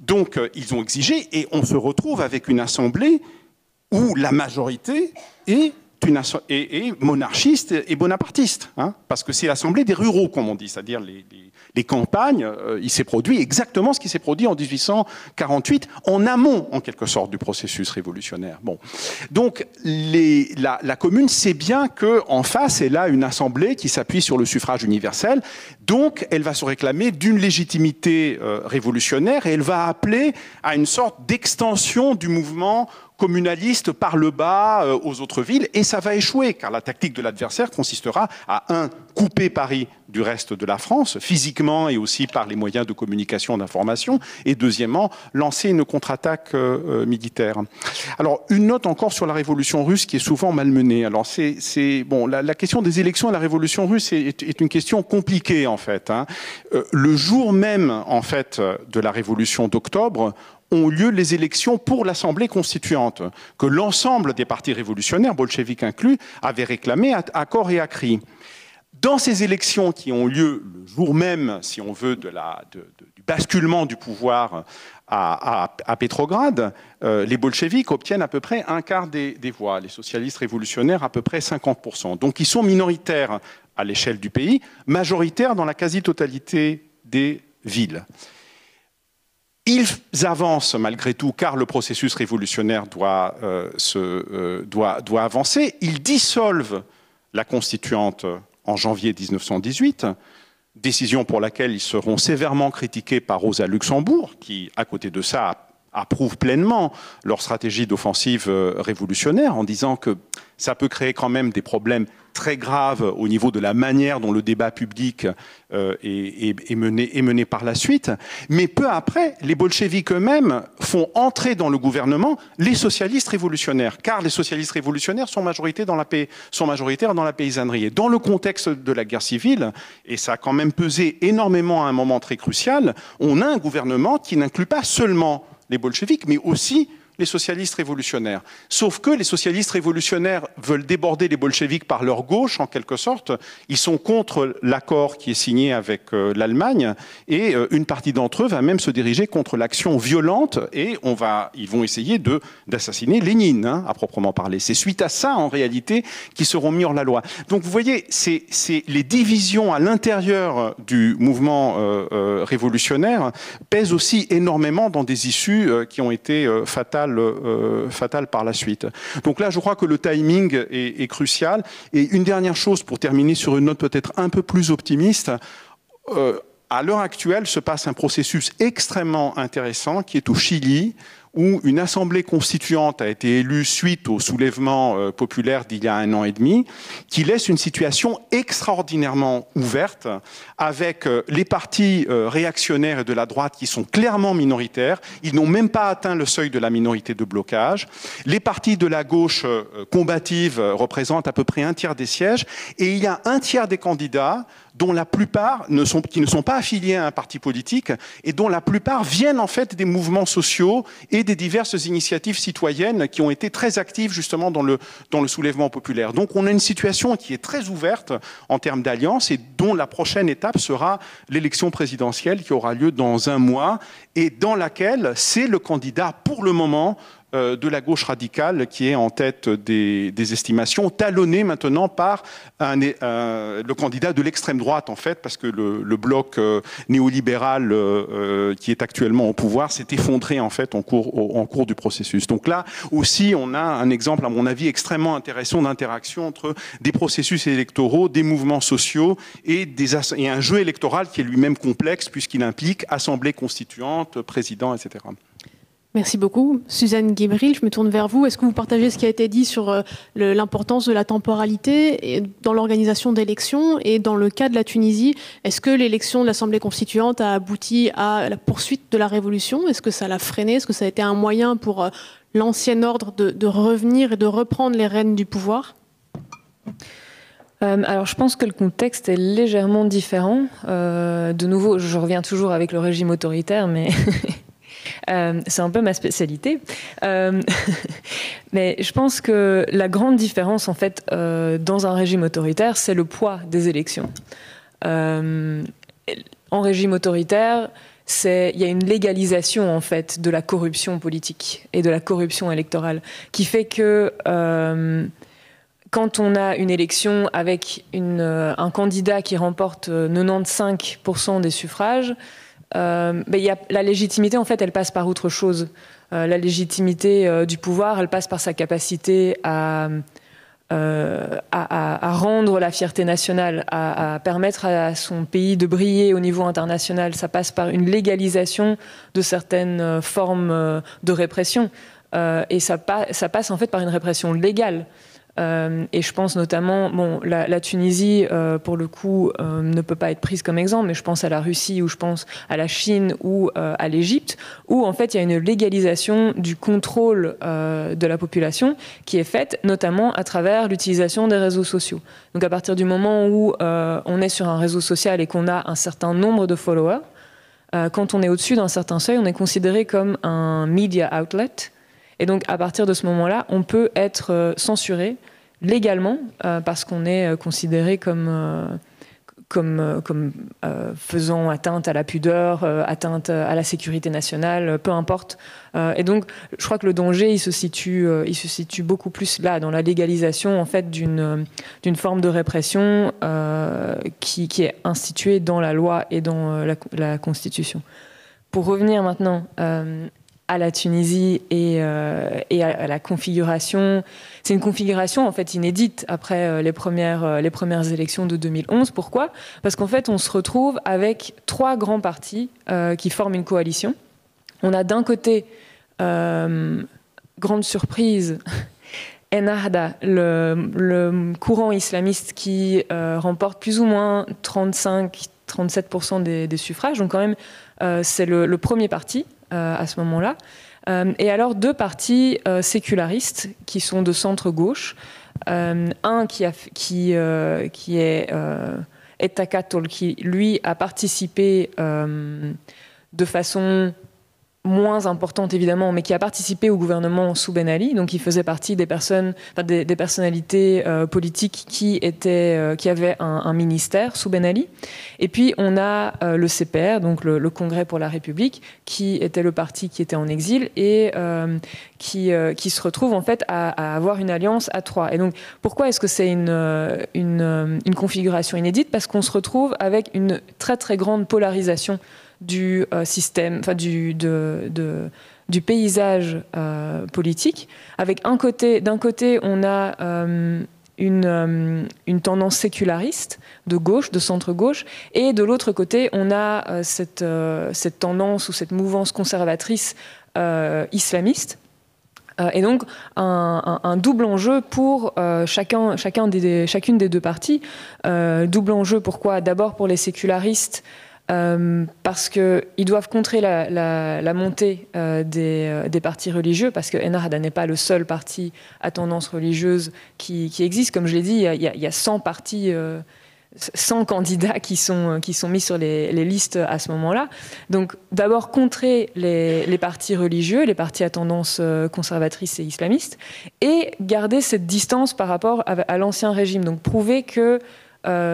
Donc ils ont exigé et on se retrouve avec une assemblée où la majorité est, monarchiste et bonapartiste, hein, parce que c'est l'assemblée des ruraux, comme on dit, c'est-à-dire les, campagnes. Euh, il s'est produit exactement ce qui s'est produit en 1848, en amont, en quelque sorte, du processus révolutionnaire. Bon, donc la, commune sait bien qu'en face, elle a une assemblée qui s'appuie sur le suffrage universel, donc elle va se réclamer d'une légitimité euh, révolutionnaire et elle va appeler à une sorte d'extension du mouvement communaliste par le bas euh, aux autres villes, et ça va échouer, car la tactique de l'adversaire consistera à, un, couper Paris du reste de la France, physiquement et aussi par les moyens de communication d'information, et deuxièmement, lancer une contre-attaque euh, euh, militaire. Alors, une note encore sur la révolution russe qui est souvent malmenée. Alors, c'est bon, la, question des élections à la révolution russe est, une question compliquée en fait. Hein. le jour même en fait de la révolution d'octobre, ont lieu les élections pour l'Assemblée constituante, que l'ensemble des partis révolutionnaires, bolcheviques inclus, avaient réclamé à, corps et à cri. Dans ces élections qui ont lieu le jour même, si on veut, du basculement du pouvoir à, à, Pétrograd, euh, les bolcheviks obtiennent à peu près un quart des, des, voix, les socialistes révolutionnaires à peu près 50%. Donc ils sont minoritaires à l'échelle du pays, majoritaires dans la quasi-totalité des villes. Ils avancent malgré tout, car le processus révolutionnaire doit, euh, euh, doit, doit avancer. Ils dissolvent la constituante en janvier 1918, décision pour laquelle ils seront sévèrement critiqués par Rosa Luxembourg, qui, à côté de ça, approuve pleinement leur stratégie d'offensive euh, révolutionnaire en disant que ça peut créer quand même des problèmes très graves au niveau de la manière dont le débat public euh, est, mené, par la suite. Mais peu après, les bolcheviks eux-mêmes font entrer dans le gouvernement les socialistes révolutionnaires, car les socialistes révolutionnaires sont, sont majoritaires dans la paysannerie. Et dans le contexte de la guerre civile, et ça a quand même pesé énormément à un moment très crucial, on a un gouvernement qui n'inclut pas seulement les bolcheviks, mais aussi les socialistes révolutionnaires. Sauf que les socialistes révolutionnaires veulent déborder les bolcheviks par leur gauche, en quelque sorte. Ils sont contre l'accord qui est signé avec euh, l'Allemagne, et euh, une partie d'entre eux va même se diriger contre l'action violente, et ils vont essayer d'assassiner Lénine, hein, à proprement parler. C'est suite à ça, en réalité, qu'ils seront mis hors la loi. Donc vous voyez, c'est les divisions à l'intérieur du mouvement euh, révolutionnaire pèsent aussi énormément dans des issues qui ont été fatales euh, fatale, par la suite. Donc là, je crois que le timing est, crucial. Et une dernière chose pour terminer sur une note peut-être un peu plus optimiste. Euh, à l'heure actuelle se passe un processus extrêmement intéressant qui est au Chili, où une assemblée constituante a été élue suite au soulèvement euh, populaire d'il y a un an et demi, qui laisse une situation extraordinairement ouverte, avec euh, les partis euh, réactionnaires et de la droite qui sont clairement minoritaires. Ils n'ont même pas atteint le seuil de la minorité de blocage. Les partis de la gauche combative représentent à peu près un tiers des sièges, et il y a un tiers des candidats dont la plupart ne sont, qui ne sont pas affiliés à un parti politique et dont la plupart viennent en fait des mouvements sociaux et des diverses initiatives citoyennes qui ont été très actives justement dans le, dans le soulèvement populaire. Donc on a une situation qui est très ouverte en termes d'alliance et dont la prochaine étape sera l'élection présidentielle qui aura lieu dans un mois et dans laquelle c'est le candidat pour le moment de la gauche radicale qui est en tête des, estimations, talonné maintenant par le candidat de l'extrême droite, en fait, parce que le, bloc euh, néolibéral euh, qui est actuellement au pouvoir s'est effondré, en fait, en cours, du processus. Donc là aussi, on a un exemple, à mon avis, extrêmement intéressant d'interaction entre des processus électoraux, des mouvements sociaux et, et un jeu électoral qui est lui-même complexe, puisqu'il implique assemblée constituante, président, etc. Merci beaucoup. Suzanne Guébril, je me tourne vers vous. Est-ce que vous partagez ce qui a été dit sur euh, l'importance de la temporalité dans l'organisation d'élections Et dans le cas de la Tunisie, est-ce que l'élection de l'Assemblée constituante a abouti à la poursuite de la révolution? Est-ce que ça l'a freiné Est-ce que ça a été un moyen pour euh, l'ancien ordre de, revenir et de reprendre les rênes du pouvoir? Euh, alors je pense que le contexte est légèrement différent. de nouveau, je reviens toujours avec le régime autoritaire, mais Euh, c'est un peu ma spécialité. Euh, mais je pense que la grande différence, en fait, euh, dans un régime autoritaire, c'est le poids des élections. en régime autoritaire, il y a une légalisation en fait de la corruption politique et de la corruption électorale qui fait que quand on a une élection avec un candidat qui remporte 95% des suffrages, euh, a, la légitimité, en fait, elle passe par autre chose. Euh, la légitimité euh, du pouvoir, elle passe par sa capacité à, rendre la fierté nationale, à, permettre à son pays de briller au niveau international. Ça passe par une légalisation de certaines formes de répression. et ça, passe en fait par une répression légale. Euh, et je pense notamment, bon, la, Tunisie, euh, pour le coup, euh, ne peut pas être prise comme exemple, mais je pense à la Russie ou je pense à la Chine ou à l'Égypte, où en fait il y a une légalisation du contrôle de la population qui est faite notamment à travers l'utilisation des réseaux sociaux. Donc à partir du moment où on est sur un réseau social et qu'on a un certain nombre de followers, quand on est au-dessus d'un certain seuil, on est considéré comme un media outlet et donc, à partir de ce moment-là, on peut être euh, censuré légalement euh, parce qu'on est euh, considéré comme, comme, faisant atteinte à la pudeur, atteinte à la sécurité nationale, peu importe. et donc, je crois que le danger, il se situe, il se situe beaucoup plus là, dans la légalisation en fait d'une forme de répression qui, est instituée dans la loi et dans la Constitution. Pour revenir maintenant à la Tunisie et, euh, à, la configuration. C'est une configuration en fait inédite après euh, les, premières, euh, les premières élections de 2011. Pourquoi? Parce qu'en fait, on se retrouve avec trois grands partis qui forment une coalition. On a d'un côté, grande surprise, Ennahda, le, courant islamiste qui remporte plus ou moins 35-37% des, des, suffrages. Donc quand même, c'est le, premier parti à ce moment-là. Euh, et alors deux partis euh, sécularistes qui sont de centre-gauche. un qui, qui, qui est Etakatol, qui lui a participé de façon moins importante évidemment, mais qui a participé au gouvernement sous Ben Ali, donc il faisait partie des personnes, des, personnalités euh, politiques qui étaient, euh, qui avaient un, ministère sous Ben Ali. Et puis on a euh, le CPR, donc le, Congrès pour la République, qui était le parti qui était en exil et qui, qui se retrouve en fait à, avoir une alliance à trois. Et donc pourquoi est-ce que c'est une, une, une configuration inédite? Parce qu'on se retrouve avec une très très grande polarisation du euh, système, enfin du, du paysage euh, politique. Avec un côté, d'un côté, on a euh, une, une, tendance séculariste de gauche, de centre-gauche, et de l'autre côté, on a cette, cette tendance ou cette mouvance conservatrice islamiste. et donc un, double enjeu pour chacun, chacun des, chacune des deux parties. double enjeu pourquoi? D'abord pour les sécularistes euh, parce qu'ils doivent contrer la, montée euh, euh, des, partis religieux, parce que Ennahda n'est pas le seul parti à tendance religieuse qui, existe. Comme je l'ai dit, il y, a, 100 partis, 100 candidats qui sont mis sur les, listes à ce moment-là. Donc d'abord contrer les, partis religieux, les partis à tendance conservatrice et islamiste, et garder cette distance par rapport à l'ancien régime. Donc prouver que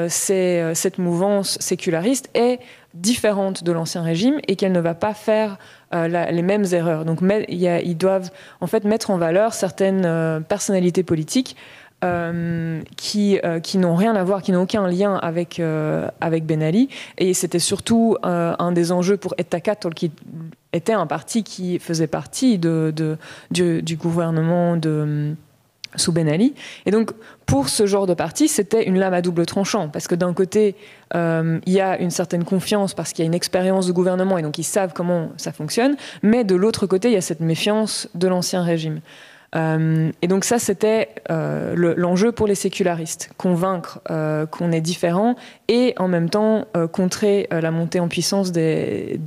cette mouvance séculariste est différente de l'ancien régime et qu'elle ne va pas faire euh, les mêmes erreurs. Donc ils doivent en fait mettre en valeur certaines euh, personnalités politiques euh, qui, qui n'ont rien à voir, qui n'ont aucun lien avec, avec Ben Ali. Et c'était surtout un des enjeux pour Ettakatol, qui était un parti qui faisait partie du, gouvernement de sous Ben Ali. Et donc, pour ce genre de parti, c'était une lame à double tranchant, parce que d'un côté, euh, il y a une certaine confiance parce qu'il y a une expérience de gouvernement et donc ils savent comment ça fonctionne, mais de l'autre côté, il y a cette méfiance de l'ancien régime. Euh, et donc ça, c'était euh, l'enjeu pour les sécularistes, convaincre qu'on est différent et en même temps contrer la montée en puissance des,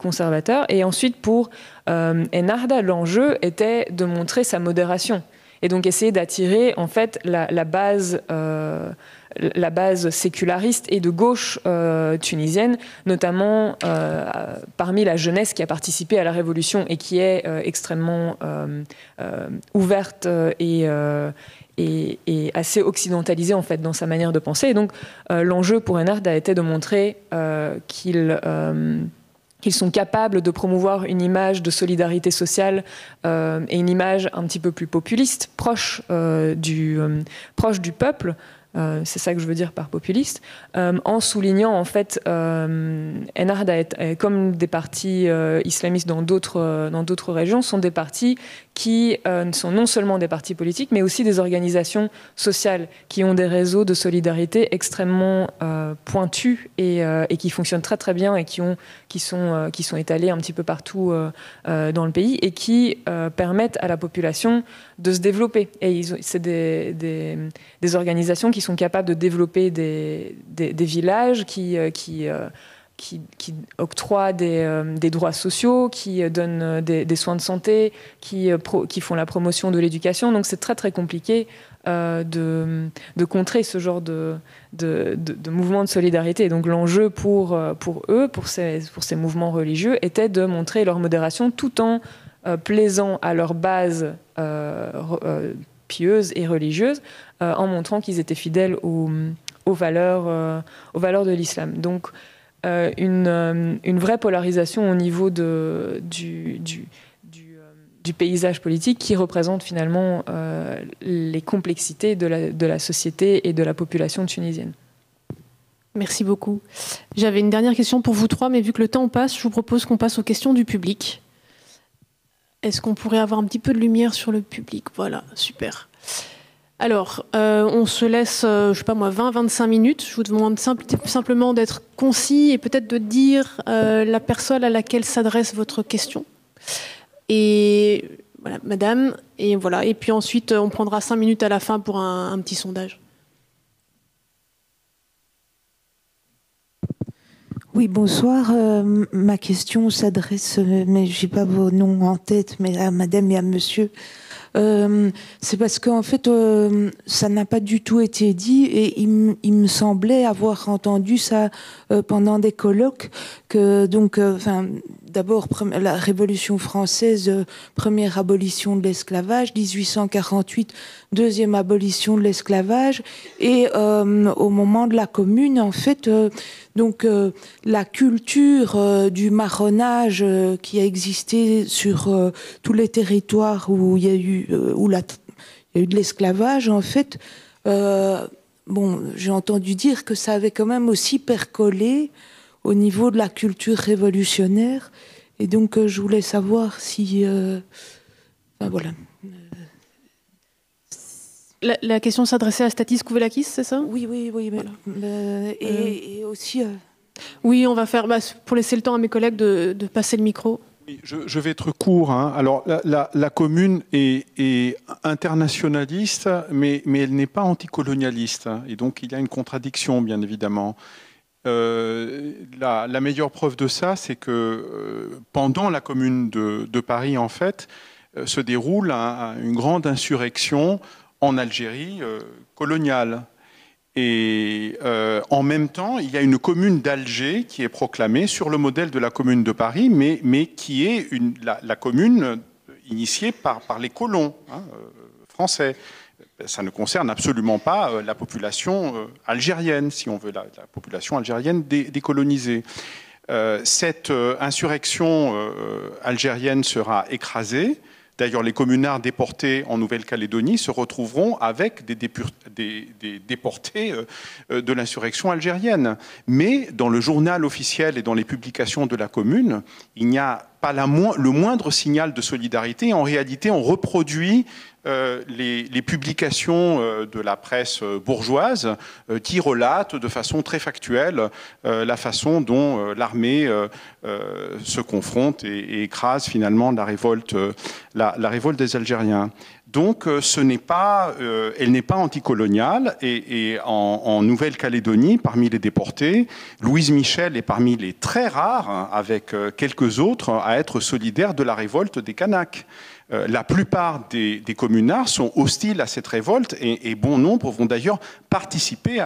conservateurs. Et ensuite, pour Enarda, l'enjeu était de montrer sa modération et donc essayer d'attirer en fait la, base euh, la base séculariste et de gauche euh, tunisienne, notamment euh, parmi la jeunesse qui a participé à la révolution et qui est extrêmement ouverte et, et, assez occidentalisée en fait dans sa manière de penser. Et donc l'enjeu pour Enard a été de montrer qu'il qu'ils sont capables de promouvoir une image de solidarité sociale euh, et une image un petit peu plus populiste, proche, euh, du, euh, proche du peuple, c'est ça que je veux dire par populiste, en soulignant en fait Ennahda, comme des partis islamistes dans d'autres dans d'autres régions, sont des partis qui sont non seulement des partis politiques, mais aussi des organisations sociales qui ont des réseaux de solidarité extrêmement pointus et, et, qui fonctionnent très très bien et qui qui sont étalés un petit peu partout dans le pays et qui permettent à la population de se développer. Et c'est des, organisations qui sont capables de développer des, villages qui, euh, euh, qui, qui, octroient des, euh, droits sociaux, qui donnent des, soins de santé, qui, font la promotion de l'éducation. Donc c'est très très compliqué de, contrer ce genre de, mouvement de solidarité. donc l'enjeu pour, eux, pour ces, mouvements religieux, était de montrer leur modération tout en plaisant à leur base pieuses et religieuses, euh, en montrant qu'ils étaient fidèles aux, valeurs, euh, aux valeurs de l'islam. Donc, euh, une, une, vraie polarisation au niveau de, du, paysage politique qui représente finalement les complexités de la société et de la population tunisienne. Merci beaucoup. J'avais une dernière question pour vous trois, mais vu que le temps passe, je vous propose qu'on passe aux questions du public. Est-ce qu'on pourrait avoir un petit peu de lumière sur le public? Voilà, super. Alors, euh, on se laisse, euh, je sais pas moi, 20-25 minutes. Je vous demande simplement d'être concis et peut-être de dire euh, la personne à laquelle s'adresse votre question. Et voilà, madame. Et voilà. Et puis ensuite, on prendra 5 minutes à la fin pour un, petit sondage. Oui, bonsoir. ma question s'adresse, mais j'ai pas vos noms en tête, mais à madame et à monsieur. Euh, c'est parce qu'en fait, euh, ça n'a pas du tout été dit et il, me semblait avoir entendu ça euh, pendant des colloques que donc, d'abord la Révolution française, première abolition de l'esclavage, 1848, deuxième abolition de l'esclavage, et au moment de la Commune, en fait, donc la culture du marronnage qui a existé sur tous les territoires où il y a eu où il y a eu de l'esclavage, en fait bon, j'ai entendu dire que ça avait quand même aussi percolé au niveau de la culture révolutionnaire. Et donc, euh, je voulais savoir si. Euh, voilà. La, question s'adressait à Statis Kouvelakis, c'est ça? Oui, oui, oui. Euh, et, aussi. Oui, on va faire. Bah, pour laisser le temps à mes collègues de passer le micro. Je, vais être court. Hein. Alors, la, commune est, internationaliste, mais, elle n'est pas anticolonialiste. Hein. Et donc, il y a une contradiction, bien évidemment. Euh, la, meilleure preuve de ça, c'est que euh, pendant la commune de, Paris, en fait, euh, se déroule une grande insurrection en Algérie coloniale. Et en même temps, il y a une commune d'Alger qui est proclamée sur le modèle de la commune de Paris, mais, mais qui est la, commune initiée par, les colons hein, français. Ça ne concerne absolument pas euh, la population algérienne, si on veut, la, population algérienne décolonisée. cette insurrection algérienne sera écrasée D'ailleurs, les communards déportés en Nouvelle-Calédonie se retrouveront avec des, déportés euh, euh, de l'insurrection algérienne. Mais dans le journal officiel et dans les publications de la commune, il n'y a pas le moindre signal de solidarité. En réalité, on reproduit euh, les, publications euh, de la presse euh, bourgeoise qui relatent de façon très factuelle la façon dont l'armée se confronte et, écrase finalement la révolte, la, révolte des Algériens. Donc, elle n'est pas anticoloniale. Et, en, en Nouvelle-Calédonie, parmi les déportés, Louise Michel est parmi les très rares, hein, avec quelques autres, à être solidaire de la révolte des Kanaks. Euh, la plupart des, communards sont hostiles à cette révolte et, bon nombre vont d'ailleurs participer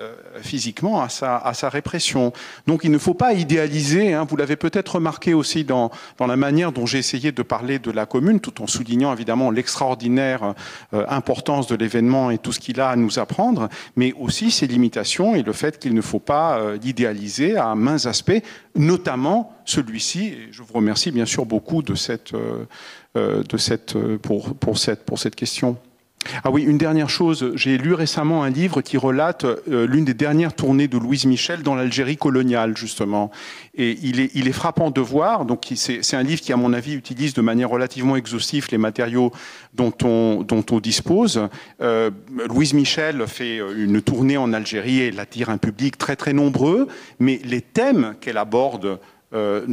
euh, physiquement à sa, répression. Donc il ne faut pas idéaliser, hein. vous l'avez peut-être remarqué aussi dans, la manière dont j'ai essayé de parler de la commune, tout en soulignant évidemment l'extraordinaire euh, importance de l'événement et tout ce qu'il a à nous apprendre, mais aussi ses limitations et le fait qu'il ne faut pas l'idéaliser à mains aspects, notamment celui-ci. Et je vous remercie bien sûr beaucoup de cette de cette, euh, pour, pour, cette, pour cette question. Ah oui, une dernière chose, j'ai lu récemment un livre qui relate euh, l'une des dernières tournées de Louise Michel dans l'Algérie coloniale, justement. Et il est, il est frappant de voir, donc c'est un livre qui, à mon avis, utilise de manière relativement exhaustive les matériaux dont on, dont on dispose. Louise Michel fait une tournée en Algérie et elle attire un public très très nombreux, mais les thèmes qu'elle aborde euh,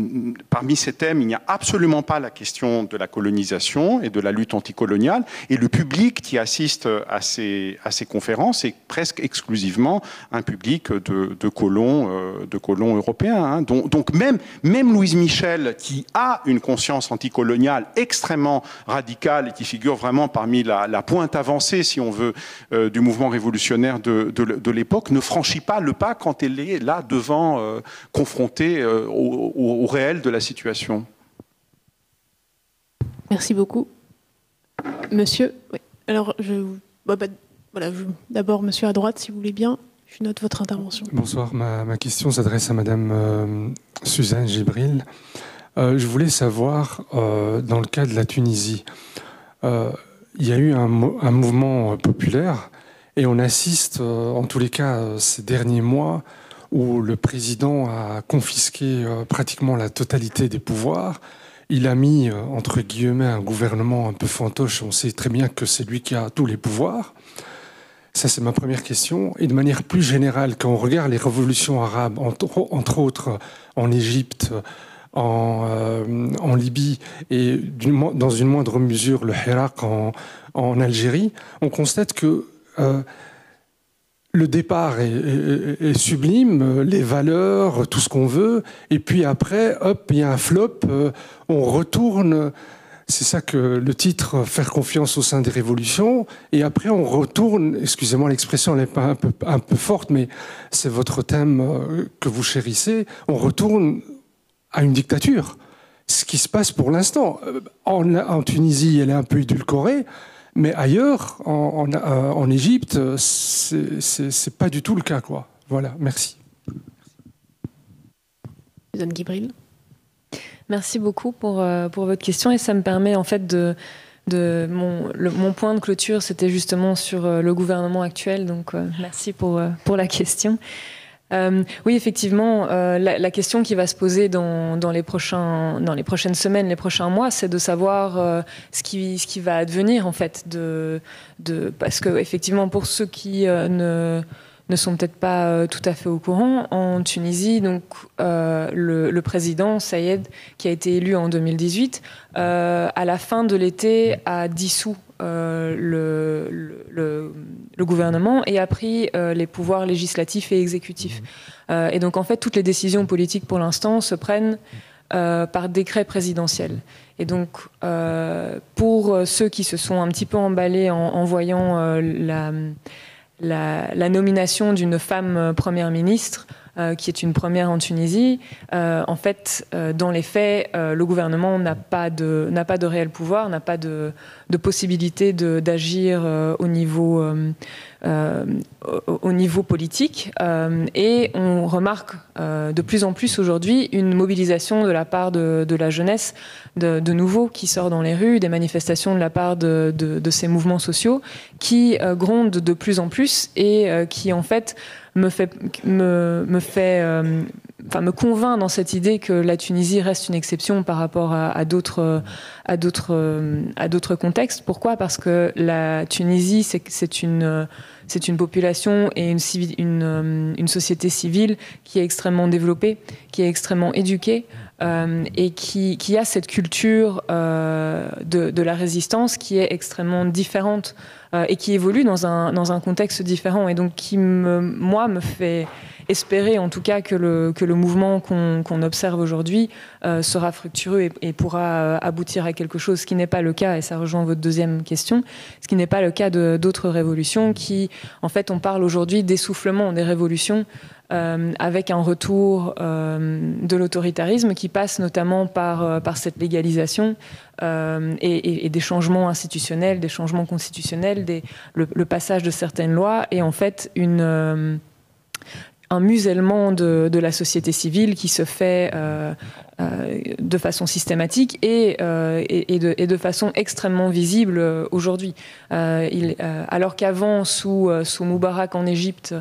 parmi ces thèmes, il n'y a absolument pas la question de la colonisation et de la lutte anticoloniale. Et le public qui assiste à ces, à ces conférences est presque exclusivement un public de, colons, euh, de colons européens. Hein. Donc, même, même Louise Michel, qui a une conscience anticoloniale extrêmement radicale et qui figure vraiment parmi la, pointe avancée, si on veut, euh, du mouvement révolutionnaire de, de, l'époque, ne franchit pas le pas quand elle est là devant, confrontée au au, réel de la situation. Merci beaucoup. Monsieur, alors je, bah, bah, voilà, d'abord monsieur à droite, si vous voulez bien, je note votre intervention. Bonsoir, ma, question s'adresse à madame euh, Suzanne Gibril. Euh, je voulais savoir, euh, dans le cas de la Tunisie, il y a eu un, un, mouvement populaire et on assiste, en tous les cas ces derniers mois, où le président a confisqué euh, pratiquement la totalité des pouvoirs. Il a mis, euh, entre guillemets, un gouvernement un peu fantoche. On sait très bien que c'est lui qui a tous les pouvoirs. Ça, c'est ma première question. Et de manière plus générale, quand on regarde les révolutions arabes, entre, autres en Égypte, en, euh, en, Libye et dans une moindre mesure le Hirak en Algérie, on constate que le départ est, sublime, les valeurs, tout ce qu'on veut, et puis après, hop, il y a un flop, euh, on retourne. C'est ça que le titre Faire confiance au sein des révolutions. Et après, on retourne, excusez-moi l'expression, elle n'est pas un peu, forte, mais c'est votre thème euh, que vous chérissez, on retourne à une dictature. ce qui se passe pour l'instant. En, en, Tunisie, elle est un peu édulcorée, mais ailleurs, en, en, en Égypte, c'est pas du tout le cas. Quoi. Voilà, merci. Suzanne Guibril. Merci beaucoup pour, euh, pour votre question et ça me permet en fait de, de mon, mon point de clôture, c'était justement sur euh, le gouvernement actuel. Donc euh, merci pour, pour la question. Euh, oui, effectivement, euh, la, question qui va se poser dans, les prochaines semaines, les prochains mois, c'est de savoir euh, ce, qui, va advenir en fait, parce que effectivement, pour ceux qui ne sont peut-être pas tout à fait au courant. En Tunisie, donc, le, le, président Sayed, qui a été élu en 2018, euh, à la fin de l'été, a dissous euh, le, le, le, gouvernement et a pris euh, les pouvoirs législatifs et exécutifs. Euh, et donc, en fait, toutes les décisions politiques, pour l'instant, se prennent par décret présidentiel. Et donc, pour ceux qui se sont un petit peu emballés en, en voyant la la, la nomination d'une femme première ministre, euh, qui est une première en Tunisie. Euh, en fait, euh, dans les faits, le gouvernement n'a pas de n'a pas de réel pouvoir, n'a pas de, de possibilité d'agir au niveau au niveau politique. et on remarque de plus en plus aujourd'hui une mobilisation de la part de, de la jeunesse, de, de, nouveau qui sort dans les rues, des manifestations de la part de, de ces mouvements sociaux qui grondent de plus en plus et qui en fait me fait, me, me fait euh, enfin, me convainc dans cette idée que la Tunisie reste une exception par rapport à, à d'autres à d'autres à d'autres contextes. Pourquoi? Parce que la Tunisie, c'est une c'est une population et une, une, une société civile qui est extrêmement développée, qui est extrêmement éduquée. Euh, et qui, qui, a cette culture euh, de, de, la résistance qui est extrêmement différente euh, et qui évolue dans un, dans un contexte différent et donc qui, me, moi, me fait espérer en tout cas que le, que le mouvement qu'on qu observe aujourd'hui euh, sera fructueux et, et pourra euh, aboutir à quelque chose, ce qui n'est pas le cas, et ça rejoint votre deuxième question, ce qui n'est pas le cas d'autres révolutions qui, en fait, on parle aujourd'hui d'essoufflement des révolutions euh, avec un retour euh, de l'autoritarisme qui passe notamment par, euh, par cette légalisation euh, et, et, et, des changements institutionnels, des changements constitutionnels, des, le, le, passage de certaines lois et en fait une euh, un musellement de, de, la société civile qui se fait euh, euh, de façon systématique et, euh, et, de, et, de, façon extrêmement visible euh, aujourd'hui. Euh, alors qu'avant, sous, sous Moubarak en Égypte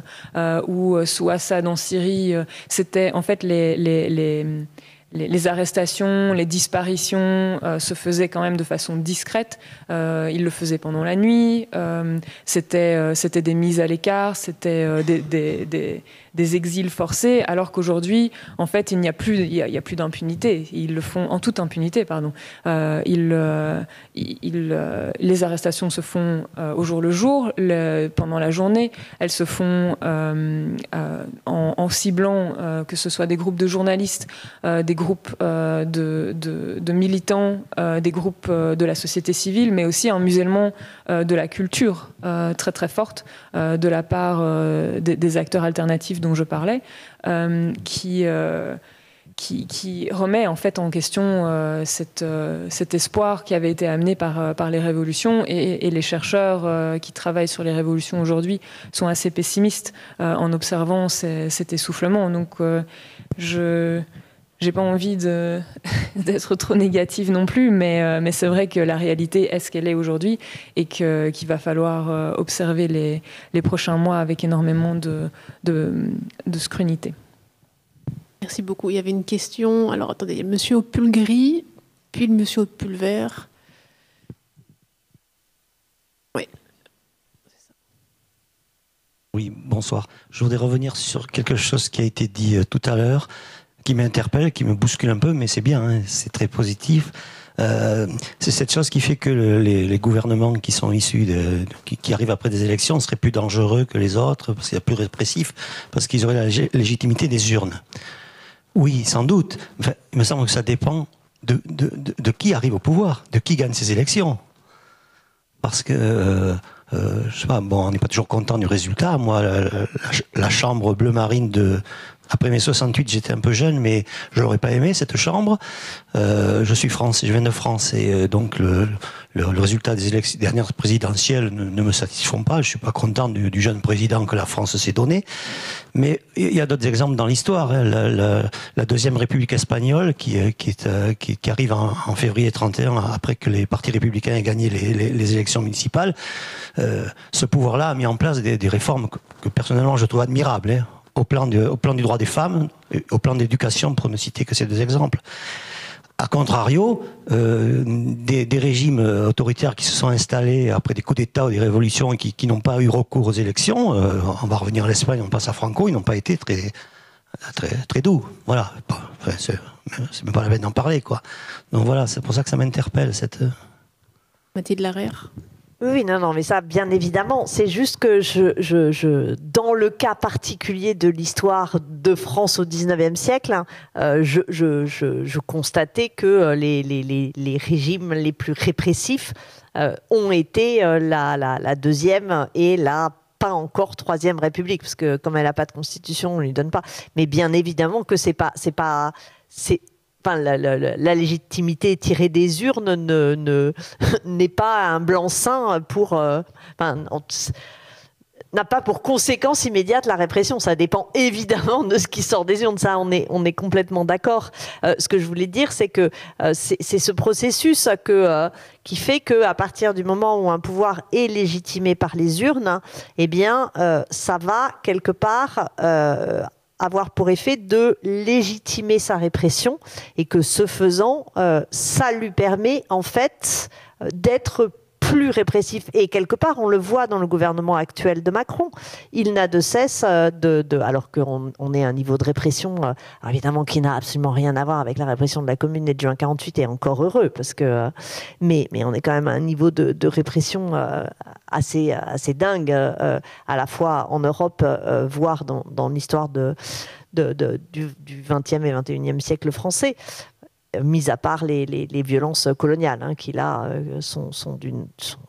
ou sous Assad en Syrie, c'était en fait les, les, les les, les, arrestations, les disparitions euh, se faisaient quand même de façon discrète. Euh, ils le faisaient pendant la nuit. Euh, c'était c'était des mises à l'écart, c'était des, des, des, des exils forcés, alors qu'aujourd'hui, en fait, il n'y a plus, il a, plus d'impunité. Ils le font en toute impunité, pardon. Euh, euh, euh, les arrestations se font au jour le jour, pendant la journée. Elles se font en, ciblant que ce soit des groupes de journalistes, des groupes de, militants, des groupes de la société civile, mais aussi un musulman de la culture très très forte de la part des acteurs alternatifs dont je parlais, euh, qui, euh, qui, qui, remet en fait en question euh, cet espoir qui avait été amené par, les révolutions et, les chercheurs qui travaillent sur les révolutions aujourd'hui sont assez pessimistes en observant cet essoufflement. Donc je j'ai pas envie d'être trop négative non plus, mais, euh, mais c'est vrai que la réalité est ce qu'elle est aujourd'hui et qu'il qu va falloir euh, observer les, les, prochains mois avec énormément de, de, de scrunité. Merci beaucoup. Il y avait une question. Alors attendez, il y a monsieur au pull gris, puis le monsieur au pull vert. Oui. Oui, bonsoir. Je voudrais revenir sur quelque chose qui a été dit euh, tout à l'heure qui m'interpelle, qui me bouscule un peu, mais c'est bien, hein, c'est très positif. Euh, c'est cette chose qui fait que le, les, gouvernements qui sont issus, qui, arrivent après des élections, seraient plus dangereux que les autres, parce qu'il y a plus répressif, parce qu'ils auraient la légitimité des urnes. Oui, sans doute. Il me semble que ça dépend de, qui arrive au pouvoir, de qui gagne ces élections. Parce que, euh, euh, je sais pas, bon, on n'est pas toujours content du résultat. Moi, la, la, la chambre bleu marine de, après mes 68, j'étais un peu jeune, mais je l'aurais pas aimé cette chambre. Euh, je suis français, je viens de France et euh, donc le, le, résultat des élections dernières présidentielles ne, ne, me satisfont pas. Je suis pas content du, du jeune président que la France s'est donné. Mais il y a d'autres exemples dans l'histoire. Hein. La, la, la, deuxième République espagnole qui, euh, euh, qui, qui arrive en, en, février 31 après que les partis républicains aient gagné les, les, les élections municipales. Euh, ce pouvoir-là a mis en place des, des réformes que, que, personnellement je trouve admirables. Hein au plan, de, du droit des femmes, au plan d'éducation, pour ne citer que ces deux exemples. A contrario, euh, des, régimes autoritaires qui se sont installés après des coups d'État ou des révolutions et qui, n'ont pas eu recours aux élections, euh, on va revenir à l'Espagne, on passe à Franco, ils n'ont pas été très, doux. Voilà. C'est même pas la peine d'en parler, quoi. Donc voilà, c'est pour ça que ça m'interpelle, cette... Mathilde Larrière oui, non, non, mais ça, bien évidemment. C'est juste que dans le cas particulier de l'histoire de France au XIXe siècle, euh, je, constatais que les, les, régimes les plus répressifs euh, ont été euh, la, la, deuxième et la pas encore troisième république, parce que comme elle n'a pas de constitution, on lui donne pas. Mais bien évidemment que c'est pas, c'est pas, c'est Enfin, la, légitimité tirée des urnes ne, ne, n'est pas un blanc-seing pour. Euh, n'a pas pour conséquence immédiate la répression. Ça dépend évidemment de ce qui sort des urnes. Ça, on est, complètement d'accord. Euh, ce que je voulais dire, c'est que euh, c'est, ce processus qui fait que, à partir du moment où un pouvoir est légitimé par les urnes, eh bien, ça va quelque part avoir pour effet de légitimer sa répression et que ce faisant, euh, ça lui permet en fait euh, d'être plus répressif. Et quelque part, on le voit dans le gouvernement actuel de Macron. Il n'a de cesse euh, de, alors qu'on on est à un niveau de répression, euh, évidemment, qui n'a absolument rien à voir avec la répression de la Commune de juin 48, et encore heureux, parce que, euh, mais, mais on est quand même à un niveau de, répression assez, assez dingue, à la fois en Europe, voire dans, l'histoire de, de, de, du, 20e et 21e siècle français mis à part les, les, violences coloniales, hein, qui là euh, sont, sont,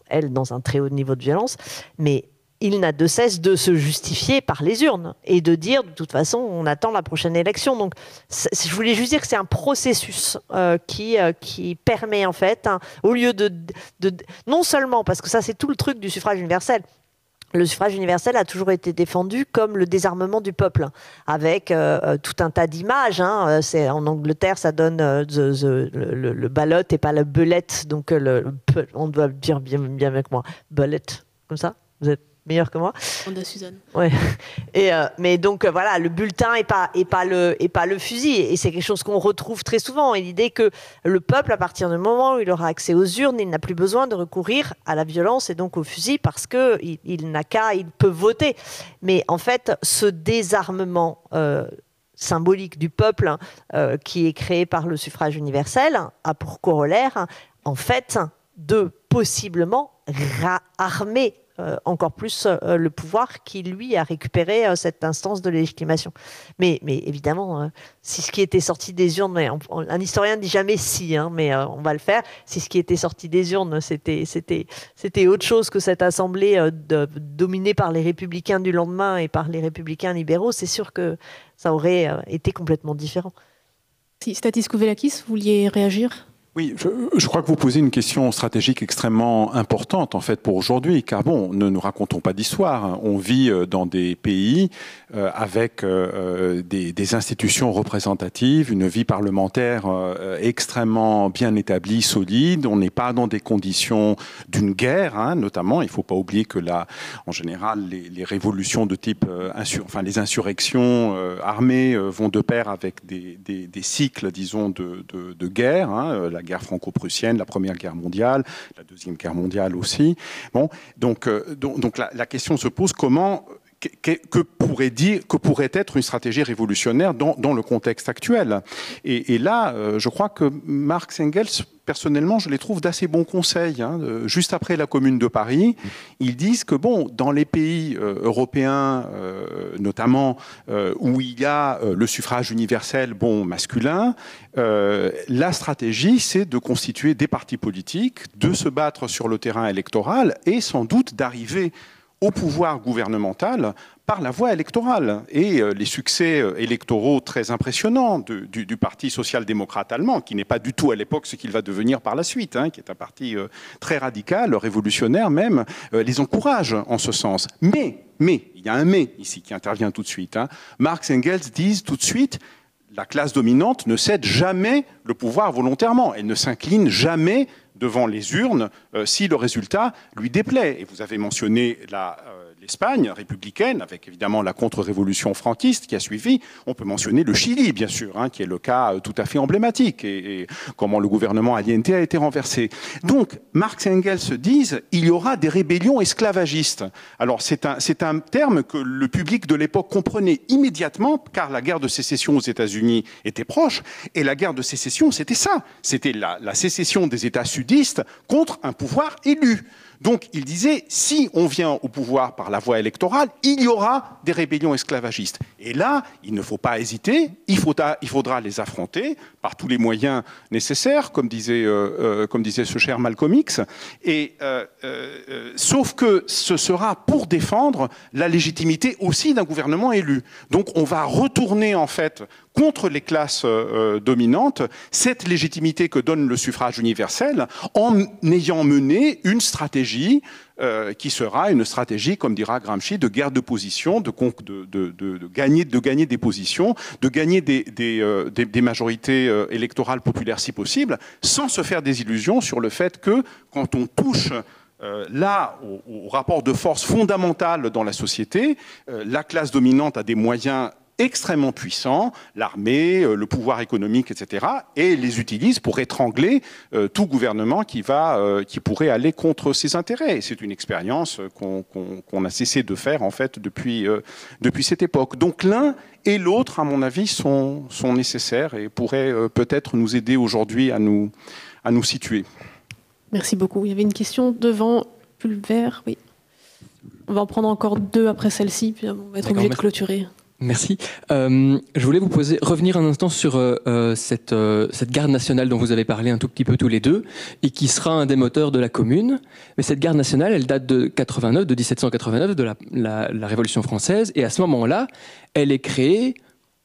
elles, dans un très haut niveau de violence. Mais il n'a de cesse de se justifier par les urnes et de dire, de toute façon, on attend la prochaine élection. Donc, je voulais juste dire que c'est un processus euh, qui, euh, qui permet, en fait, hein, au lieu de, de, de. Non seulement, parce que ça, c'est tout le truc du suffrage universel, le suffrage universel a toujours été défendu comme le désarmement du peuple, avec euh, tout un tas d'images. Hein. C'est en Angleterre, ça donne euh, le, ballot et pas la belette, donc euh, le, on doit dire bien, bien avec moi, bullet, comme ça? Vous êtes meilleur que moi. On a Suzanne. Ouais. Et euh, mais donc euh, voilà, le bulletin et pas et pas le et pas le fusil. Et c'est quelque chose qu'on retrouve très souvent. Et l'idée que le peuple, à partir du moment où il aura accès aux urnes, il n'a plus besoin de recourir à la violence et donc au fusil parce que il, n'a qu'à, il peut voter. Mais en fait, ce désarmement euh, symbolique du peuple euh, qui est créé par le suffrage universel a pour corollaire, en fait, de possiblement armer encore plus euh, le pouvoir qui, lui, a récupéré euh, cette instance de légitimation. Mais, mais évidemment, si ce qui était sorti des urnes, un historien ne dit jamais si, hein, mais on va le faire, si ce qui était sorti des urnes, c'était, c'était, c'était autre chose que cette assemblée dominée par les républicains du lendemain et par les républicains libéraux, c'est sûr que ça aurait été complètement différent. Si Statis Kouvelakis, vous vouliez réagir? Oui, je, crois que vous posez une question stratégique extrêmement importante en fait pour aujourd'hui, car bon, ne nous racontons pas d'histoire. On vit euh, dans des pays euh, avec euh, des, institutions représentatives, une vie parlementaire extrêmement bien établie, solide. On n'est pas dans des conditions d'une guerre, hein, notamment. Il ne faut pas oublier que là, en général, les, révolutions de type, enfin les insurrections armées vont de pair avec des, cycles, disons, de guerre. Hein, la guerre franco-prussienne, la première guerre mondiale, la deuxième guerre mondiale aussi. Bon, donc, euh, donc, donc la, question se pose comment que, pourrait dire, que pourrait être une stratégie révolutionnaire dans, le contexte actuel? Et, et là, euh, je crois que Marx Engels, personnellement, je les trouve d'assez bons conseils. Hein. Juste après la Commune de Paris, ils disent que bon, dans les pays euh, européens, euh, notamment euh, où il y a le suffrage universel, bon, masculin, la stratégie, c'est de constituer des partis politiques, de se battre sur le terrain électoral et sans doute d'arriver au pouvoir gouvernemental par la voie électorale. Et euh, les succès euh, électoraux très impressionnants du, Parti social-démocrate allemand, qui n'est pas du tout à l'époque ce qu'il va devenir par la suite, hein, qui est un parti euh, très radical, révolutionnaire même, les encouragent en ce sens. Mais, mais, il y a un mais ici qui intervient tout de suite. Hein. Marx et Engels disent tout de suite, la classe dominante ne cède jamais le pouvoir volontairement, elle ne s'incline jamais devant les urnes si le résultat lui déplaît. Et vous avez mentionné la, l'Espagne républicaine, avec évidemment la contre-révolution franquiste qui a suivi. On peut mentionner le Chili, bien sûr, hein, qui est le cas euh, tout à fait emblématique, et, comment le gouvernement alienté a été renversé. Donc, Marx et Engels se disent, il y aura des rébellions esclavagistes. Alors, c'est un, un terme que le public de l'époque comprenait immédiatement, car la guerre de sécession aux États-Unis était proche, et la guerre de sécession, c'était ça. C'était la sécession des États sudistes contre un pouvoir élu. Donc il disait, si on vient au pouvoir par la voie électorale, il y aura des rébellions esclavagistes. Et là, il ne faut pas hésiter, il faudra, les affronter par tous les moyens nécessaires, comme disait, euh, euh, ce cher Malcolm X. Et, euh, sauf que ce sera pour défendre la légitimité aussi d'un gouvernement élu. Donc on va retourner en fait contre les classes dominantes cette légitimité que donne le suffrage universel en ayant mené une stratégie euh, qui sera une stratégie, comme dira Gramsci, de guerre de position, de, gagner, de gagner des positions, de gagner des, euh, majorités euh, électorales populaires si possible, sans se faire des illusions sur le fait que quand on touche là, au, rapport de force fondamental dans la société, la classe dominante a des moyens extrêmement puissants, l'armée, euh, le pouvoir économique, etc., et les utilise pour étrangler euh, tout gouvernement qui, va, euh, qui pourrait aller contre ses intérêts. C'est une expérience qu'on a cessé de faire en fait depuis, depuis cette époque. Donc l'un et l'autre, à mon avis, sont, sont nécessaires et pourraient peut-être nous aider aujourd'hui à nous, à nous situer. Merci beaucoup. Il y avait une question devant, Pulver, oui. On va en prendre encore deux après celle-ci, puis on va être obligé de clôturer. Merci. Euh, je voulais vous poser, revenir un instant sur euh, euh, cette, garde nationale dont vous avez parlé un tout petit peu tous les deux, et qui sera un des moteurs de la commune. Mais cette garde nationale, elle date de 89, de 1789, de la Révolution française, et à ce moment-là, elle est créée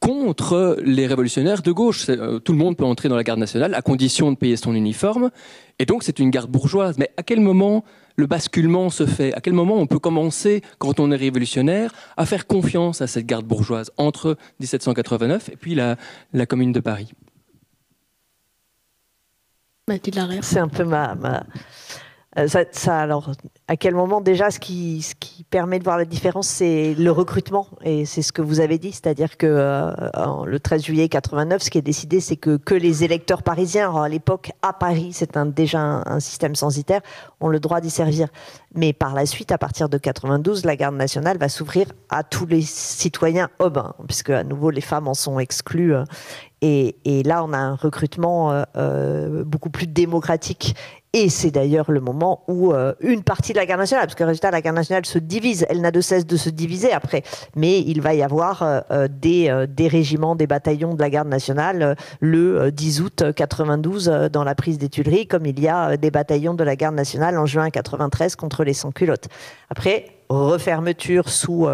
contre les révolutionnaires de gauche. Tout le monde peut entrer dans la garde nationale à condition de payer son uniforme, et donc c'est une garde bourgeoise. Mais à quel moment le basculement se fait? À quel moment on peut commencer, quand on est révolutionnaire, à faire confiance à cette garde bourgeoise entre 1789 et puis la, Commune de Paris? C'est un peu ma, euh, ça, alors, à quel moment déjà, ce qui, permet de voir la différence, c'est le recrutement, et c'est ce que vous avez dit, c'est-à-dire que euh, le 13 juillet 89, ce qui est décidé, c'est que que les électeurs parisiens, à l'époque à Paris, c'est un, déjà un, système censitaire, ont le droit d'y servir. Mais par la suite, à partir de 92, la garde nationale va s'ouvrir à tous les citoyens hommes, puisque à nouveau les femmes en sont exclues. Euh, et, là, on a un recrutement euh, beaucoup plus démocratique et c'est d'ailleurs le moment où euh, une partie de la garde nationale, parce que résultat, la garde nationale se divise, elle n'a de cesse de se diviser après, mais il va y avoir euh, euh, des, des, régiments, des bataillons de la garde nationale le 10 août 92 dans la prise des Tuileries, comme il y a des bataillons de la garde nationale en juin 93 contre les sans-culottes. Après, refermeture sous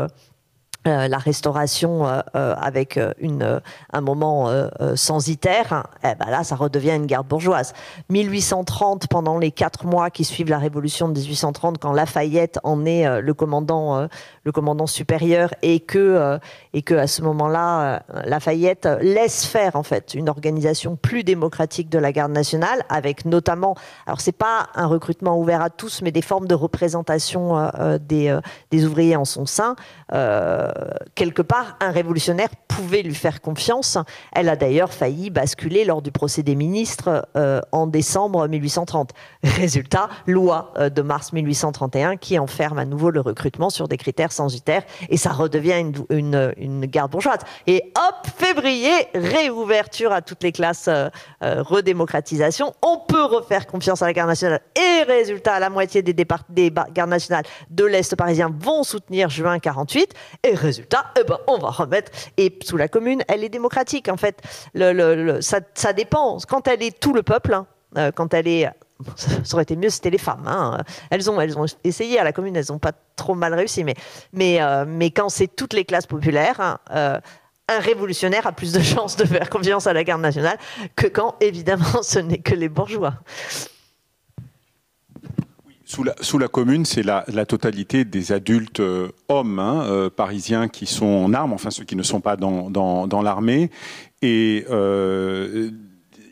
euh, la restauration euh, euh, avec une, un moment censitaire, eh ben là, ça redevient une garde bourgeoise. 1830, pendant les quatre mois qui suivent la Révolution de 1830, quand Lafayette en est le commandant, le commandant supérieur, et que, et que à ce moment-là, Lafayette laisse faire en fait une organisation plus démocratique de la garde nationale, avec notamment, alors c'est pas un recrutement ouvert à tous, mais des formes de représentation des, des ouvriers en son sein. Euh, quelque part, un révolutionnaire pouvait lui faire confiance. Elle a d'ailleurs failli basculer lors du procès des ministres euh, en décembre 1830. Résultat, loi euh, de mars 1831 qui enferme à nouveau le recrutement sur des critères censitaires et ça redevient une, une, garde bourgeoise. Et hop, février, réouverture à toutes les classes, redémocratisation. On peut refaire confiance à la garde nationale et résultat, la moitié des, des gardes nationales de l'Est parisien vont soutenir juin 48 et résultat, eh ben, on va remettre. Et sous la commune, elle est démocratique, en fait. Le, ça, dépend. Quand elle est tout le peuple, hein, euh, quand elle est ça aurait été mieux c'était les femmes. Hein. Elles, ont, elles ont essayé à la commune, elles n'ont pas trop mal réussi, mais, mais, mais quand c'est toutes les classes populaires, hein, un révolutionnaire a plus de chances de faire confiance à la garde nationale que quand, évidemment, ce n'est que les bourgeois. Sous la, commune, c'est la, totalité des adultes euh, hommes hein, euh, parisiens qui sont en armes, enfin ceux qui ne sont pas dans, dans, l'armée. Et euh,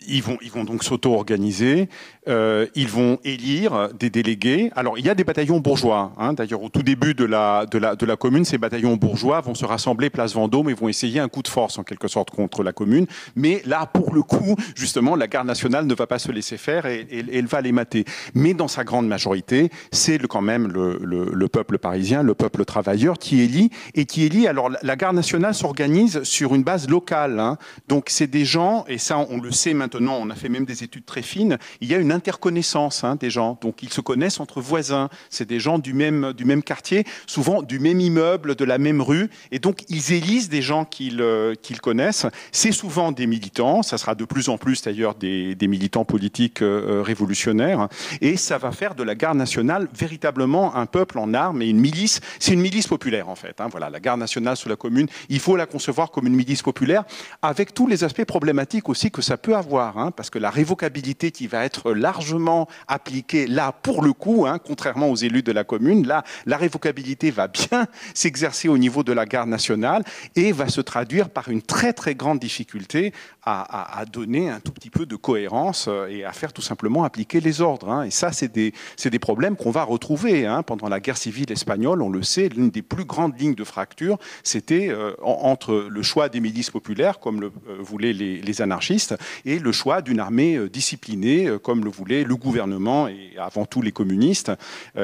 ils, vont, ils vont donc s'auto-organiser. Euh, ils vont élire des délégués. Alors, il y a des bataillons bourgeois. Hein. D'ailleurs, au tout début de la, de, la, de la commune, ces bataillons bourgeois vont se rassembler place Vendôme et vont essayer un coup de force, en quelque sorte, contre la commune. Mais là, pour le coup, justement, la garde nationale ne va pas se laisser faire et, elle va les mater. Mais dans sa grande majorité, c'est quand même le, le, le, peuple parisien, le peuple travailleur qui élit et qui élit. Alors, la garde nationale s'organise sur une base locale. Hein. Donc, c'est des gens, et ça, on le sait maintenant, on a fait même des études très fines, il y a une interconnaissance hein, des gens. Donc ils se connaissent entre voisins. C'est des gens du même, du même quartier, souvent du même immeuble, de la même rue. Et donc ils élisent des gens qu'ils euh, qu'ils connaissent. C'est souvent des militants. Ça sera de plus en plus d'ailleurs des, des, militants politiques euh, révolutionnaires. Et ça va faire de la garde nationale véritablement un peuple en armes et une milice. C'est une milice populaire en fait. Hein. Voilà, la garde nationale sous la commune. Il faut la concevoir comme une milice populaire avec tous les aspects problématiques aussi que ça peut avoir. Hein, parce que la révocabilité qui va être largement appliquée là, pour le coup, hein, contrairement aux élus de la commune, là, la révocabilité va bien s'exercer au niveau de la garde nationale et va se traduire par une très très grande difficulté à, donner un tout petit peu de cohérence euh, et à faire tout simplement appliquer les ordres. Hein. Et ça, c'est des, des, problèmes qu'on va retrouver hein. pendant la guerre civile espagnole. On le sait, l'une des plus grandes lignes de fracture, c'était euh, entre le choix des milices populaires, comme le euh, voulaient les, les, anarchistes, et le choix d'une armée disciplinée, comme le voulait le gouvernement et avant tout les communistes,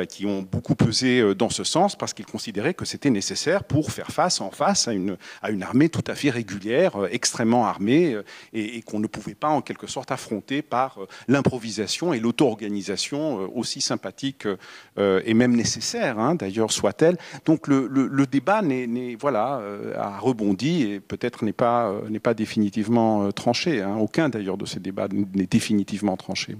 qui ont beaucoup pesé dans ce sens parce qu'ils considéraient que c'était nécessaire pour faire face en face à une, à une armée tout à fait régulière, extrêmement armée et, qu'on ne pouvait pas en quelque sorte affronter par euh, l'improvisation et l'auto-organisation euh, aussi sympathique euh, et même nécessaire, hein, d'ailleurs soit-elle. Donc le, débat n'est, voilà, a rebondi et peut-être n'est pas, pas définitivement tranché. Hein. Aucun d'ailleurs de ces débats n'est définitivement tranché.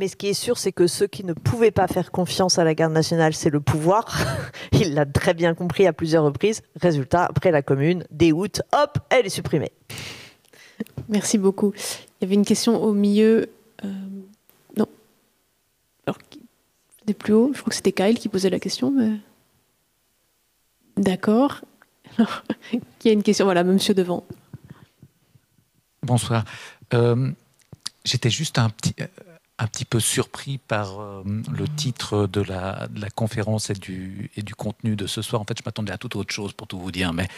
Mais ce qui est sûr, c'est que ceux qui ne pouvaient pas faire confiance à la garde nationale, c'est le pouvoir. Il l'a très bien compris à plusieurs reprises. Résultat, après la commune, déoute, hop, elle est supprimée. Merci beaucoup. Il y avait une question au milieu. Euh, non. Alors, des plus haut. Je crois que c'était Kyle qui posait la question. Mais... D'accord. il y a une question? Voilà, monsieur devant. Bonsoir. Euh, j'étais juste un petit, un petit peu surpris par euh, le titre de la, conférence et du, et contenu de ce soir. En fait, je m'attendais à toute autre chose pour tout vous dire. Mais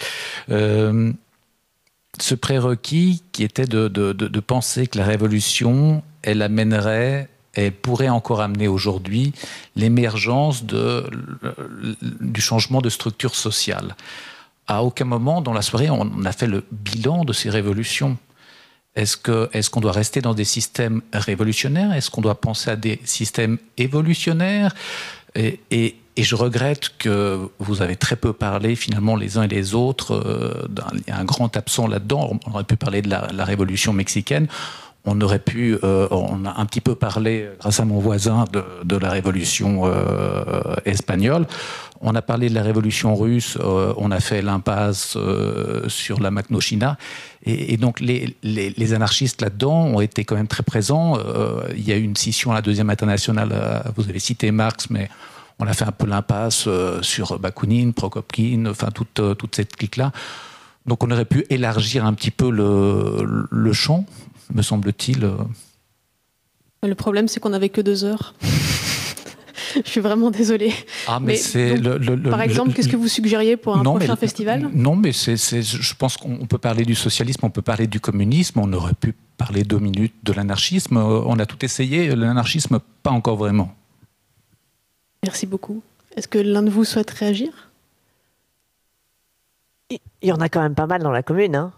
ce prérequis qui était de, penser que la révolution, elle amènerait, elle pourrait encore amener aujourd'hui l'émergence du changement de structure sociale. À aucun moment dans la soirée, on a fait le bilan de ces révolutions. Est-ce qu'on est qu'on doit rester dans des systèmes révolutionnaires? Est-ce qu'on doit penser à des systèmes évolutionnaires? Et, et, et je regrette que vous avez très peu parlé finalement les uns et les autres. Euh, il y a un grand absent là-dedans. On aurait pu parler de la, la révolution mexicaine. On aurait pu, euh, on a un petit peu parlé, grâce à mon voisin, de, de la révolution euh, espagnole. On a parlé de la révolution russe. Euh, on a fait l'impasse euh, sur la Magnochina. Et, et donc les, les, les anarchistes là-dedans ont été quand même très présents. il y a eu une scission à la deuxième internationale. vous avez cité Marx, mais on a fait un peu l'impasse euh, sur Bakounine, Prokopkin, enfin toute, euh, toute cette clique-là. Donc on aurait pu élargir un petit peu le, le champ, me semble-t-il. Le problème, c'est qu'on n'avait que deux heures. Je suis vraiment désolée. Ah, mais, c'est par exemple, qu'est-ce que vous suggériez pour un prochain festival? Non, mais c'est, je pense qu'on peut parler du socialisme, on peut parler du communisme, on aurait pu parler deux minutes de l'anarchisme. On a tout essayé, l'anarchisme, pas encore vraiment. Merci beaucoup. Est-ce que l'un de vous souhaite réagir? Il y en a quand même pas mal dans la commune. Hein.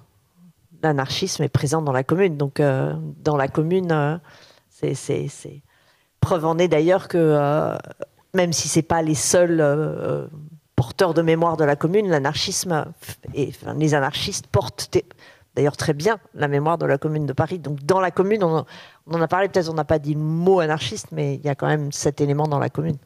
L'anarchisme est présent dans la commune. Donc, euh, dans la commune, euh, c'est preuve en est d'ailleurs que, euh, même si ce n'est pas les seuls porteurs de mémoire de la commune, l'anarchisme et les anarchistes portent d'ailleurs très bien la mémoire de la commune de Paris. Donc dans la commune, on, en a parlé, peut-être on n'a pas dit le mot anarchiste, mais il y a quand même cet élément dans la commune.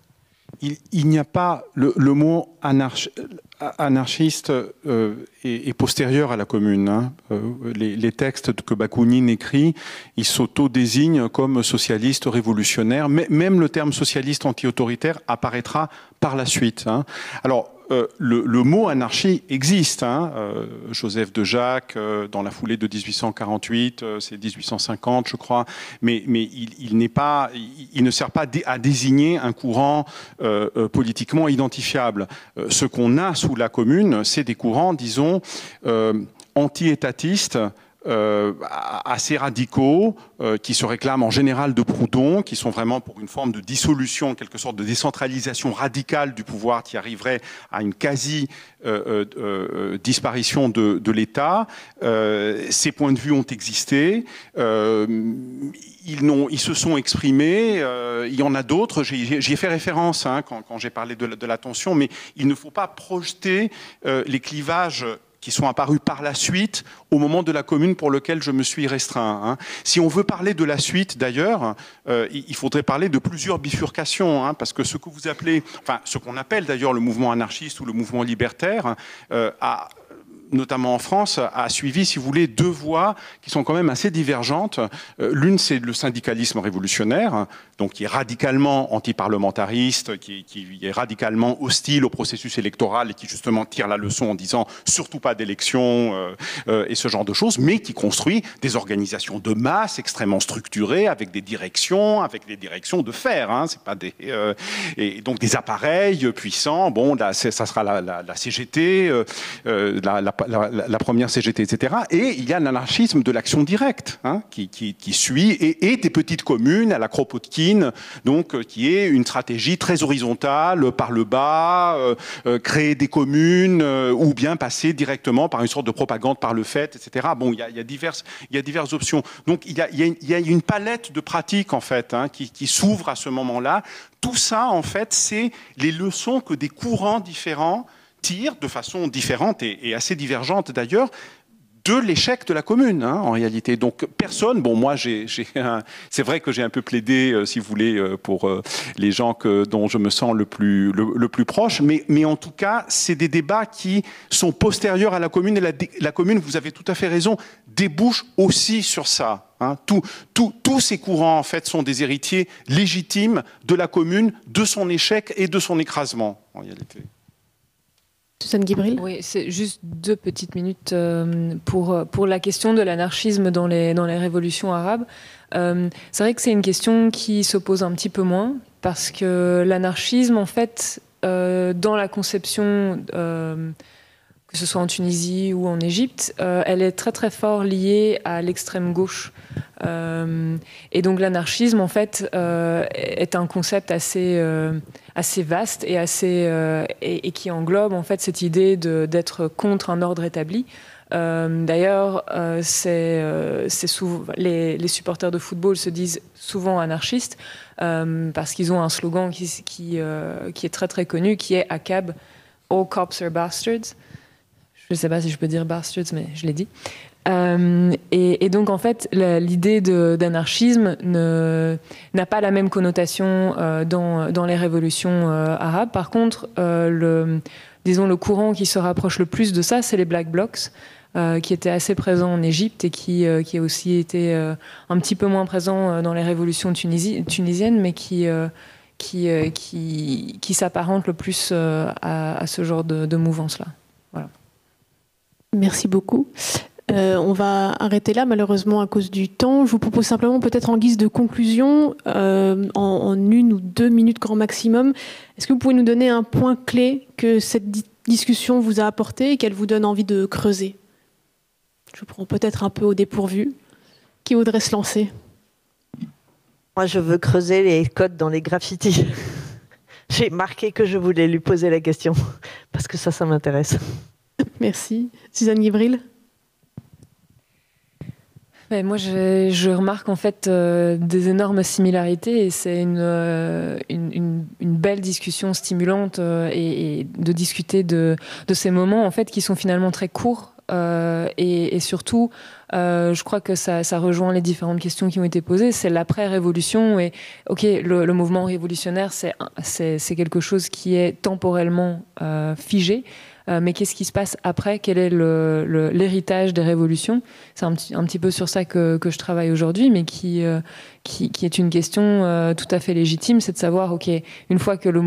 Il, n'y a pas le, mot anarchiste euh, est, postérieur à la commune. Hein. Euh, les, textes que Bakounine écrit, il s'auto-désigne comme socialiste révolutionnaire. Mais même le terme socialiste anti-autoritaire apparaîtra par la suite. Hein. Alors euh, le, mot anarchie existe. Hein. Euh, Joseph de Jacques, euh, dans la foulée de 1848, c'est 1850, je crois, mais, il, il, ne sert pas à désigner un courant politiquement identifiable. ce qu'on a sous la Commune, c'est des courants, disons, anti-étatistes euh, assez radicaux, euh, qui se réclament en général de Proudhon, qui sont vraiment pour une forme de dissolution, quelque sorte de décentralisation radicale du pouvoir, qui arriverait à une quasi euh, disparition de, l'État. ces points de vue ont existé. ils, se sont exprimés. il y en a d'autres. J'y ai fait référence hein, quand, j'ai parlé de, de l'attention, mais il ne faut pas projeter les clivages qui sont apparus par la suite au moment de la commune pour lequel je me suis restreint. Hein. Si on veut parler de la suite, d'ailleurs, euh, il faudrait parler de plusieurs bifurcations, hein, parce que ce que vous appelez, enfin, ce qu'on appelle d'ailleurs le mouvement anarchiste ou le mouvement libertaire, euh, a notamment en France, a suivi, si vous voulez, deux voies qui sont quand même assez divergentes. Euh, l'une, c'est le syndicalisme révolutionnaire, donc qui est radicalement antiparlementariste, qui, qui est radicalement hostile au processus électoral et qui justement tire la leçon en disant surtout pas d'élection euh, euh, et ce genre de choses, mais qui construit des organisations de masse extrêmement structurées avec des directions, avec des directions de fer, hein, c'est pas des et donc des appareils puissants. Bon, là, ça sera la, la, la CGT, la, la la, première CGT, etc. Et il y a l'anarchisme de l'action directe hein, qui, suit et, des petites communes à la Kropotkin, donc euh, qui est une stratégie très horizontale par le bas, euh, euh, créer des communes ou bien passer directement par une sorte de propagande par le fait, etc. Bon, il y a, diverses, y a diverses options. Donc il y a, une palette de pratiques en fait hein, qui, qui s'ouvre à ce moment-là. Tout ça, en fait, c'est les leçons que des courants différents tire de façon différente et, assez divergente d'ailleurs de l'échec de la commune, hein, en réalité. Donc personne, bon moi j'ai, c'est vrai que j'ai un peu plaidé, euh, si vous voulez, euh, pour euh, les gens que, dont je me sens le plus, le, plus proche, mais, en tout cas c'est des débats qui sont postérieurs à la commune et la, commune, vous avez tout à fait raison, débouche aussi sur ça. Hein. tous ces courants en fait sont des héritiers légitimes de la commune, de son échec et de son écrasement en réalité. Suzanne Guibril? Oui, c'est juste deux petites minutes euh, pour, pour la question de l'anarchisme dans les, dans les révolutions arabes. Euh, c'est vrai que c'est une question qui s'oppose un petit peu moins, parce que l'anarchisme, en fait, euh, dans la conception que ce soit en Tunisie ou en Égypte, euh, elle est très très fort liée à l'extrême gauche. Euh, et donc l'anarchisme, en fait, euh, est un concept assez, assez vaste et, assez, et, qui englobe en fait cette idée d'être contre un ordre établi. D'ailleurs, c'est les, les, supporters de football se disent souvent anarchistes parce qu'ils ont un slogan qui, qui, qui, est très très connu, qui est ACAB, All Cops are Bastards. Je ne sais pas si je peux dire bastards, mais je l'ai dit. Euh, et, donc, en fait, l'idée d'anarchisme n'a pas la même connotation euh, dans, les révolutions euh, arabes. Par contre, le, disons, le courant qui se rapproche le plus de ça, c'est les Black Blocs. qui étaient assez présents en Égypte et qui, qui a aussi été un petit peu moins présent dans les révolutions tunisiennes, mais qui, qui, s'apparentent le plus à, ce genre de, de mouvance-là. Merci beaucoup. Euh, on va arrêter là, malheureusement, à cause du temps. Je vous propose simplement, peut-être en guise de conclusion, euh, en, une ou deux minutes grand maximum, est-ce que vous pouvez nous donner un point clé que cette discussion vous a apporté et qu'elle vous donne envie de creuser? Je vous prends peut-être un peu au dépourvu. Qui voudrait se lancer? Moi, je veux creuser les codes dans les graffitis. J'ai marqué que je voulais lui poser la question, parce que ça, ça m'intéresse. Merci. Suzanne Guivril moi, je, remarque en fait euh, des énormes similarités et c'est une, euh, une, belle discussion stimulante euh, et, de discuter de, de, ces moments en fait qui sont finalement très courts et, surtout, je crois que ça, rejoint les différentes questions qui ont été posées. C'est l'après-révolution et ok, le, mouvement révolutionnaire, c'est quelque chose qui est temporellement figé. Euh, mais qu'est-ce qui se passe après? Quel est l'héritage des révolutions? C'est un petit, un petit peu sur ça que, je travaille aujourd'hui, mais qui, euh, qui, est une question euh, tout à fait légitime, c'est de savoir, OK, une fois que le,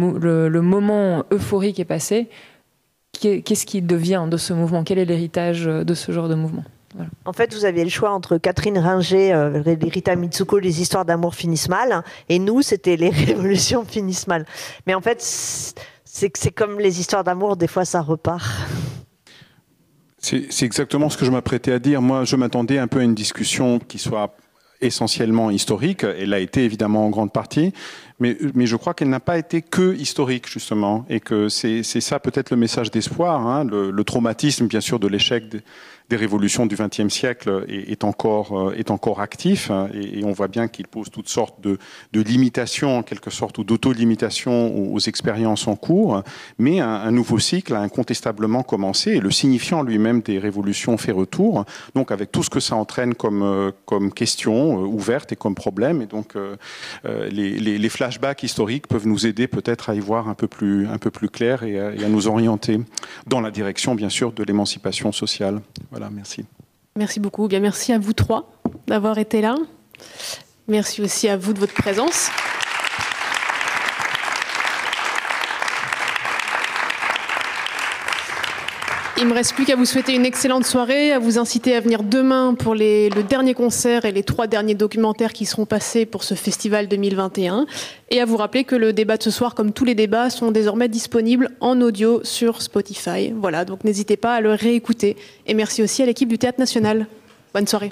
moment euphorique est passé, qu'est-ce qui devient de ce mouvement? Quel est l'héritage de ce genre de mouvement? En fait, vous aviez le choix entre Catherine Ringer, euh, Mitsuko, les histoires d'amour finissent mal, et nous, c'était les révolutions finissent mal. Mais en fait, c'est comme les histoires d'amour, des fois ça repart. C'est exactement ce que je m'apprêtais à dire. Moi, je m'attendais un peu à une discussion qui soit essentiellement historique. Elle a été évidemment en grande partie, mais, je crois qu'elle n'a pas été que historique justement, et que c'est ça peut-être le message d'espoir. Hein, le, traumatisme, bien sûr, de l'échec des révolutions du XXe siècle est, encore, euh, est encore actif hein, et, on voit bien qu'il pose toutes sortes de, limitations en quelque sorte ou d'auto-limitations aux, expériences en cours, mais un, nouveau cycle a incontestablement commencé et le signifiant lui-même des révolutions fait retour, donc avec tout ce que ça entraîne comme, euh, comme question euh, ouverte et comme problème. Et donc les, les, flashbacks historiques peuvent nous aider peut-être à y voir un peu plus, un peu plus clair et à, et à nous orienter dans la direction bien sûr de l'émancipation sociale. Voilà merci. Merci beaucoup. Bien, merci à vous trois d'avoir été là. Merci aussi à vous de votre présence. Il me reste plus qu'à vous souhaiter une excellente soirée, à vous inciter à venir demain pour le dernier concert et les trois derniers documentaires qui seront passés pour ce festival 2021, et à vous rappeler que le débat de ce soir, comme tous les débats, sont désormais disponibles en audio sur Spotify. Voilà, donc n'hésitez pas à le réécouter. Et merci aussi à l'équipe du Théâtre National. Bonne soirée.